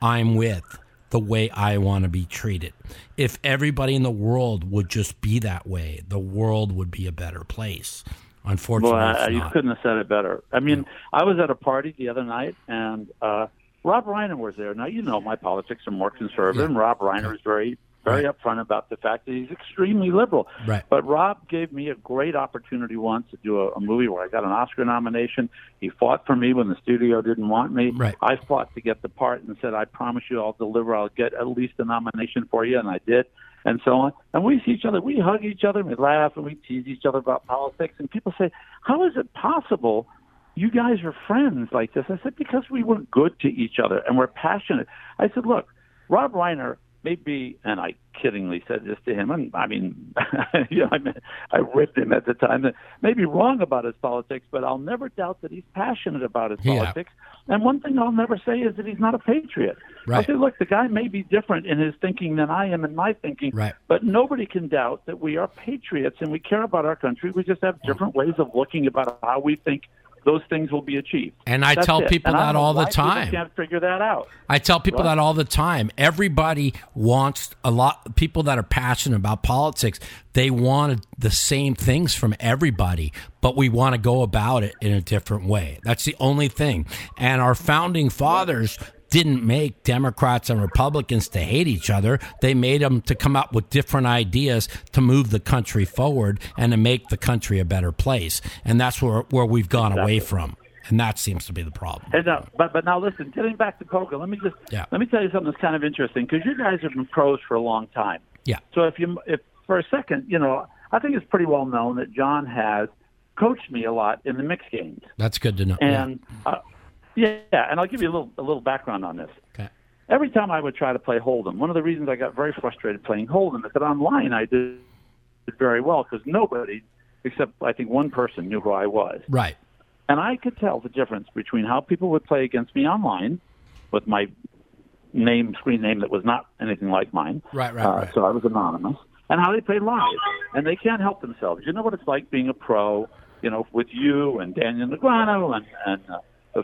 i'm with the way I want to be treated. If everybody in the world would just be that way, the world would be a better place. Unfortunately, Well, uh, you couldn't have said it better. I mean, I was at a party the other night, and uh, Rob Reiner was there. Now, you know, my politics are more conservative, and Rob Reiner is very, very upfront about the fact that he's extremely liberal. Right. But Rob gave me a great opportunity once to do a, a movie where I got an Oscar nomination. He fought for me when the studio didn't want me. Right. I fought to get the part and said, I promise you I'll deliver. I'll get at least a nomination for you, and I did. And so on. And we see each other, we hug each other, and we laugh, and we tease each other about politics. And people say, How is it possible you guys are friends like this? I said, Because we were good to each other and we're passionate. I said, Look, Rob Reiner may be, and I kiddingly said this to him, and I mean, you know, I, mean, I ripped him at the time, that may be wrong about his politics, but I'll never doubt that he's passionate about his Yeah. politics. And one thing I'll never say is that he's not a patriot. I Right. say, look, the guy may be different in his thinking than I am in my thinking, Right. but nobody can doubt that we are patriots and we care about our country. We just have different ways of looking about how we think those things will be achieved. And I That's tell it. people that all the time. Can't figure that out. I tell people Right. that all the time. Everybody wants a lot. People that are passionate about politics, they want the same things from everybody, but we want to go about it in a different way. That's the only thing. And our founding fathers didn't make Democrats and Republicans to hate each other. They made them to come up with different ideas to move the country forward and to make the country a better place. And that's where where we've gone away from. And that seems to be the problem. Hey, now, but but now listen, getting back to poker, let me just Yeah. let me tell you something that's kind of interesting because you guys have been pros for a long time. Yeah. So if you if for a second, you know, I think it's pretty well known that John has coached me a lot in the mixed games, That's good to know. Yeah. and uh, yeah, and I'll give you a little a little background on this. Okay. Every time I would try to play Hold'em, one of the reasons I got very frustrated playing Hold'em is that online I did very well because nobody, except I think one person, knew who I was. Right. And I could tell the difference between how people would play against me online with my name, screen name that was not anything like mine. Right, right, uh, right. So I was anonymous. And how they play live. And they can't help themselves. You know what it's like being a pro, you know, with you and Daniel Negreanu and, and uh,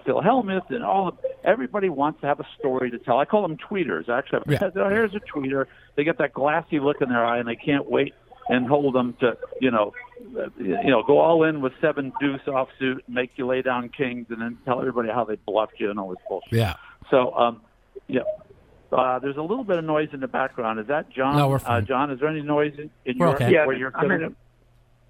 Phil Hellmuth and all of everybody wants to have a story to tell. I call them tweeters. Actually, Yeah. oh, here's a tweeter. They get that glassy look in their eye and they can't wait and hold them to, you know, uh, you know, go all in with seven deuce offsuit, and make you lay down kings, and then tell everybody how they bluffed you and all this bullshit. Yeah. So, um, yeah. Uh, there's a little bit of noise in the background. Is that John? No, we're Uh, fine. John, is there any noise in, in your okay. Yeah, where you're I'm in a sitting?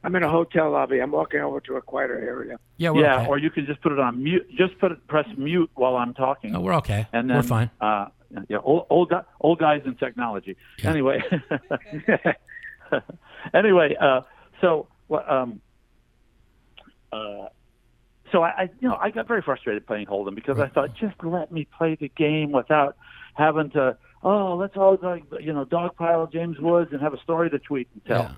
I'm in a hotel lobby. I'm walking over to a quieter area. Yeah, we're yeah, okay. or you can just put it on mute. Just put it, press mute while I'm talking. No, we're okay. and then, we're fine. Uh, yeah, old old, guy, old guys in technology. Yeah. Anyway, anyway, uh, so? Um, uh, so I, I, you know, I got very frustrated playing Hold'em because I thought, just let me play the game without having to. Oh, let's all like, you know dogpile James Woods and have a story to tweet and tell. Yeah.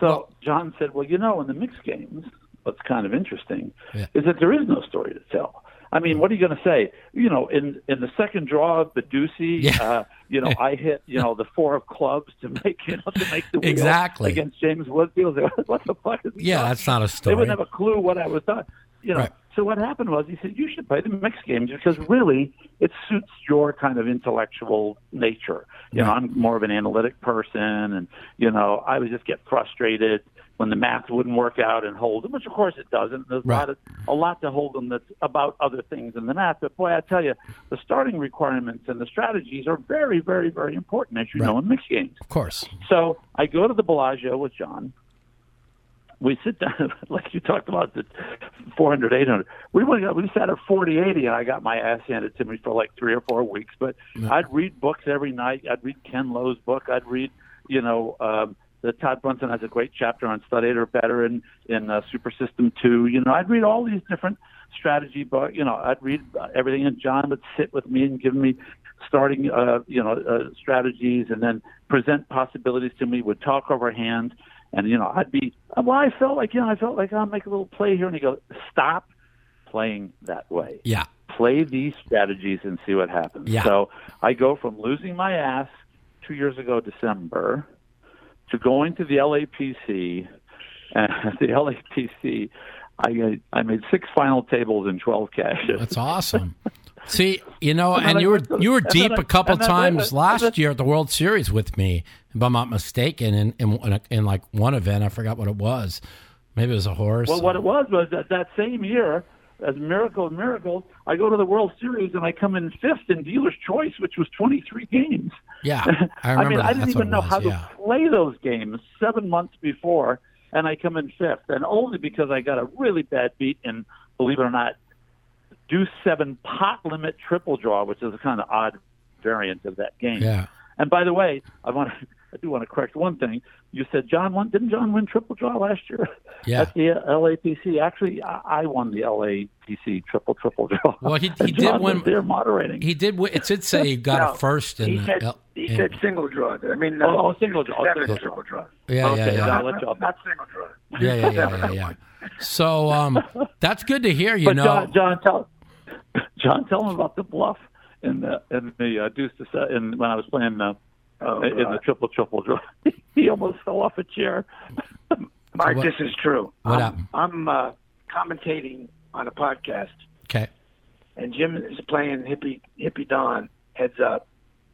So Well- John said, "Well, you know, in the mixed games, what's kind of interesting Yeah. is that there is no story to tell. I mean, what are you going to say? You know, in in the second draw of the Ducey, Yeah. uh, you know, I hit you know the four of clubs to make you know to make the Exactly. against James Woodfield. "What the fuck is Yeah, that's not a story. they wouldn't have a clue what I was done. You know, Right. So what happened was he said, you should play the mixed games because really it suits your kind of intellectual nature. You know, I'm more of an analytic person and, you know, I would just get frustrated when the math wouldn't work out and Hold'em, which of course it doesn't. There's Right. a lot of a lot to Hold'em that's about other things than the math. But boy, I tell you, the starting requirements and the strategies are very, very, very important, as you know, in mixed games. Of course. So I go to the Bellagio with John. We sit down, like you talked about the 400, 800. We went, we sat at 40, 80, and I got my ass handed to me for like three or four weeks. But I'd read books every night. I'd read Ken Lowe's book. I'd read, you know, um, the Todd Brunson has a great chapter on Stud Eight or Better in in uh, Super System Two. You know, I'd read all these different strategy books. You know, I'd read uh, everything, and John would sit with me and give me starting, uh, you know, uh, strategies, and then present possibilities to me. Would talk over hands, and you know, I'd be well. I felt like you know, I felt like I'll make a little play here, and he goes, "Stop playing that way." Yeah. play these strategies and see what happens. Yeah. So I go from losing my ass two years ago December to going to the LAPC. And at the LAPC, I I made six final tables and twelve cashes. That's awesome. See, you know, And I you were you were deep a couple I- times last year at the World Series with me, if I'm not mistaken. In in, in, like one event, I forgot what it was. Maybe it was a horse. Well, what it was was that that same year, as miracle of miracles, I go to the World Series and I come in fifth in dealer's choice, which was 23 games. Yeah, I remember mean, that. I didn't That's even know was, how yeah. to play those games seven months before, and I come in fifth, and only because I got a really bad beat in, believe it or not, deuce seven pot limit triple draw, which is a kind of odd variant of that game. Yeah. And by the way, I want to, I do want to correct one thing. You said John won. Didn't John win triple draw last year? Yeah. At the LAPC. Actually, I, I won the LAPC triple triple draw. Well, he, he John did win. was there moderating. He did. win- It did say he got No, a first in he said, L- he in- said single draw. I mean, Oh, oh, single draw. Seven Single triple draw. yeah, yeah, okay, yeah, I'll let you off. Not single draw. yeah, yeah, yeah, yeah, yeah. So um, that's good to hear. You but know, John, John, tell John, tell him about the bluff in the in the uh, deuce to set, in when I was playing uh, Oh, in the triple triple draw. he almost fell off a chair. Mike, What- this is true. what I'm, happened? I'm uh, commentating on a podcast, okay. and Jim is playing Hippie Hippie Don heads up.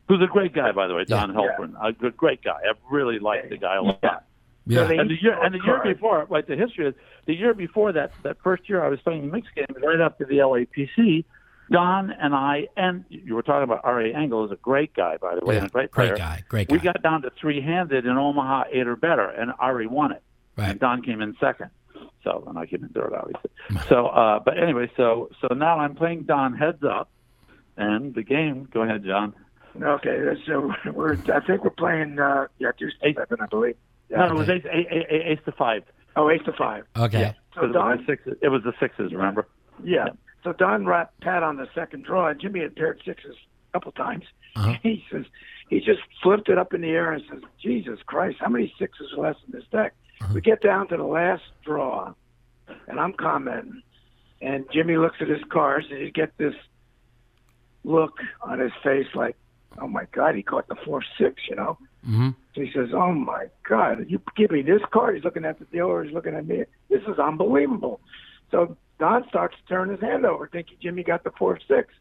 Who's a great guy, by the way, Don Yeah. Halpern. A good, great guy. I really like the guy a lot. Yeah. Yeah. So they And the year and the year before, like the history is the year before that that first year I was playing the mixed game right after the LAPC. Don and I and you were talking about Ari Engel is a great guy by the way Yeah, and a great player. great guy, great We got down to three handed in Omaha, eight or better, and Ari won it. Right. And Don came in second. So and I came in third, obviously. So, uh, but anyway, so so now I'm playing Don heads up, and the game. Go ahead, John. Okay, so we're I think we're playing uh, yeah two seven, I believe. Yeah. no, it was ace, ace, ace, ace to five. Oh, eight to five. Okay. So Because it was Don, the sixes. It was the sixes. Remember? yeah. So Don rapped Pat on the second draw, and Jimmy had paired sixes a couple times. Uh-huh. He says he just flipped it up in the air and says, "Jesus Christ, how many sixes are left in this deck?" Uh-huh. We get down to the last draw, and I'm commenting, and Jimmy looks at his cards, and you get this look on his face like, "Oh my God, he caught the four six," you know. hmm So he says, "Oh my God, you give me this card." He's looking at the dealer. He's looking at me. This is unbelievable. So Don starts to turn his hand over, thinking Jimmy got the four six.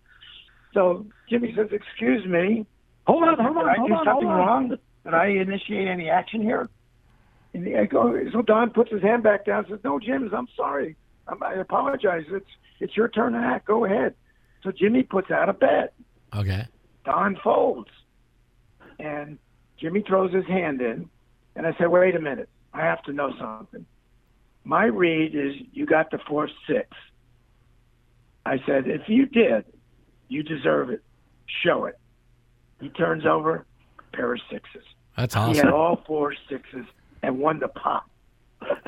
So Jimmy says, "Excuse me, Hold on, hold did on, I hold do on, something on. wrong? Did I initiate any action here?" And I go, so Don puts his hand back down and says, "No, James, I'm sorry. I'm, I apologize. It's it's your turn to act. Go ahead." So Jimmy puts out a bet. Okay. Don folds. And Jimmy throws his hand in. And I said, wait a minute. I have to know something. My read is you got the four six. I said, if you did, you deserve it. Show it. He turns over, a pair of sixes. That's awesome. He had all four sixes and won the pop.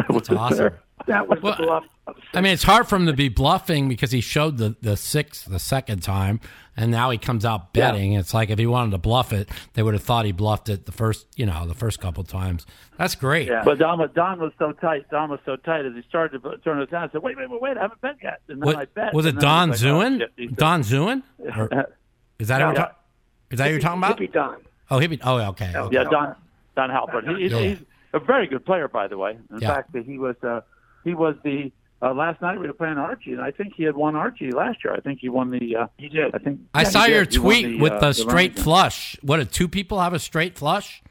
That's awesome. That was Well, the bluff. Of I mean, it's hard for him to be bluffing because he showed the the six the second time, and now he comes out betting. It's like if he wanted to bluff it, they would have thought he bluffed it the first, you know, the first couple times. That's great. Yeah. But Don, was- Don was so tight. Don was so tight as he started to turn it down. I said, "Wait, wait, wait, wait! I haven't bet yet." And then I bet. was it Don I was like, oh, shit. Don Zuen? Or- is that who No. we're is that who you're talking about? Hippie Don. Oh, hippie. Oh, okay. okay. Yeah, Don Don Halpern. He, he's, Yeah. he's a very good player, by the way. In Yeah. fact, he was uh, he was the uh, last night we were playing Archie, and I think he had won Archie last year. I think he won the. Uh, He did. I think I yeah, saw your did. Tweet the, with uh, the the straight Remington. flush. What did two people have a straight flush?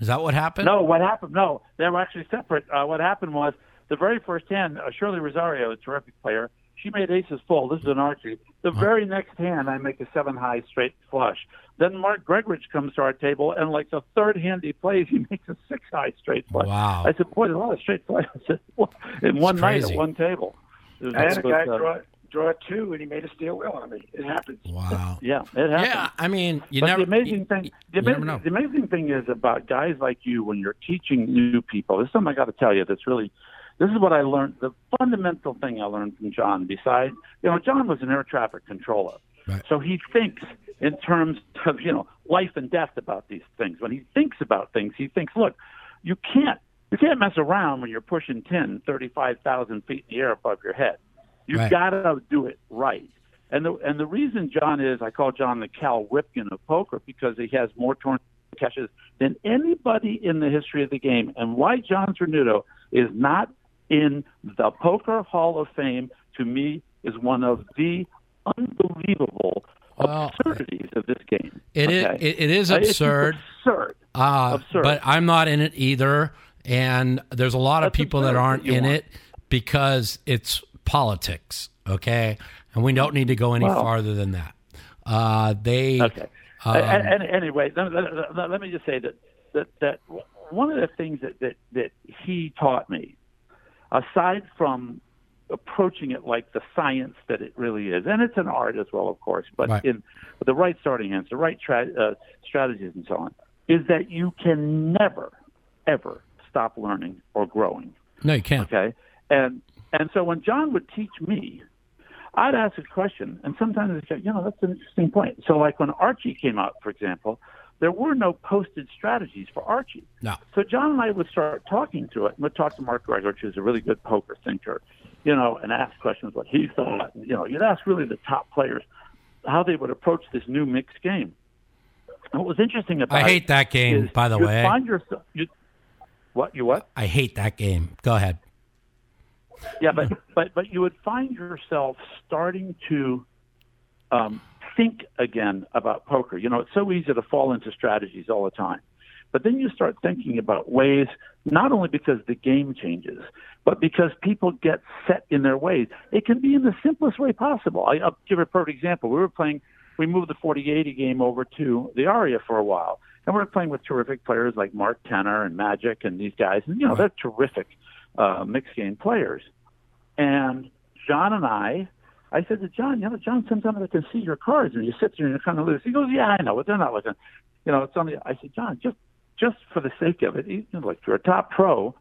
Is that what happened? No, what happened? No, they were actually separate. Uh, what happened was the very first hand, uh, Shirley Rosario, a terrific player, she made aces full. This is an Archie. The very next hand, I make a seven high straight flush. Then Mark Gregorich comes to our table, and like the third hand he plays, he makes a six high straight flush. Wow. I said, boy, there's a lot of straight flushes in one night at one table. And was- had a guy uh, draw draw two, and he made a steel wheel on me. It happens. Wow. Yeah, it happened. Yeah, I mean, you but never. the amazing thing, the you never amazing, know. the amazing thing is about guys like you when you're teaching new people. This is something I got to tell you. That's really, this is what I learned. The fundamental thing I learned from John. Besides, you know, John was an air traffic controller, Right. so he thinks in terms of you know life and death about these things. When he thinks about things, he thinks, look, you can't you can't mess around when you're pushing 10, 35,000 feet in the air above your head. You Right. got to do it right. And the and the reason John is, I call John the Cal Ripken of poker because he has more torn catches than anybody in the history of the game. And why John Cernuto is not in the Poker Hall of Fame to me is one of the unbelievable Well, absurdities of this game. It is. Okay? It, it is Uh, it's absurd. absurd. Uh, Absurd. But I'm not in it either. And there's a lot of people that aren't that in want. it because it's politics. Okay. And we don't need to go any farther than that. Uh, they. Okay. Um, and, and anyway, let, let- let- let me just say that that that one of the things that that that he taught me, aside from approaching it like the science that it really is, and it's an art as well, of course, but Right. in with the right starting hands, the right tra- uh, strategies, and so on, is that you can never, ever stop learning or growing. no, you can't. Okay, and and so when John would teach me, I'd ask a question, and sometimes I'd say, you know, that's an interesting point. So like when Archie came out, for example, there were no posted strategies for Archie. No. So John and I would start talking to it, and we'd talk to Mark Gregor, who's a really good poker thinker, you know, and ask questions what he thought. You know, you'd ask really the top players how they would approach this new mixed game. And what was interesting about I hate that game, by the way. Find yourself, you, what you what? I hate that game. Go ahead. Yeah, but but but you would find yourself starting to um, think again about poker. You know, it's so easy to fall into strategies all the time, but then you start thinking about ways not only because the game changes, but because people get set in their ways. It can be in the simplest way possible. I, I'll give a perfect example. We were playing. We moved the 40-80 game over to the Aria for a while, and we were playing with terrific players like Mark Tenner and Magic and these guys, and you know they're terrific uh, mixed game players. And John and I, I said to John, you know, John, sometimes I can see your cards and you sit there and you're kind of loose. He goes, yeah, I know, but they're not looking. You know, it's only. I said, John, just just for the sake of it, you know, like you're a top pro,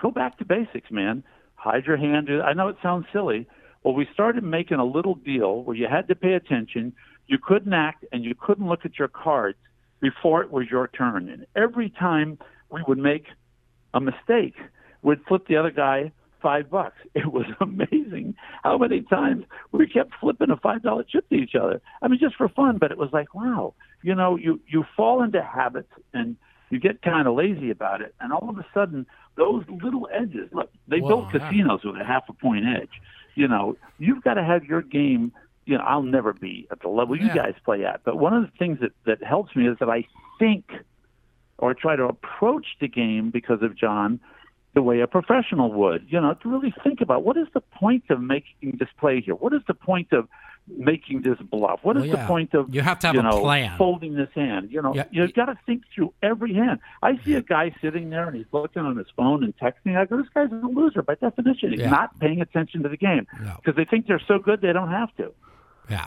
go back to basics, man. Hide your hand. I know it sounds silly. Well, we started making a little deal where you had to pay attention. You couldn't act and you couldn't look at your cards before it was your turn. And every time we would make a mistake, we'd flip the other guy five bucks. It was amazing how many times we kept flipping a five dollar chip to each other. I mean, just for fun, but it was like, wow, you know, you you fall into habits and you get kind of lazy about it, and all of a sudden, those little edges. Look, they Well, built yeah. casinos with a half a point edge. You know, you've got to have your game. You know, I'll never be at the level you guys play at. But one of the things that that helps me is that I think or try to approach the game because of John the way a professional would. You know, to really think about what is the point of making this play here? What is the point of making this bluff? What is Well, the yeah. point of You have to have a know, plan. folding this hand? You know, Yeah. you've got to think through every hand. I see a guy sitting there and he's looking on his phone and texting. I go, this guy's a loser by definition. He's Yeah. not paying attention to the game No. because they think they're so good they don't have to. Yeah.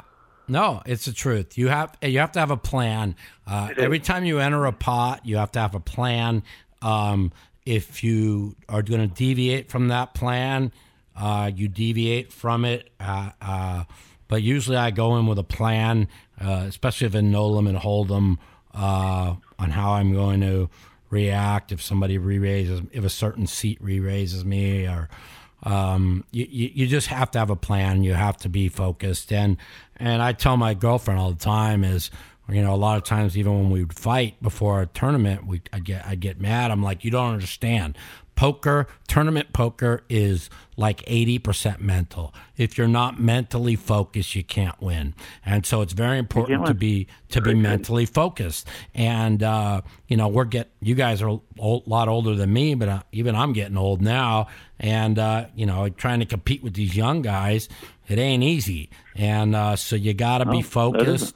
No, it's the truth. You have you have to have a plan. Uh, every time you enter a pot, you have to have a plan. Um, if you are going to deviate from that plan, uh, you deviate from it. Uh, uh, but usually, I go in with a plan, uh, especially if in no limit hold'em, uh, on how I'm going to react if somebody re-raises, if a certain seat re-raises me, or um, you you just have to have a plan. You have to be focused, and and I tell my girlfriend all the time is, you know, a lot of times even when we would fight before a tournament, we I get I get mad. I'm like, you don't understand. poker, tournament poker is like 80% mental. If you're not mentally focused, you can't win. And so it's very important to be to be mentally focused. And uh, you know, we're get you guys are a lot older than me, but uh, even I'm getting old now and uh, you know, trying to compete with these young guys, it ain't easy. And uh, so you got to be No, focused.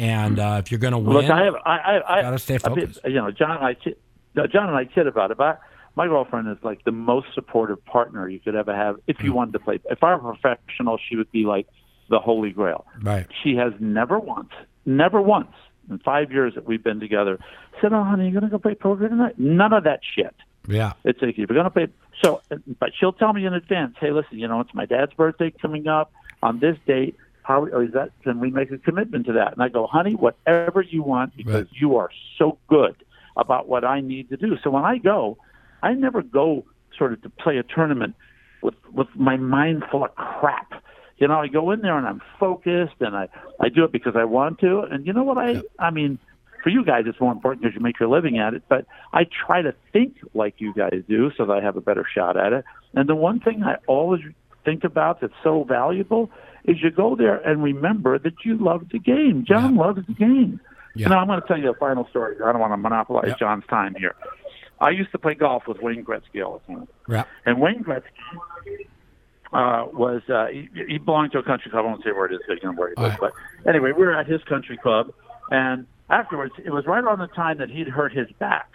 And uh, if you're going to win, Look, I have, I, I, I Gotta stay focused. you know, John and I, kid- no, John and I kid about it, but my girlfriend is like the most supportive partner you could ever have if Mm. you wanted to play. If I were a professional, she would be like the holy grail. right? She has never once, never once in five years that we've been together said, "Oh, honey, you gonna go play poker tonight?" None of that shit. Yeah, It's like if you're gonna play. So, but she'll tell me in advance. Hey, listen, you know, it's my dad's birthday coming up on this date. How is that? Can we make a commitment to that? And I go, honey, whatever you want, because Right. you are so good about what I need to do. So when I go, I never go sort of to play a tournament with with my mind full of crap. You know, I go in there and I'm focused, and I I do it because I want to. And you know what I I mean, for you guys, it's more important because you make your living at it. But I try to think like you guys do, so that I have a better shot at it. And the one thing I always think about that's so valuable is you go there and remember that you love the game. John loves the game. Yeah. Now I'm going to tell you a final story. I don't want to monopolize Yeah. John's time here. I used to play golf with Wayne Gretzky all the time. yeah, And Wayne Gretzky uh, was uh, he, he belonged to a country club. I won't say where it is because you where he All right. But anyway, we were at his country club, and afterwards, it was right on the time that he'd hurt his back,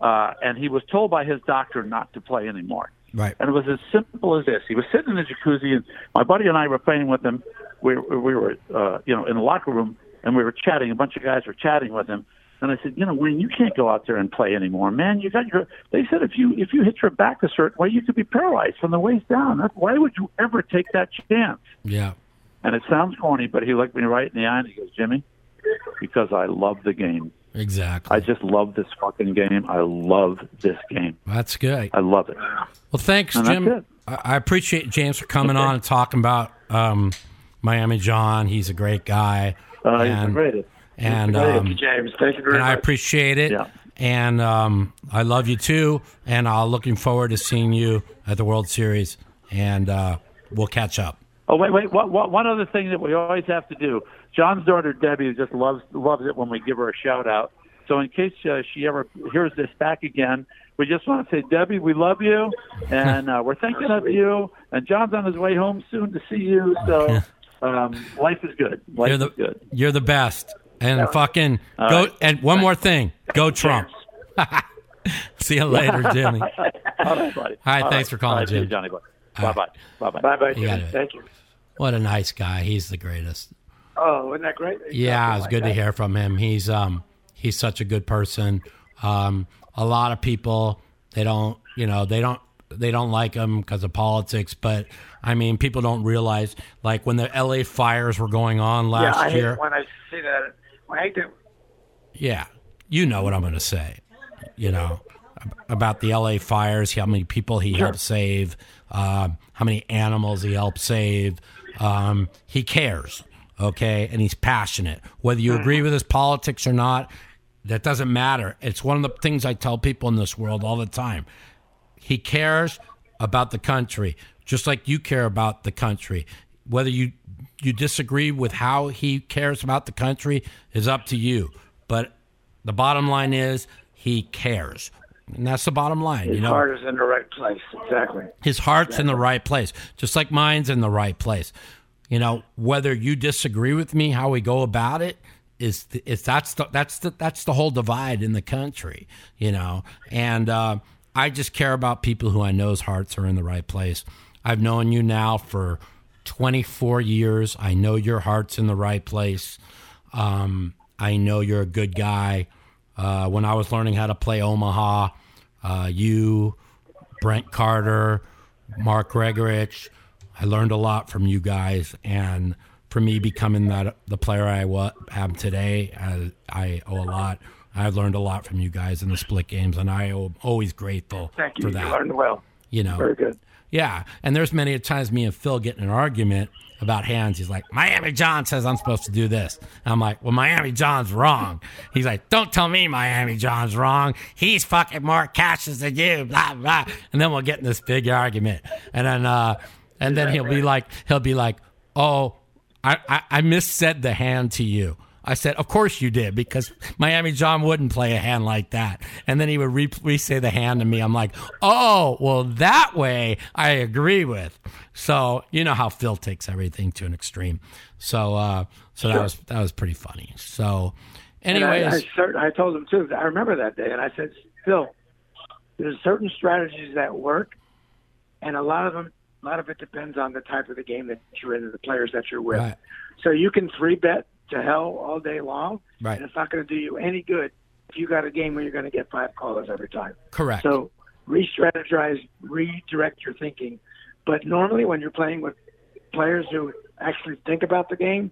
uh, and he was told by his doctor not to play anymore. Right. And it was as simple as this: he was sitting in the jacuzzi, and my buddy and I were playing with him. We we were uh, you know in the locker room, and we were chatting. A bunch of guys were chatting with him. And I said, you know, Wayne, you can't go out there and play anymore, man. You got your. They said if you if you hit your back a certain way, you could be paralyzed from the waist down. That's, why would you ever take that chance? Yeah, And it sounds corny, but he looked me right in the eye and he goes, Jimmy, because I love the game. Exactly. I just love this fucking game. I love this game. That's good. I love it. Well, thanks, And Jim. I I appreciate James for coming on and talking about um, Miami John. He's a great guy. Uh, he's the and, greatest. And, He's the um, James. Thank you very and I appreciate it. Yeah. And um, I love you too. And I'm looking forward to seeing you at the World Series. And uh, we'll catch up. Oh wait, wait. What, what, one other thing that we always have to do. John's daughter Debbie just loves loves it when we give her a shout out. So in case uh, she ever hears this back again, we just want to say, Debbie, we love you, and uh, we're thinking of you. And John's on his way home soon to see you. So um, life is good. Life You're the is good. you're the best. And fucking All go. right. And one more thing, go Trump. See you later, Jimmy. All right, buddy. Hi, All thanks for calling, All right, see you, Jim. Johnny boy. Bye bye. Bye bye. Bye bye, You got Jimmy. it. Thank you. What a nice guy. He's the greatest. Oh, isn't that great? Yeah, it's Like good to hear from him. He's um he's such a good person. Um, a lot of people they don't you know they don't they don't like him because of politics, but I mean people don't realize like when the L.A. fires were going on Yeah, last I hate year. when I see that. I hate that. Yeah, you know what I'm going to say. You know about the L.A. fires, how many people he helped save, um, how many animals he helped save. Um, he cares, okay, and he's passionate. Whether you agree with his politics or not, that doesn't matter. It's one of the things I tell people in this world all the time. He cares about the country, just like you care about the country. Whether you you disagree with how he cares about the country is up to you. But the bottom line is he cares. And that's the bottom line. His you know, heart is in the right place. Exactly. his heart's in the right place, just like mine's in the right place. You know, whether you disagree with me, how we go about it is is that's the that's the that's the whole divide in the country. You know, and uh, I just care about people who I know's hearts are in the right place. I've known you now for 24 years. I know your heart's in the right place. Um, I know you're a good guy. Uh, when I was learning how to play Omaha, uh, you, Brent Carter, Mark Gregorich, I learned a lot from you guys. And for me becoming that the player I am today, I, I owe a lot. I've learned a lot from you guys in the split games, and I am always grateful Thank you. for You that. learned well. You know, Very good. yeah, and there's many times me and Phil get in an argument about hands. He's like, Miami John says I'm supposed to do this. And I'm like, well, Miami John's wrong. He's like, don't tell me Miami John's wrong. He's fucking more cashes than you. Blah blah. And then we'll get in this big argument. And then, uh, and then he'll be like, he'll be like, oh, I, I, I missaid the hand to you. I said, of course you did, because Miami John wouldn't play a hand like that. And then he would re- re-say the hand to me. I'm like, oh, well, that way I agree with. So you know how Phil takes everything to an extreme. So, uh, so that was that was pretty funny. So, I, anyways, I, cert- I told him too. I remember that day, and I said, Phil, there's certain strategies that work, and a lot of them, a lot of it depends on the type of the game that you're in and the players that you're with. Right. So you can three bet to hell all day long, Right. and it's not going to do you any good if you got a game where you're going to get five callers every time. correct. So re-strategize, redirect your thinking. But normally, when you're playing with players who actually think about the game,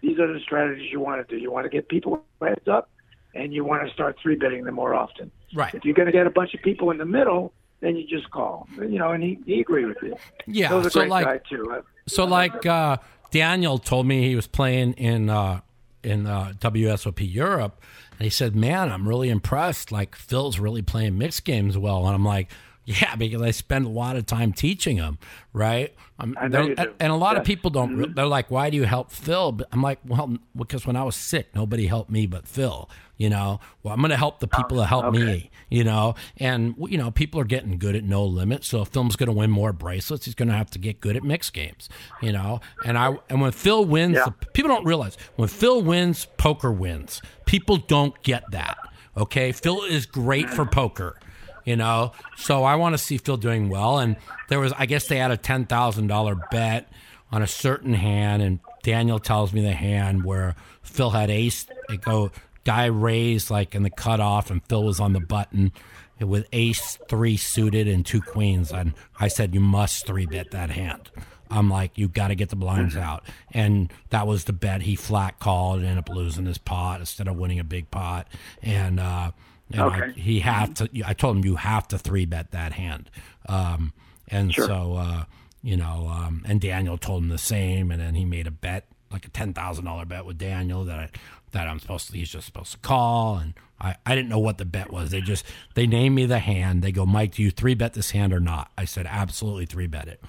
these are the strategies you want to do. You want to get people heads up, and you want to start three betting them more often. right. If you're going to get a bunch of people in the middle, then you just call. You know, and he, he agreed with you. Yeah. So like, too. So like uh, Daniel told me he was playing in uh, in uh, WSOP Europe, and he said, "Man, I'm really impressed. Like Phil's really playing mixed games well." And I'm like, "Yeah, because I spend a lot of time teaching them, right?" I'm, I know you do. And a lot of people don't. re- mm-hmm. They're like, "Why do you help Phil?" But I'm like, "Well, because when I was sick, nobody helped me but Phil." You know, well, I'm going to help the oh, people that help me. You know, and you know, people are getting good at no limit. So if Phil's going to win more bracelets, he's going to have to get good at mixed games. You know, and I and when Phil wins, Yeah. the, people don't realize when Phil wins, poker wins. People don't get that. Okay, Phil is great mm. for poker. You know, so I want to see Phil doing well. And there was, I guess, they had a ten thousand dollar bet on a certain hand, and Daniel tells me the hand where Phil had ace. It go guy raised like in the cutoff, and Phil was on the button with ace three suited and two queens. And I said, you must three bet that hand. I'm like, you got to get the blinds out, and that was the bet he flat called and ended up losing his pot instead of winning a big pot. And uh, and I, Okay. he have to. I told him you have to three bet that hand. Um, and so uh, you know, um, and Daniel told him the same, and then he made a bet, like a ten thousand dollar bet with Daniel that I, that I'm supposed to. He's just supposed to call, and I, I didn't know what the bet was. They just they named me the hand. They go, Mike, do you three bet this hand or not? I said absolutely three bet it,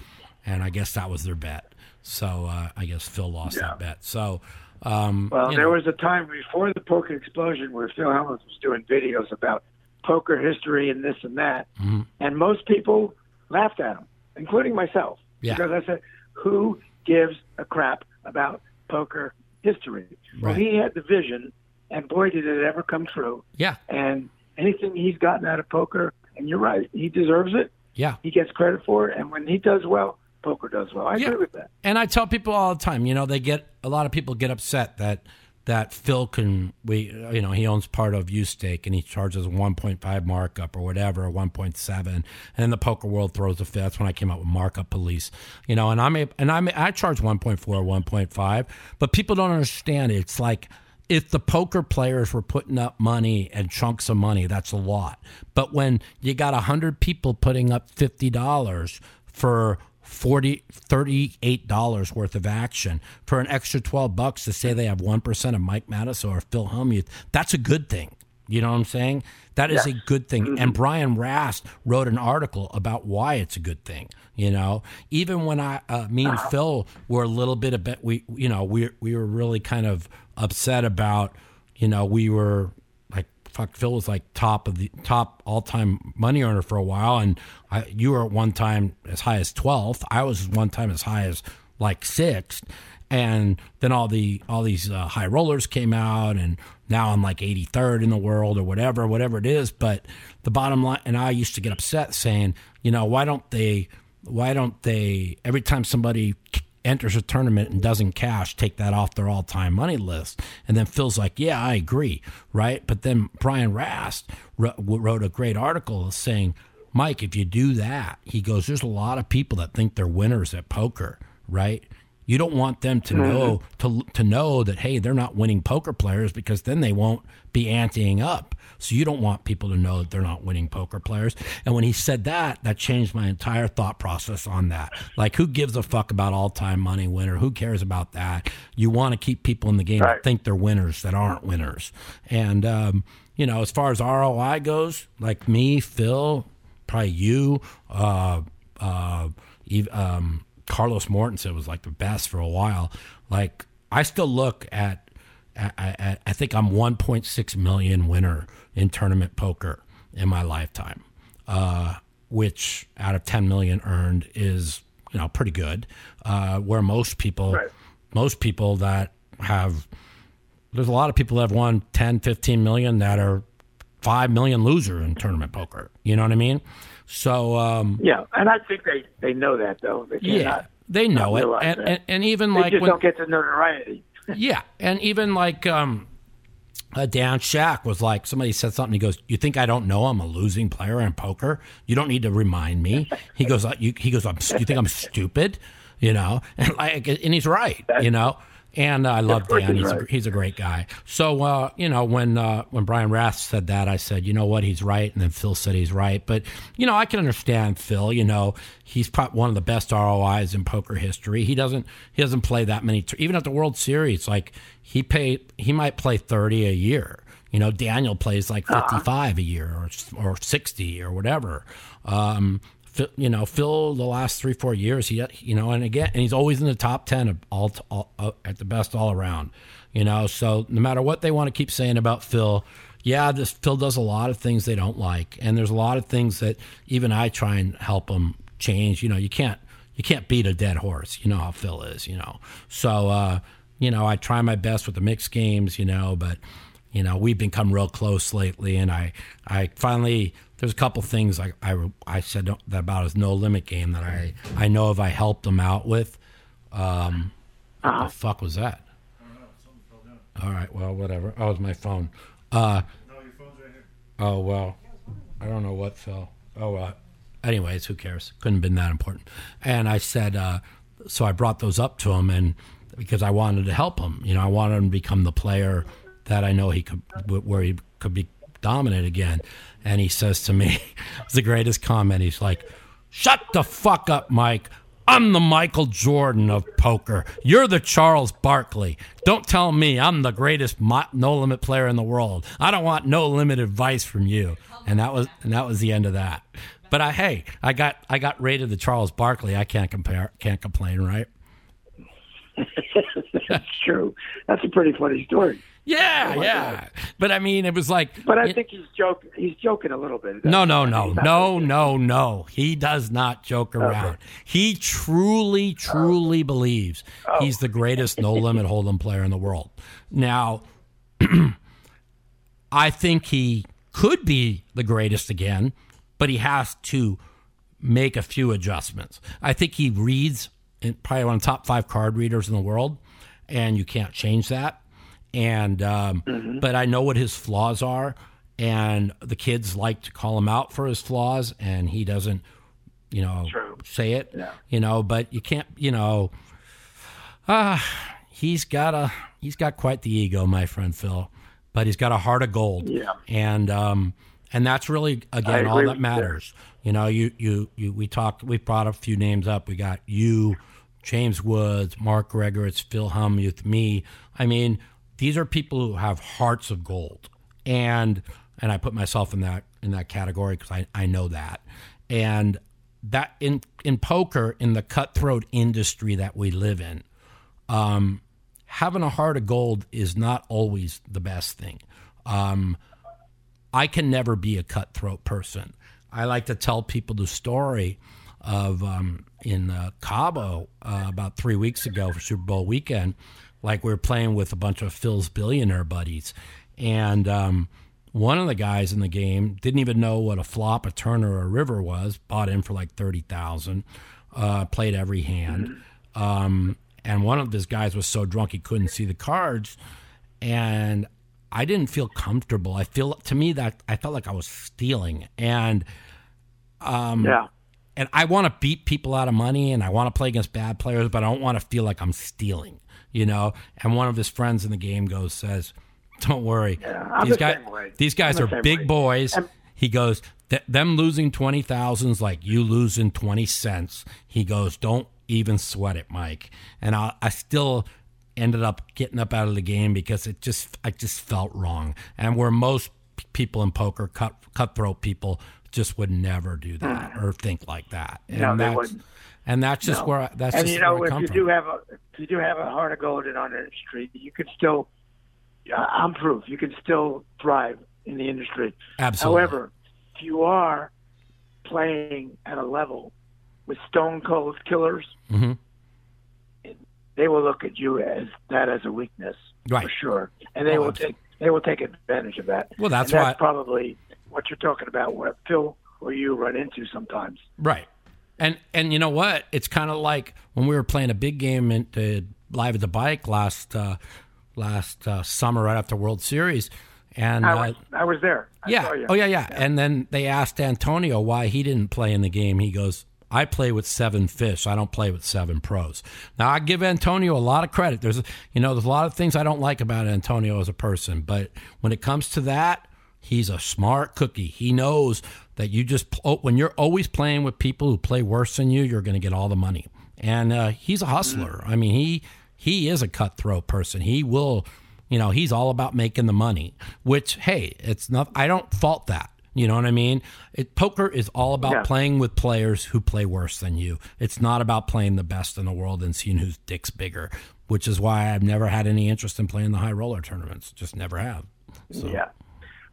and I guess that was their bet. So uh, I guess Phil lost that bet. So. Um, Well, there know, was a time before the poker explosion where Phil Hellmuth was doing videos about poker history and this and that, Mm-hmm. and most people laughed at him, including myself, Yeah. because I said, "Who gives a crap about poker history?" Well, he had the vision, and boy, did it ever come true. yeah, And anything he's gotten out of poker, and you're right, he deserves it. yeah. He gets credit for it, and when he does well, poker does well. I Yeah. agree with that. And I tell people all the time, you know, they get a lot of people get upset that that Phil can we you know he owns part of UStake and he charges a 1.5 markup or whatever, 1.7, and then the poker world throws a fit. That's when I came out with markup police, you know, and I'm a, and I'm I charge 1.4 or 1.5, but people don't understand it. It's like if the poker players were putting up money and chunks of money, that's a lot. But when you got 100 people putting up $50 for 40 $38 worth of action for an extra 12 bucks to say they have 1% of Mike Matusow or Phil Hellmuth, that's a good thing. You know what I'm saying? That is a good thing. And Brian Rast wrote an article about why it's a good thing. You know, even when I, uh, me and Phil were a little bit a bit, we, you know, we we were really kind of upset about, you know, we were fuck. Phil was like top of the top all time money earner for a while, and I, you were at one time as high as twelfth. I was one time as high as like sixth, and then all the all these uh, high rollers came out, and now I'm like 83rd in the world or whatever, whatever it is. But the bottom line, and I used to get upset saying, you know, why don't they, why don't they every time somebody enters a tournament and doesn't cash, take that off their all-time money list. And then Phil's like, "Yeah, I agree, right?" But then Brian Rast wrote, wrote a great article saying, "Mike, if you do that, he goes, there's a lot of people that think they're winners at poker, right?" You don't want them to mm-hmm. know to to know that hey, they're not winning poker players because then they won't be anteing up, So you don't want people to know that they're not winning poker players. And when he said that, that changed my entire thought process on that. Like, who gives a fuck about all time money winner? Who cares about that? You want to keep people in the game Right. that think they're winners that aren't winners. And, um, you know, as far as ROI goes, like me, Phil, probably you, uh, uh, um, Carlos Mortensen was like the best for a while. Like, I still look at, I, I, I think I'm 1.6 million winner in tournament poker in my lifetime, uh, which out of 10 million earned is you know pretty good. Uh, where most people, Right. most people that have, there's a lot of people that have won 10, 15 million that are five million loser in tournament poker. You know what I mean? So um, Yeah, and I think they they know that though. They yeah, they know it, and, and and even They like just when, don't get the notoriety. yeah, and even like um, uh, Dan Shak was like somebody said something. He goes, "You think I don't know I'm a losing player in poker? You don't need to remind me." He goes, uh, you, "He goes, I'm, you think I'm stupid?" You know, and like, and he's right. You know, and I love Dan. he's He's a, he's a great guy. So uh, you know, when uh, when Brian Rast said that, I said, "You know what? He's right." And then Phil said he's right. But you know, I can understand Phil. You know, he's probably one of the best ROIs in poker history. He doesn't he doesn't play that many. T- even at the World Series, like he pay he might play thirty a year. You know, Daniel plays like Uh-huh. 55 a year or or 60 or whatever. Um, you know, Phil, the last three four years, he you know, and again, and he's always in the top 10 of all, all uh, at the best all around. You know, so no matter what they want to keep saying about Phil, yeah, this Phil does a lot of things they don't like, and there's a lot of things that even I try and help him change. You know, you can't you can't beat a dead horse. You know how Phil is. You know, so uh, you know I try my best with the mixed games. You know, but you know we've become real close lately, and I I finally there's a couple things I I, I said that about his no limit game that I I know if I helped him out with. Um, what the fuck was that? All right, well, whatever. Oh, it's my phone. Uh, Oh well, I don't know what fell. Oh, uh, anyways, who cares? Couldn't have been that important. And I said, uh, so I brought those up to him, and because I wanted to help him, you know, I wanted him to become the player that I know he could, where he could be dominant again. And he says to me, it's the greatest comment. He's like, "Shut the fuck up, Mike." I'm the Michael Jordan of poker. You're the Charles Barkley. Don't tell me I'm the greatest no limit player in the world. I don't want no limit advice from you. And that was and that was the end of that. But I hey, I got I got rated the Charles Barkley. I can't compare can't complain, right? That's true. That's a pretty funny story. Yeah, Oh, yeah. But I mean, it was like But I it- think he's joking. He's joking a little bit. No, no, no, no, no, no. He does not joke around. He truly, truly oh. believes oh. he's the greatest no limit hold'em player in the world. Now, I think he could be the greatest again, but he has to make a few adjustments. I think he reads probably one of the top five card readers in the world, and you can't change that. And um, but I know what his flaws are, and the kids like to call him out for his flaws, and he doesn't, you know, True. say it. You know, but you can't, you know. Ah, he's got a he's got quite the ego, my friend Phil, but he's got a heart of gold. Yeah. and um, and that's really again all that with you. matters. You know, you you you we talked. We brought a few names up. We got you, James Woods, Mark Gregorich, Phil Hellmuth, me. I mean, these are people who have hearts of gold, and and I put myself in that in that category because I I know that, and that in in poker in the cutthroat industry that we live in, um, having a heart of gold is not always the best thing. Um, I can never be a cutthroat person. I like to tell people the story of um, in uh, Cabo uh, about three weeks ago for Super Bowl weekend. Like we were playing with a bunch of Phil's billionaire buddies, and um, one of the guys in the game didn't even know what a flop, a turn, or a river was. Bought in for like thirty thousand. Uh, played every hand, um, and one of these guys was so drunk he couldn't see the cards, and I didn't feel comfortable. I feel to me that I felt like I was stealing, and um, Yeah. and I want to beat people out of money, and I want to play against bad players, but I don't want to feel like I'm stealing, you know. And one of his friends in the game goes says, Don't worry. I'm these the way. these guys I'm the are same big way. boys. And- he goes, "Th- them losing twenty thousands like you losing twenty cents. He goes, don't even sweat it, Mike. And I, I still ended up getting up out of the game because it just, I just felt wrong. And where most people in poker, cut, cutthroat people, just would never do that or think like that. And. No, they that's, wouldn't. and that's just No. where I, that's and you know, if you from. do have a if you do have a heart of gold in our industry, you can still. I'm proof. You can still thrive in the industry. Absolutely. However, if you are playing at a level with stone cold killers, hmm they will look at you as that as a weakness Right. for sure, and they Oh, will absolutely. take they will take advantage of that. Well, that's and why- probably what you're talking about. What Phil or you run into sometimes. Right. And and you know what? It's kind of like when we were playing a big game in, uh, live at the bike last uh, last uh, summer, right after World Series, and I uh, was I was there. I yeah, saw you. oh yeah, yeah, And then they asked Antonio why he didn't play in the game. He goes, "I play with seven fish. I don't play with seven pros." Now I give Antonio a lot of credit. There's you know there's a lot of things I don't like about Antonio as a person, but when it comes to that, he's a smart cookie. He knows that you just pl- when you're always playing with people who play worse than you, you're going to get all the money. And uh, he's a hustler. I mean, he he is a cutthroat person. He will, you know, he's all about making the money. Which, hey, it's not. I don't fault that. You know what I mean? It, poker is all about Yeah. playing with players who play worse than you. It's not about playing the best in the world and seeing whose dick's bigger. Which is why I've never had any interest in playing the high roller tournaments. Just never have. So, Yeah.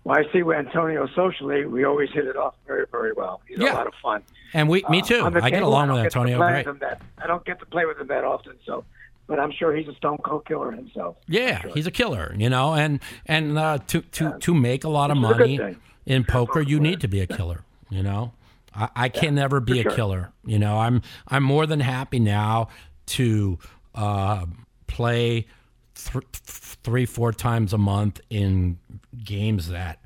Well, I see with Antonio socially, we always hit it off very, very well. He's Yeah. a lot of fun. And we, me Uh, too. the I get along with Antonio great. with that- I don't get to play with him that often, so, but I'm sure he's a stone cold killer himself. Yeah, he's a killer, you know, and and uh, to to to make a lot of Which a good money. In poker, you need to be a killer, you know. I, I can never be a sure. killer, you know. I'm I'm more than happy now to uh, play th- three four times a month in games that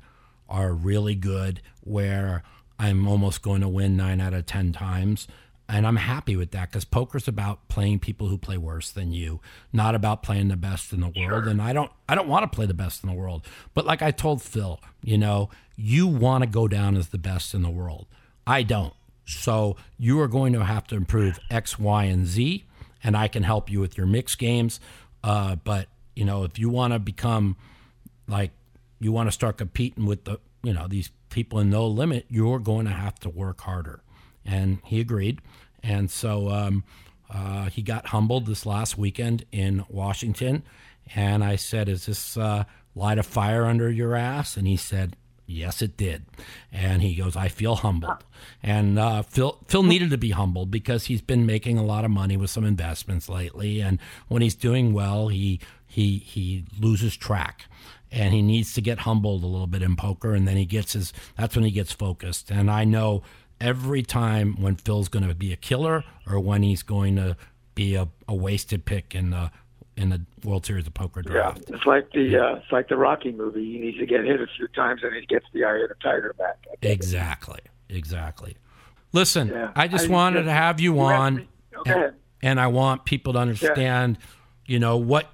are really good, where I'm almost going to win nine out of ten times. And I'm happy with that because poker's about playing people who play worse than you, not about playing the best in the world. And I don't, I don't want to play the best in the world. But like I told Phil, you know, you want to go down as the best in the world. I don't. So you are going to have to improve X, Y, and Z, and I can help you with your mixed games. Uh, but you know, if you want to become like you want to start competing with the you know these people in no limit you're going to have to work harder and he agreed. And so um, uh, he got humbled this last weekend in washington. And i said is this uh, light a fire under your ass? And he said yes it did. And he goes i feel humbled. And uh, phil phil needed to be humbled because he's been making a lot of money with some investments lately. And when he's doing well he he he loses track. And he needs to get humbled a little bit in poker. And then he gets his that's when he gets focused. And i know every time when phil's going to be a killer or when he's going to be a, a wasted pick in the in the world series of poker Yeah, it's like the uh, it's like the Rocky movie. He needs to get hit a few times, and he gets the eye of the tiger back. exactly exactly listen Yeah. i just I- wanted yeah. to have you on ahead. and I want people to understand, you know, what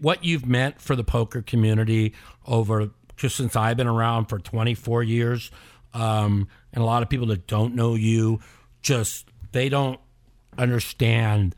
what you've meant for the poker community over just since I've been around for 24 years, um, and a lot of people that don't know you, just they don't understand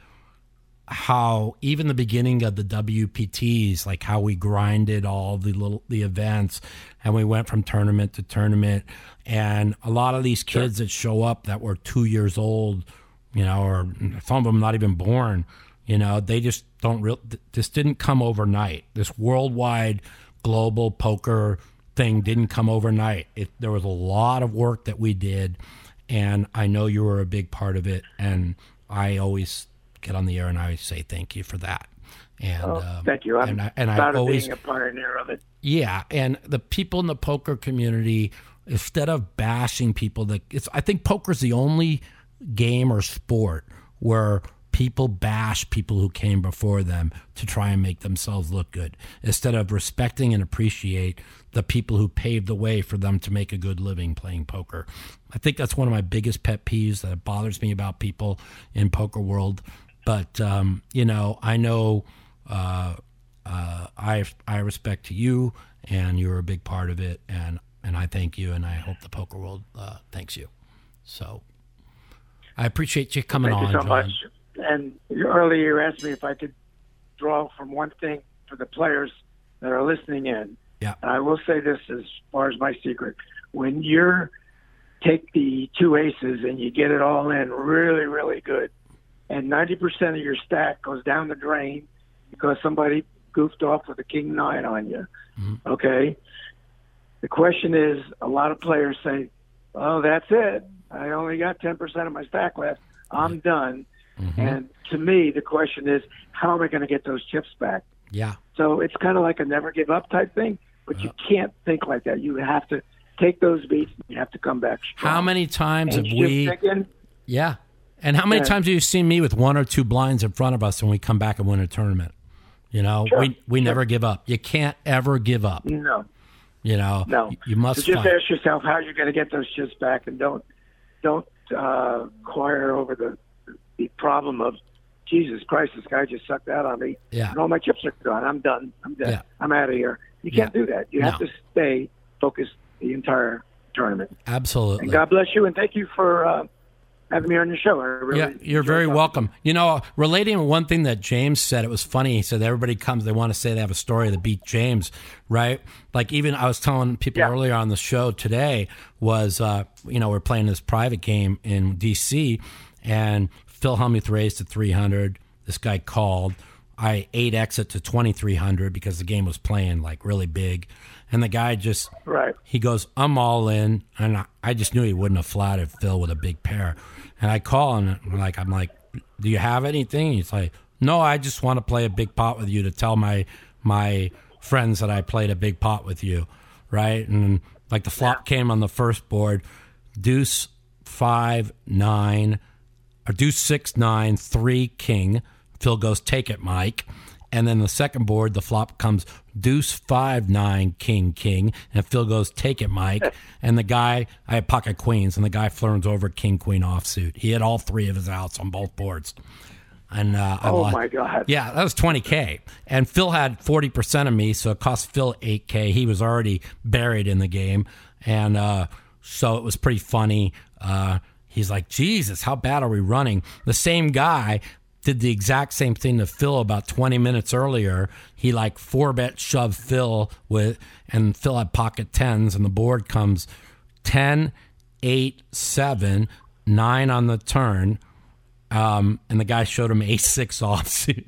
how even the beginning of the WPTs, like how we grinded all the little the events, and we went from tournament to tournament, and a lot of these kids that show up that were two years old, you know, or some of them not even born, you know, they just don't real. This didn't come overnight. This worldwide global poker thing didn't come overnight. It, there was a lot of work that we did, and I know you were a big part of it. And I always get on the air and I say thank you for that. And Oh, uh, thank you. I'm and I, and I proud of always being a pioneer of it. yeah, and the people in the poker community, instead of bashing people, that it's I think poker's the only game or sport where people bash people who came before them to try and make themselves look good instead of respecting and appreciate the people who paved the way for them to make a good living playing poker. I think that's one of my biggest pet peeves that bothers me about people in poker world. But um, you know, I know uh, uh, I I respect you, and you're a big part of it, and and I thank you, and I hope the poker world uh, thanks you. So I appreciate you coming Thank on. you so John. much. And earlier you asked me if I could draw from one thing for the players that are listening in. Yeah. And I will say this as far as my secret. When you're take the two aces and you get it all in really, really good, and 90% of your stack goes down the drain because somebody goofed off with a king nine on you. Mm-hmm. Okay. The question is, a lot of players say, "Oh, that's it. I only got 10% of my stack left. I'm done." And to me, the question is, how am I going to get those chips back? Yeah. So it's kind of like a never give up type thing, but you can't think like that. You have to take those beats. And you have to come back. Strong. How many times And have we? thinking, Yeah. And how many Yeah. times have you seen me with one or two blinds in front of us when we come back and win a tournament? You know, Sure. we we never give up. You can't ever give up. no, You know, no. You- you must So just fight. ask yourself how you're going to get those chips back, and don't don't uh, choir over the the problem of Jesus Christ. This guy just sucked out on me, Yeah. and all my chips are gone. I'm done. I'm done. Yeah. I'm out of here. You can't do that. You have to stay focused the entire tournament. Absolutely. And God bless you, and thank you for uh, having me on your show. I really Yeah, you're very talking. welcome. You know, relating to one thing that James said, it was funny. He said everybody comes, they want to say they have a story that beat James, right? Like even I was telling people Yeah. earlier on the show today was, uh, you know, we're playing this private game in D.C. and Phil Hellmuth raised to 300. This guy called. I eight exit to 2300 because the game was playing like really big, and the guy just Right. he goes, I'm all in. And I, I just knew he wouldn't have flatted Phil with a big pair. And I call and I'm like, I'm like, do you have anything? He's like, no, I just want to play a big pot with you to tell my, my friends that I played a big pot with you. Right. And like the flop came on the first board, deuce five, nine, or deuce six, nine, three, king. Phil goes, take it, Mike. And then the second board, the flop comes deuce five nine king king, and Phil goes take it, Mike. And the guy, I had pocket queens, and the guy flirts over king queen offsuit. He had all three of his outs on both boards. And uh, I Oh lost- my God. yeah, that was 20K. And Phil had 40% of me, so it cost Phil 8K. He was already buried in the game. And uh, so it was pretty funny. Uh, he's like, Jesus, how bad are we running? The same guy did the exact same thing to Phil about 20 minutes earlier. He like four bet shoved Phil with, and Phil had pocket tens, and the board comes 10, 8, 7, 9 on the turn. Um, and the guy showed him ace six offsuit.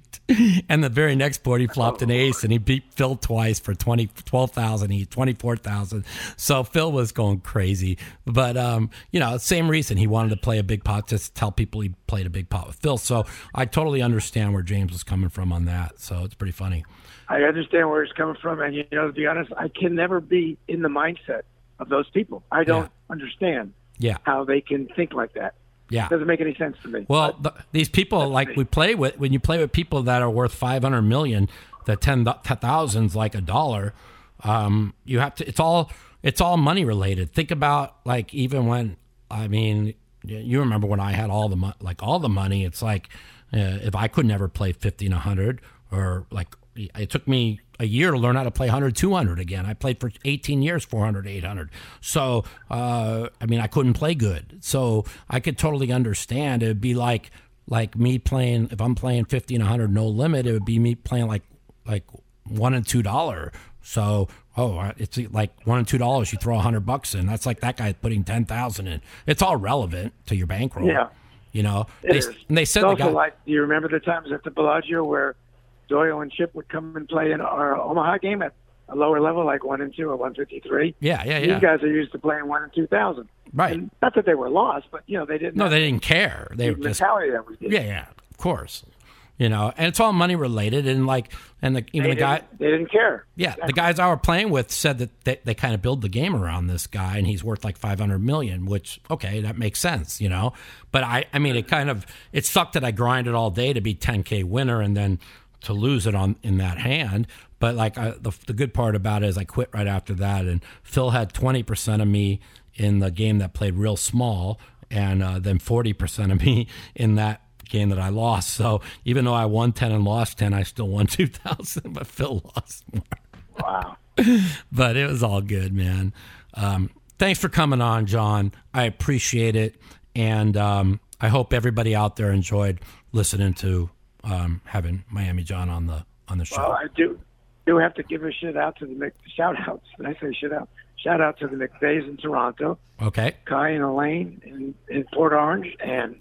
and the very next board, he flopped an ace and he beat Phil twice for 20, 12,000, he 24,000. So Phil was going crazy. But, um, you know, same reason he wanted to play a big pot, just to tell people he played a big pot with Phil. So I totally understand where James was coming from on that. So it's pretty funny. I understand where he's coming from, and you know, to be honest, I can never be in the mindset of those people. I don't understand Yeah. how they can think like that. Yeah. It doesn't make any sense to me. Well, th these people like we play with when you play with people that are worth five hundred million, the ten thousands like a dollar. Um, you have to. It's all it's all money related. Think about like even when I mean, you remember when I had all the mo- like all the money. It's like uh, if I could never play fifty and hundred or like it took me a year to learn how to play 100 200 again. I played for 18 years 400 800 so uh, i mean i couldn't play good. So i could totally understand. It would be like like me playing if i'm playing 50 and 100 no limit it would be me playing like like one and two dollar. So oh it's like one and two dollars you throw a hundred bucks in. That's like that guy putting 10000 in. It's all relevant to your bankroll. Yeah. you know? It they, is. and they said it's the guy like, do you remember the times at the Bellagio where Doyle and Chip would come and play in our Omaha game at a lower level, like one and two or one fifty three? Yeah, yeah, yeah. These guys are used to playing one and two thousand. Right. And not that they were lost, but you know they didn't. no they didn't care they the just mentality that we did. Yeah, yeah, of course. You know, and it's all money related, and like, and the even They the guy, they didn't care. yeah, the guys I were playing with said that they, they kind of build the game around this guy, and he's worth like five hundred million, which okay, that makes sense, you know. But I, I mean, it kind of it sucked that I grinded all day to be ten k winner, and then to lose it on in that hand. But like I, the the good part about it is I quit right after that, and Phil had twenty percent of me in the game that played real small, and uh, then forty percent of me in that game that I lost. So even though I won ten and lost ten, I still won two thousand. But Phil lost more. Wow. but it was all good, man. Um, thanks for coming on, John. I appreciate it, and um, I hope everybody out there enjoyed listening to um, having Miami John on the on the show. Well, I do do have to give a shout out to the Mc, shout outs. Did I say shout out? Shout out to the McVays in Toronto, okay, Kai and Elaine in, in Port Orange, and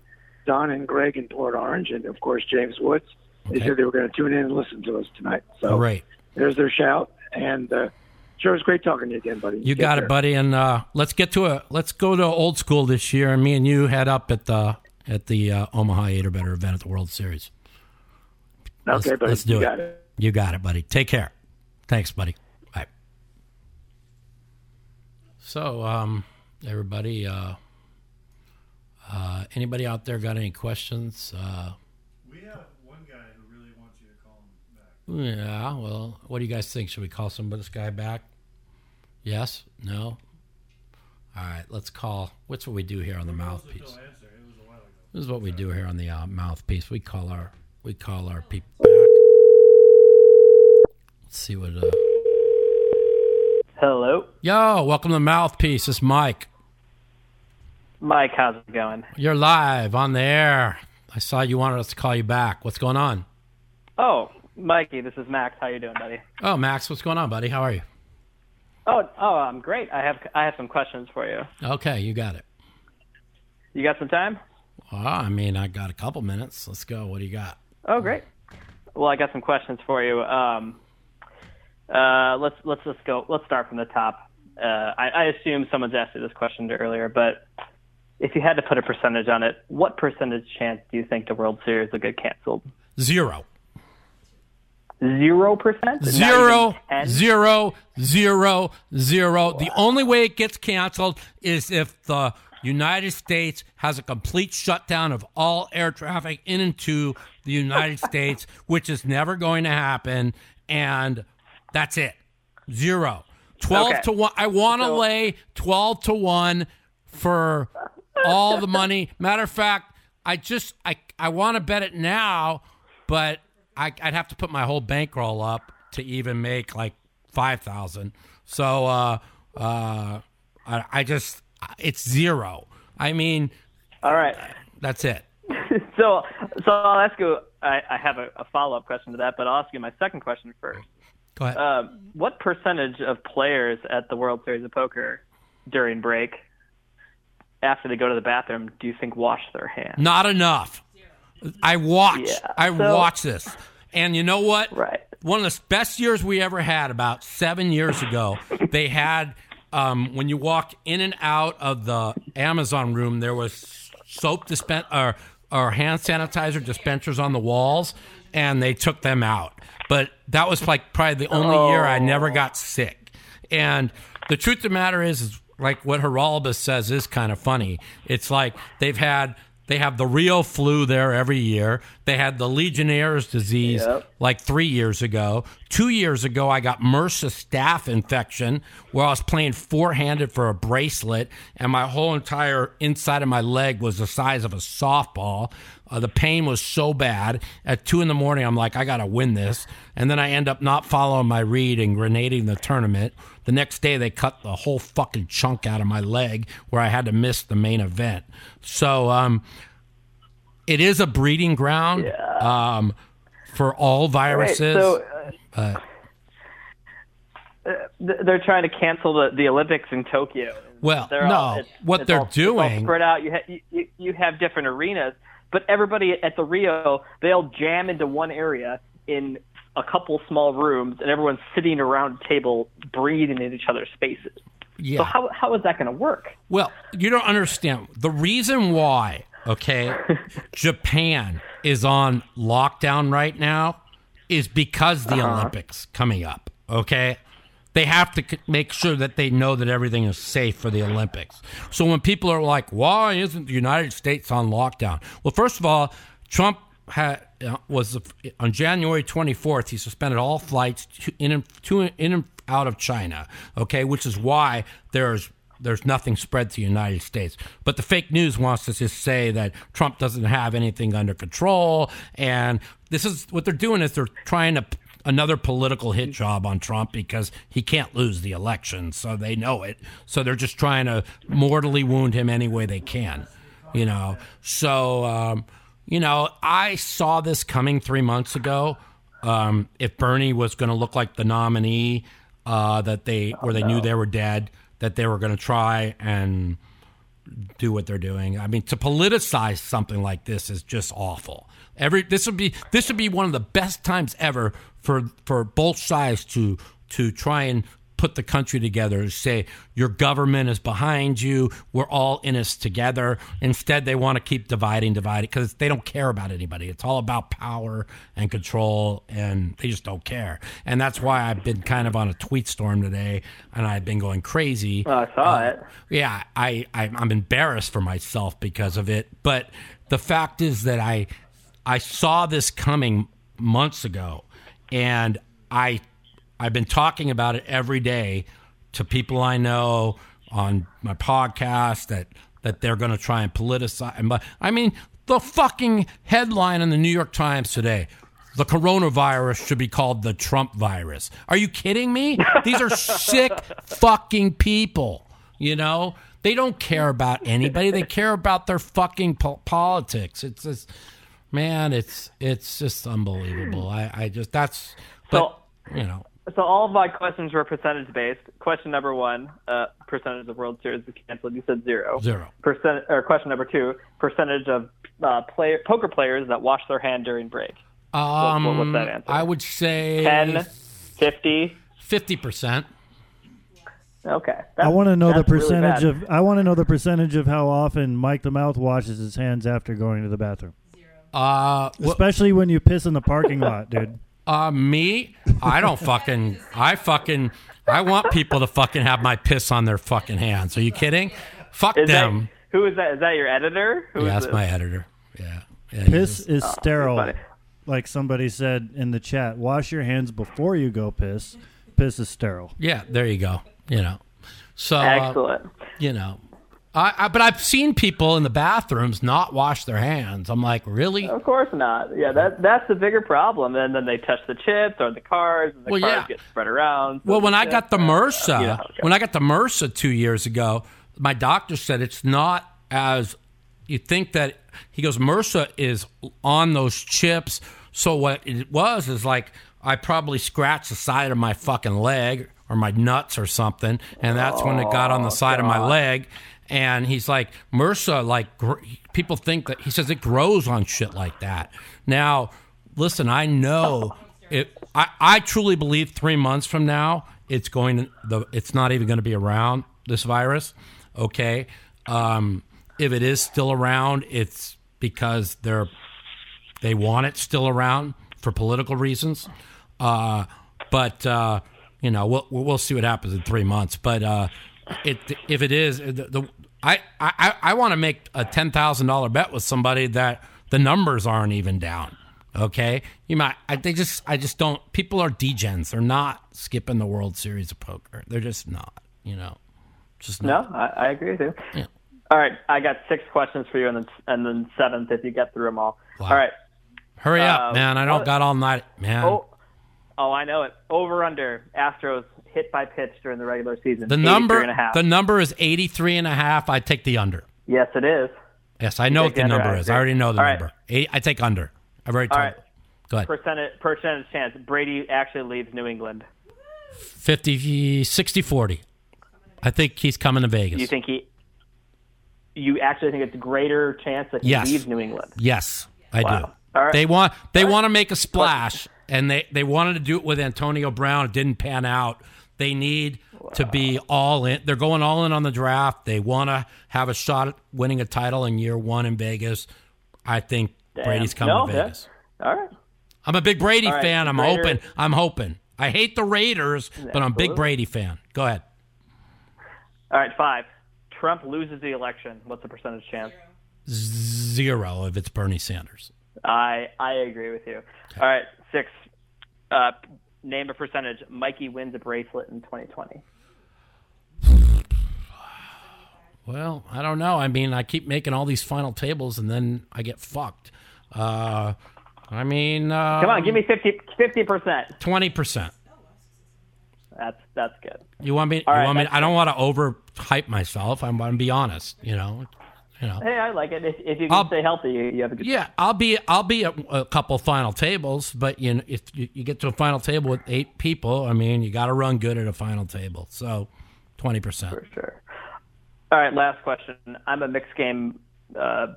Don and Greg in Port Orange, and of course James Woods. They said they were going to tune in and listen to us tonight. So great. there's their shout, and uh, sure, it's great talking to you again, buddy. You Take got care. it, buddy. And uh, let's get to a let's go to old school this year, and me and you head up at the at the uh, Omaha Eight or Better event at the World Series. Let's, Okay, buddy. let's do you it. got it. You got it, buddy. Take care. Thanks, buddy. Bye. So, um, everybody, uh, uh, anybody out there got any questions? Uh, We have one guy who really wants you to call him back. yeah. Well, what do you guys think? Should we call some of this guy back? Yes. No. All right. Let's call. What's what we do here on the mouthpiece? He'll answer. It was a while ago. This is what we do here on the uh, mouthpiece. We call our we call our people back. Let's see what. Uh... Hello, Yo, welcome to mouthpiece. It's Mike. Mike. How's it going? You're live on the air. I saw you wanted us to call you back. What's going on? Oh, Mikey, this is Max. How you doing, buddy? Oh, Max, what's going on, buddy? How are you? Oh, oh, I'm great. I have I have some questions for you. Okay, you got it. You got some time? Well, I mean, I got a couple minutes. Let's go. What do you got? Oh, great. Well, I got some questions for you. Um, uh, let's let's just go. Let's start from the top. Uh, I, I assume someone's asked you this question earlier, but if you had to put a percentage on it, what percentage chance do you think the World Series will get canceled? Zero. Zero percent. Zero, zero, zero, zero. The only way it gets canceled is if the United States has a complete shutdown of all air traffic in and to the United States, which is never going to happen. And that's it. Zero. 12 Okay. to 1. I want to So- lay 12 to 1 for all the money. Matter of fact, I just I I want to bet it now, but I, I'd have to put my whole bankroll up to even make like five thousand. So uh, uh, I, I just it's zero. I mean, All right. that's it. so, so I'll ask you. I, I have a, a follow up question to that, but I'll ask you my second question first. Go ahead. Um, what percentage of players at the World Series of Poker during break, after they go to the bathroom, do you think wash their hands? Not enough. I watch. Yeah, I so- watch this, and you know what? Right. One of the best years we ever had, about seven years ago, they had um, when you walk in and out of the Amazon room, there was soap dispen or or hand sanitizer dispensers on the walls, and they took them out. But that was like probably the only year I never got sick. And the truth of the matter is, is like what Geralbus says is kind of funny. It's like they've had they have the real flu there every year. They had the Legionnaire's disease Yep. like three years ago. Two years ago, I got MRSA staph infection where I was playing four handed for a bracelet, and my whole entire inside of my leg was the size of a softball. Uh, the pain was so bad. At two in the morning, I'm like, I got to win this. And then I end up not following my read and grenading the tournament. The next day, they cut the whole fucking chunk out of my leg where I had to miss the main event. So, um, it is a breeding ground um, for all viruses. so uh, th- they're trying to cancel the, the Olympics in Tokyo. Well, They're no, all- it's- what it's they're all- doing- spread out. You, ha- you you have different arenas, but everybody at the Rio they'll jam into one area in a couple small rooms, and everyone's sitting around a table breathing in each other's spaces. yeah. So how how is that going to work? Well, you don't understand. The reason why, okay, Japan is on lockdown right now is because the uh-huh. Olympics coming up, okay? They have to make sure that they know that everything is safe for the Olympics. So when people are like, "Why isn't the United States on lockdown?" Well, first of all, Trump had uh, was on January 24th. He suspended all flights in and to in and out of China. Okay, which is why there's there's nothing spread to the United States. But the fake news wants to just say that Trump doesn't have anything under control, and this is what they're doing is they're trying to another political hit job on Trump because he can't lose the election, so they know it. So they're just trying to mortally wound him any way they can, you know. So um, you know, I saw this coming three months ago. Um, if Bernie was going to look like the nominee uh, that they where they knew they were dead, that they were going to try and do what they're doing. I mean, to politicize something like this is just awful. Every this would be this would be one of the best times ever for for both sides to to try and put the country together. Say your government is behind you. We're all in this together. Instead, they want to keep dividing, dividing because they don't care about anybody. It's all about power and control, and they just don't care. And that's why I've been kind of on a tweet storm today, and I've been going crazy. Oh, I saw um, it. Yeah, I, I I'm embarrassed for myself because of it. But the fact is that I I saw this coming months ago, and I I've been talking about it every day to people I know on my podcast that that they're going to try and politicize. But I mean, the fucking headline in the New York Times today: the coronavirus should be called the Trump virus. Are you kidding me? These are sick fucking people. You know, they don't care about anybody. They care about their fucking po- politics. It's just, man, it's it's just unbelievable. I I just that's but you know. So all of my questions were percentage based. Question number one, uh, percentage of World Series canceled. You said zero. Zero. Percent. Or question number two, percentage of uh, player poker players that wash their hand during break. Um, what, what's that answer? I would say 10, 50? 50%. Okay. I want to know the that's really percentage of. I want to know the percentage of how often Mike the Mouth washes his hands after going to the bathroom. Uh, wh- Especially when you piss in the parking lot, dude. Uh, me? I don't fucking. I fucking. I want people to fucking have my piss on their fucking hands. Are you kidding? Fuck Is that, them. who is that? Is that your editor? Who yeah, is that's this? my editor. Yeah. yeah Piss he's- is Oh, sterile. Like somebody said in the chat, wash your hands before you go piss. Piss is sterile. Yeah, there you go. You know. So uh, Excellent. you know. I, I, but I've seen people in the bathrooms not wash their hands. I'm like, really? Of course not. Yeah, that that's the bigger problem. And then they touch the chips or the cards, and the Well, cards yeah. get spread around. So Well, when I got the MRSA, you know how it goes. when I got the MRSA two years ago, my doctor said it's not as you think that. He goes, MRSA is on those chips. So what it was is like I probably scratched the side of my fucking leg or my nuts or something, and that's when it got on the oh, side of my leg. And he's like, MRSA, like gr- people think that he says it grows on shit like that. Now, listen, I know it. I, I truly believe three months from now it's going to the it's not even going to be around this virus. Okay, um, if it is still around, it's because they're they want it still around for political reasons. Uh, but uh, you know, we'll we'll see what happens in three months. But uh, it if it is the, the I I, I want to make a ten thousand dollar bet with somebody that the numbers aren't even down. Okay, you might. I, they just. I just don't. People are degens. They're not skipping the World Series of poker. They're just not. You know, just No. I, I agree with you. Yeah. All right, I got six questions for you, and then and then seventh if you get through them all. Wow. All right. Hurry up, Uh, man! I don't what- got all night, man. Oh, oh, I know it. Over under Astros hit by pitch during the regular season. the number. and a half. The number is 83 and a half. I take the under. yes, it is. Yes, I know what the the number is. I already know the All right. number. Eight, I take under. I've already All told right. you. Go ahead. Percentage percentage chance Brady actually leaves New England. 50, 60, 40. I think he's coming to Vegas. You think he? You actually think it's a greater chance that he Yes. leaves New England? Yes, I Wow. do. All right. They want they want to make a splash, and they they wanted to do it with Antonio Brown. It didn't pan out. They need to be all in. They're going all in on the draft. They want to have a shot at winning a title in year one in Vegas. I think Damn. Brady's coming No, to yeah. Vegas. All right. I'm a big Brady right, fan. I'm Raiders- hoping. I'm hoping. I hate the Raiders, but I'm a big Brady fan. Go ahead. All right. Five. Trump loses the election. What's the percentage chance? Zero if it's Bernie Sanders. I I agree with you. All right. Six. Uh, name a percentage. Mikey wins a bracelet in 2020. Well, I don't know. I mean, I keep making all these final tables, and then I get fucked. Uh, I mean, uh, Come on, give me 50 percent. twenty percent. That's that's good. You want me? All you right, want me? I don't want to overhype myself. I want to be honest. You know, you know. Hey, I like it. If, if you can I'll- stay healthy, you, you have a good. Yeah, I'll be I'll be at a couple final tables, but you know, if you, you get to a final table with eight people, I mean, you got to run good at a final table. So, twenty percent. For sure. All right, last question. I'm a mixed game uh,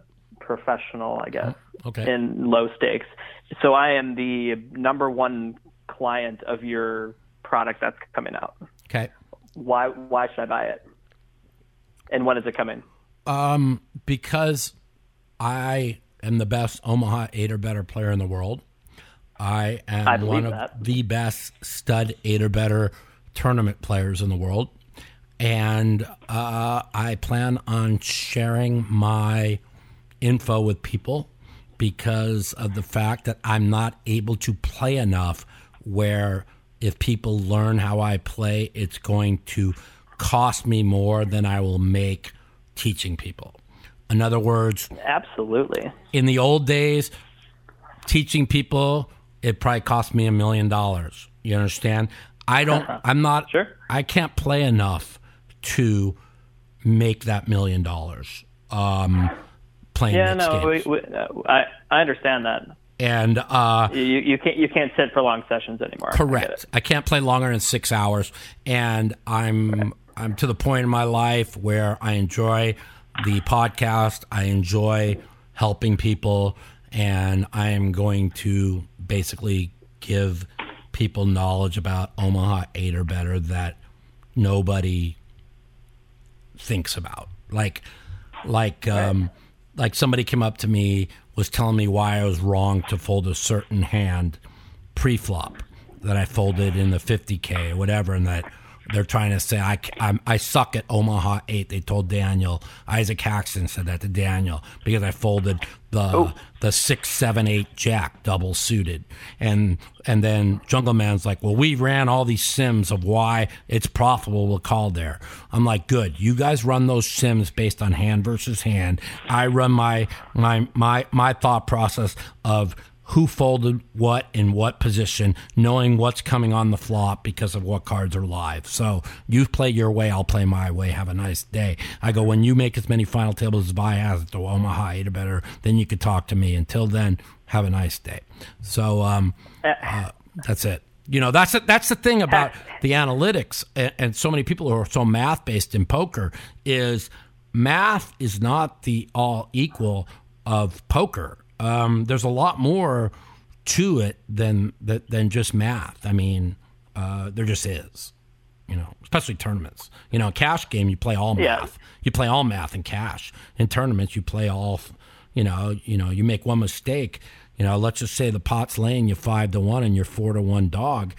professional, I guess, Okay. in low stakes. So I am the number one client of your product that's coming out. Okay. Why why should I buy it? And when is it coming? Um, because I am the best Omaha eight or better player in the world. I am I one of that. the best stud eight or better tournament players in the world, and uh, I plan on sharing my info with people because of the fact that I'm not able to play enough where if people learn how I play, it's going to cost me more than I will make teaching people. In other words, Absolutely. in the old days, teaching people, it probably cost me a million dollars. You understand? I don't, I'm not, Sure. I can't play enough to make that million dollars um, playing Yeah, no, games. we, uh, I I understand that. and uh, You you can't you can't sit for long sessions anymore. I. Correct. I can't play longer than six hours, and I'm I'm to the point in my life where I enjoy the podcast. I enjoy helping people, and I am going to basically give people knowledge about Omaha eight or better that nobody thinks about. Like, like, um, like somebody came up to me was telling me why I was wrong to fold a certain hand pre-flop that I folded in the 50k or whatever, and that they're trying to say I, I'm, I suck at Omaha eight. They told Daniel Isaac Haxton said that to Daniel because I folded the oh. the six seven eight jack double suited, and and then Jungle Man's like, well, we ran all these sims of why it's profitable to call there. I'm like, good. You guys run those sims based on hand versus hand. I run my my my my thought process of who folded what in what position, knowing what's coming on the flop because of what cards are live. So you play your way, I'll play my way. Have a nice day. I go, when you make as many final tables as I have at the Omaha eight or better, then you could talk to me. Until then, have a nice day. So um, uh, that's it. You know, that's it. That's the thing about the analytics, and, and so many people who are so math based in poker is math is not the all equal of poker. Um, there's a lot more to it than that than just math. I mean, uh, there just is. You know, especially tournaments. You know, a cash game you play all Yeah. math. You play all math in cash. In tournaments you play all. You know, you know, you make one mistake. You know, let's just say the pot's laying you five to one and you're four to one dog,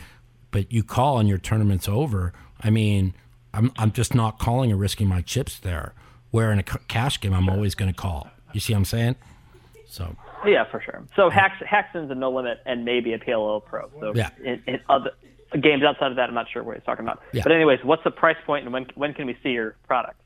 but you call and your tournament's over. I mean, I'm I'm just not calling and risking my chips there. Where in a cash game, I'm always going to call. You see what I'm saying? So Yeah, for sure. So Hax, Haxton's a no limit and maybe a PLO pro. So Yeah. in, in other games outside of that, I'm not sure what he's talking about. Yeah. But anyways, what's the price point and when when can we see your product?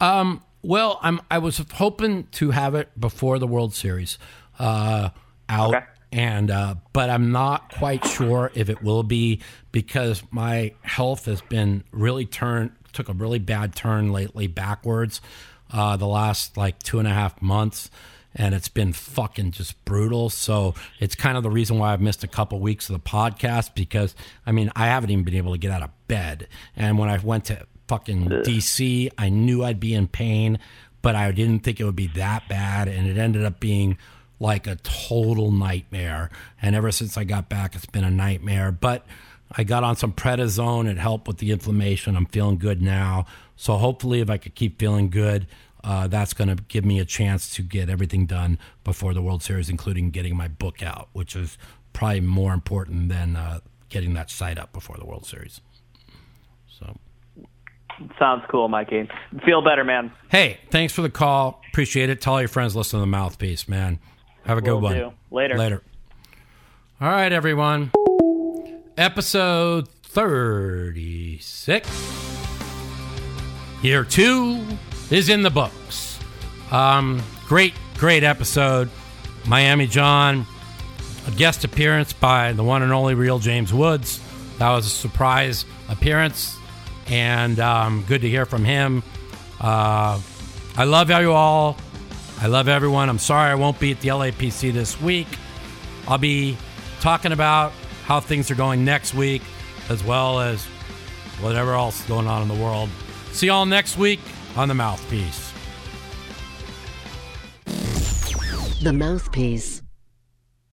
Um, well, I'm I was hoping to have it before the World Series uh, out, Okay. and uh, but I'm not quite sure if it will be because my health has been really turned took a really bad turn lately backwards uh, the last like two and a half months. And it's been fucking just brutal. So it's kind of the reason why I've missed a couple weeks of the podcast because I mean I haven't even been able to get out of bed. And when I went to fucking DC. I knew I'd be in pain, but I didn't think it would be that bad. And it ended up being like a total nightmare. And ever since I got back, it's been a nightmare. But I got on some prednisone. It helped with the inflammation. I'm feeling good now. So hopefully, if I could keep feeling good, uh, that's going to give me a chance to get everything done before the World Series, including getting my book out, which is probably more important than uh, getting that site up before the World Series. So. Sounds cool, Mikey. Feel better, man. Hey, thanks for the call. Appreciate it. Tell all your friends listen to the mouthpiece, man. Have a good Will one. do. Later. Later. All right, everyone. Episode 36. Year two is in the books. Um, great, great episode. Miami John, a guest appearance by the one and only real James Woods. That was a surprise appearance, and um, good to hear from him. Uh, I love you all. I love everyone. I'm sorry I won't be at the LAPC this week. I'll be talking about how things are going next week, as well as whatever else is going on in the world. See y'all next week on The Mouthpiece. The Mouthpiece.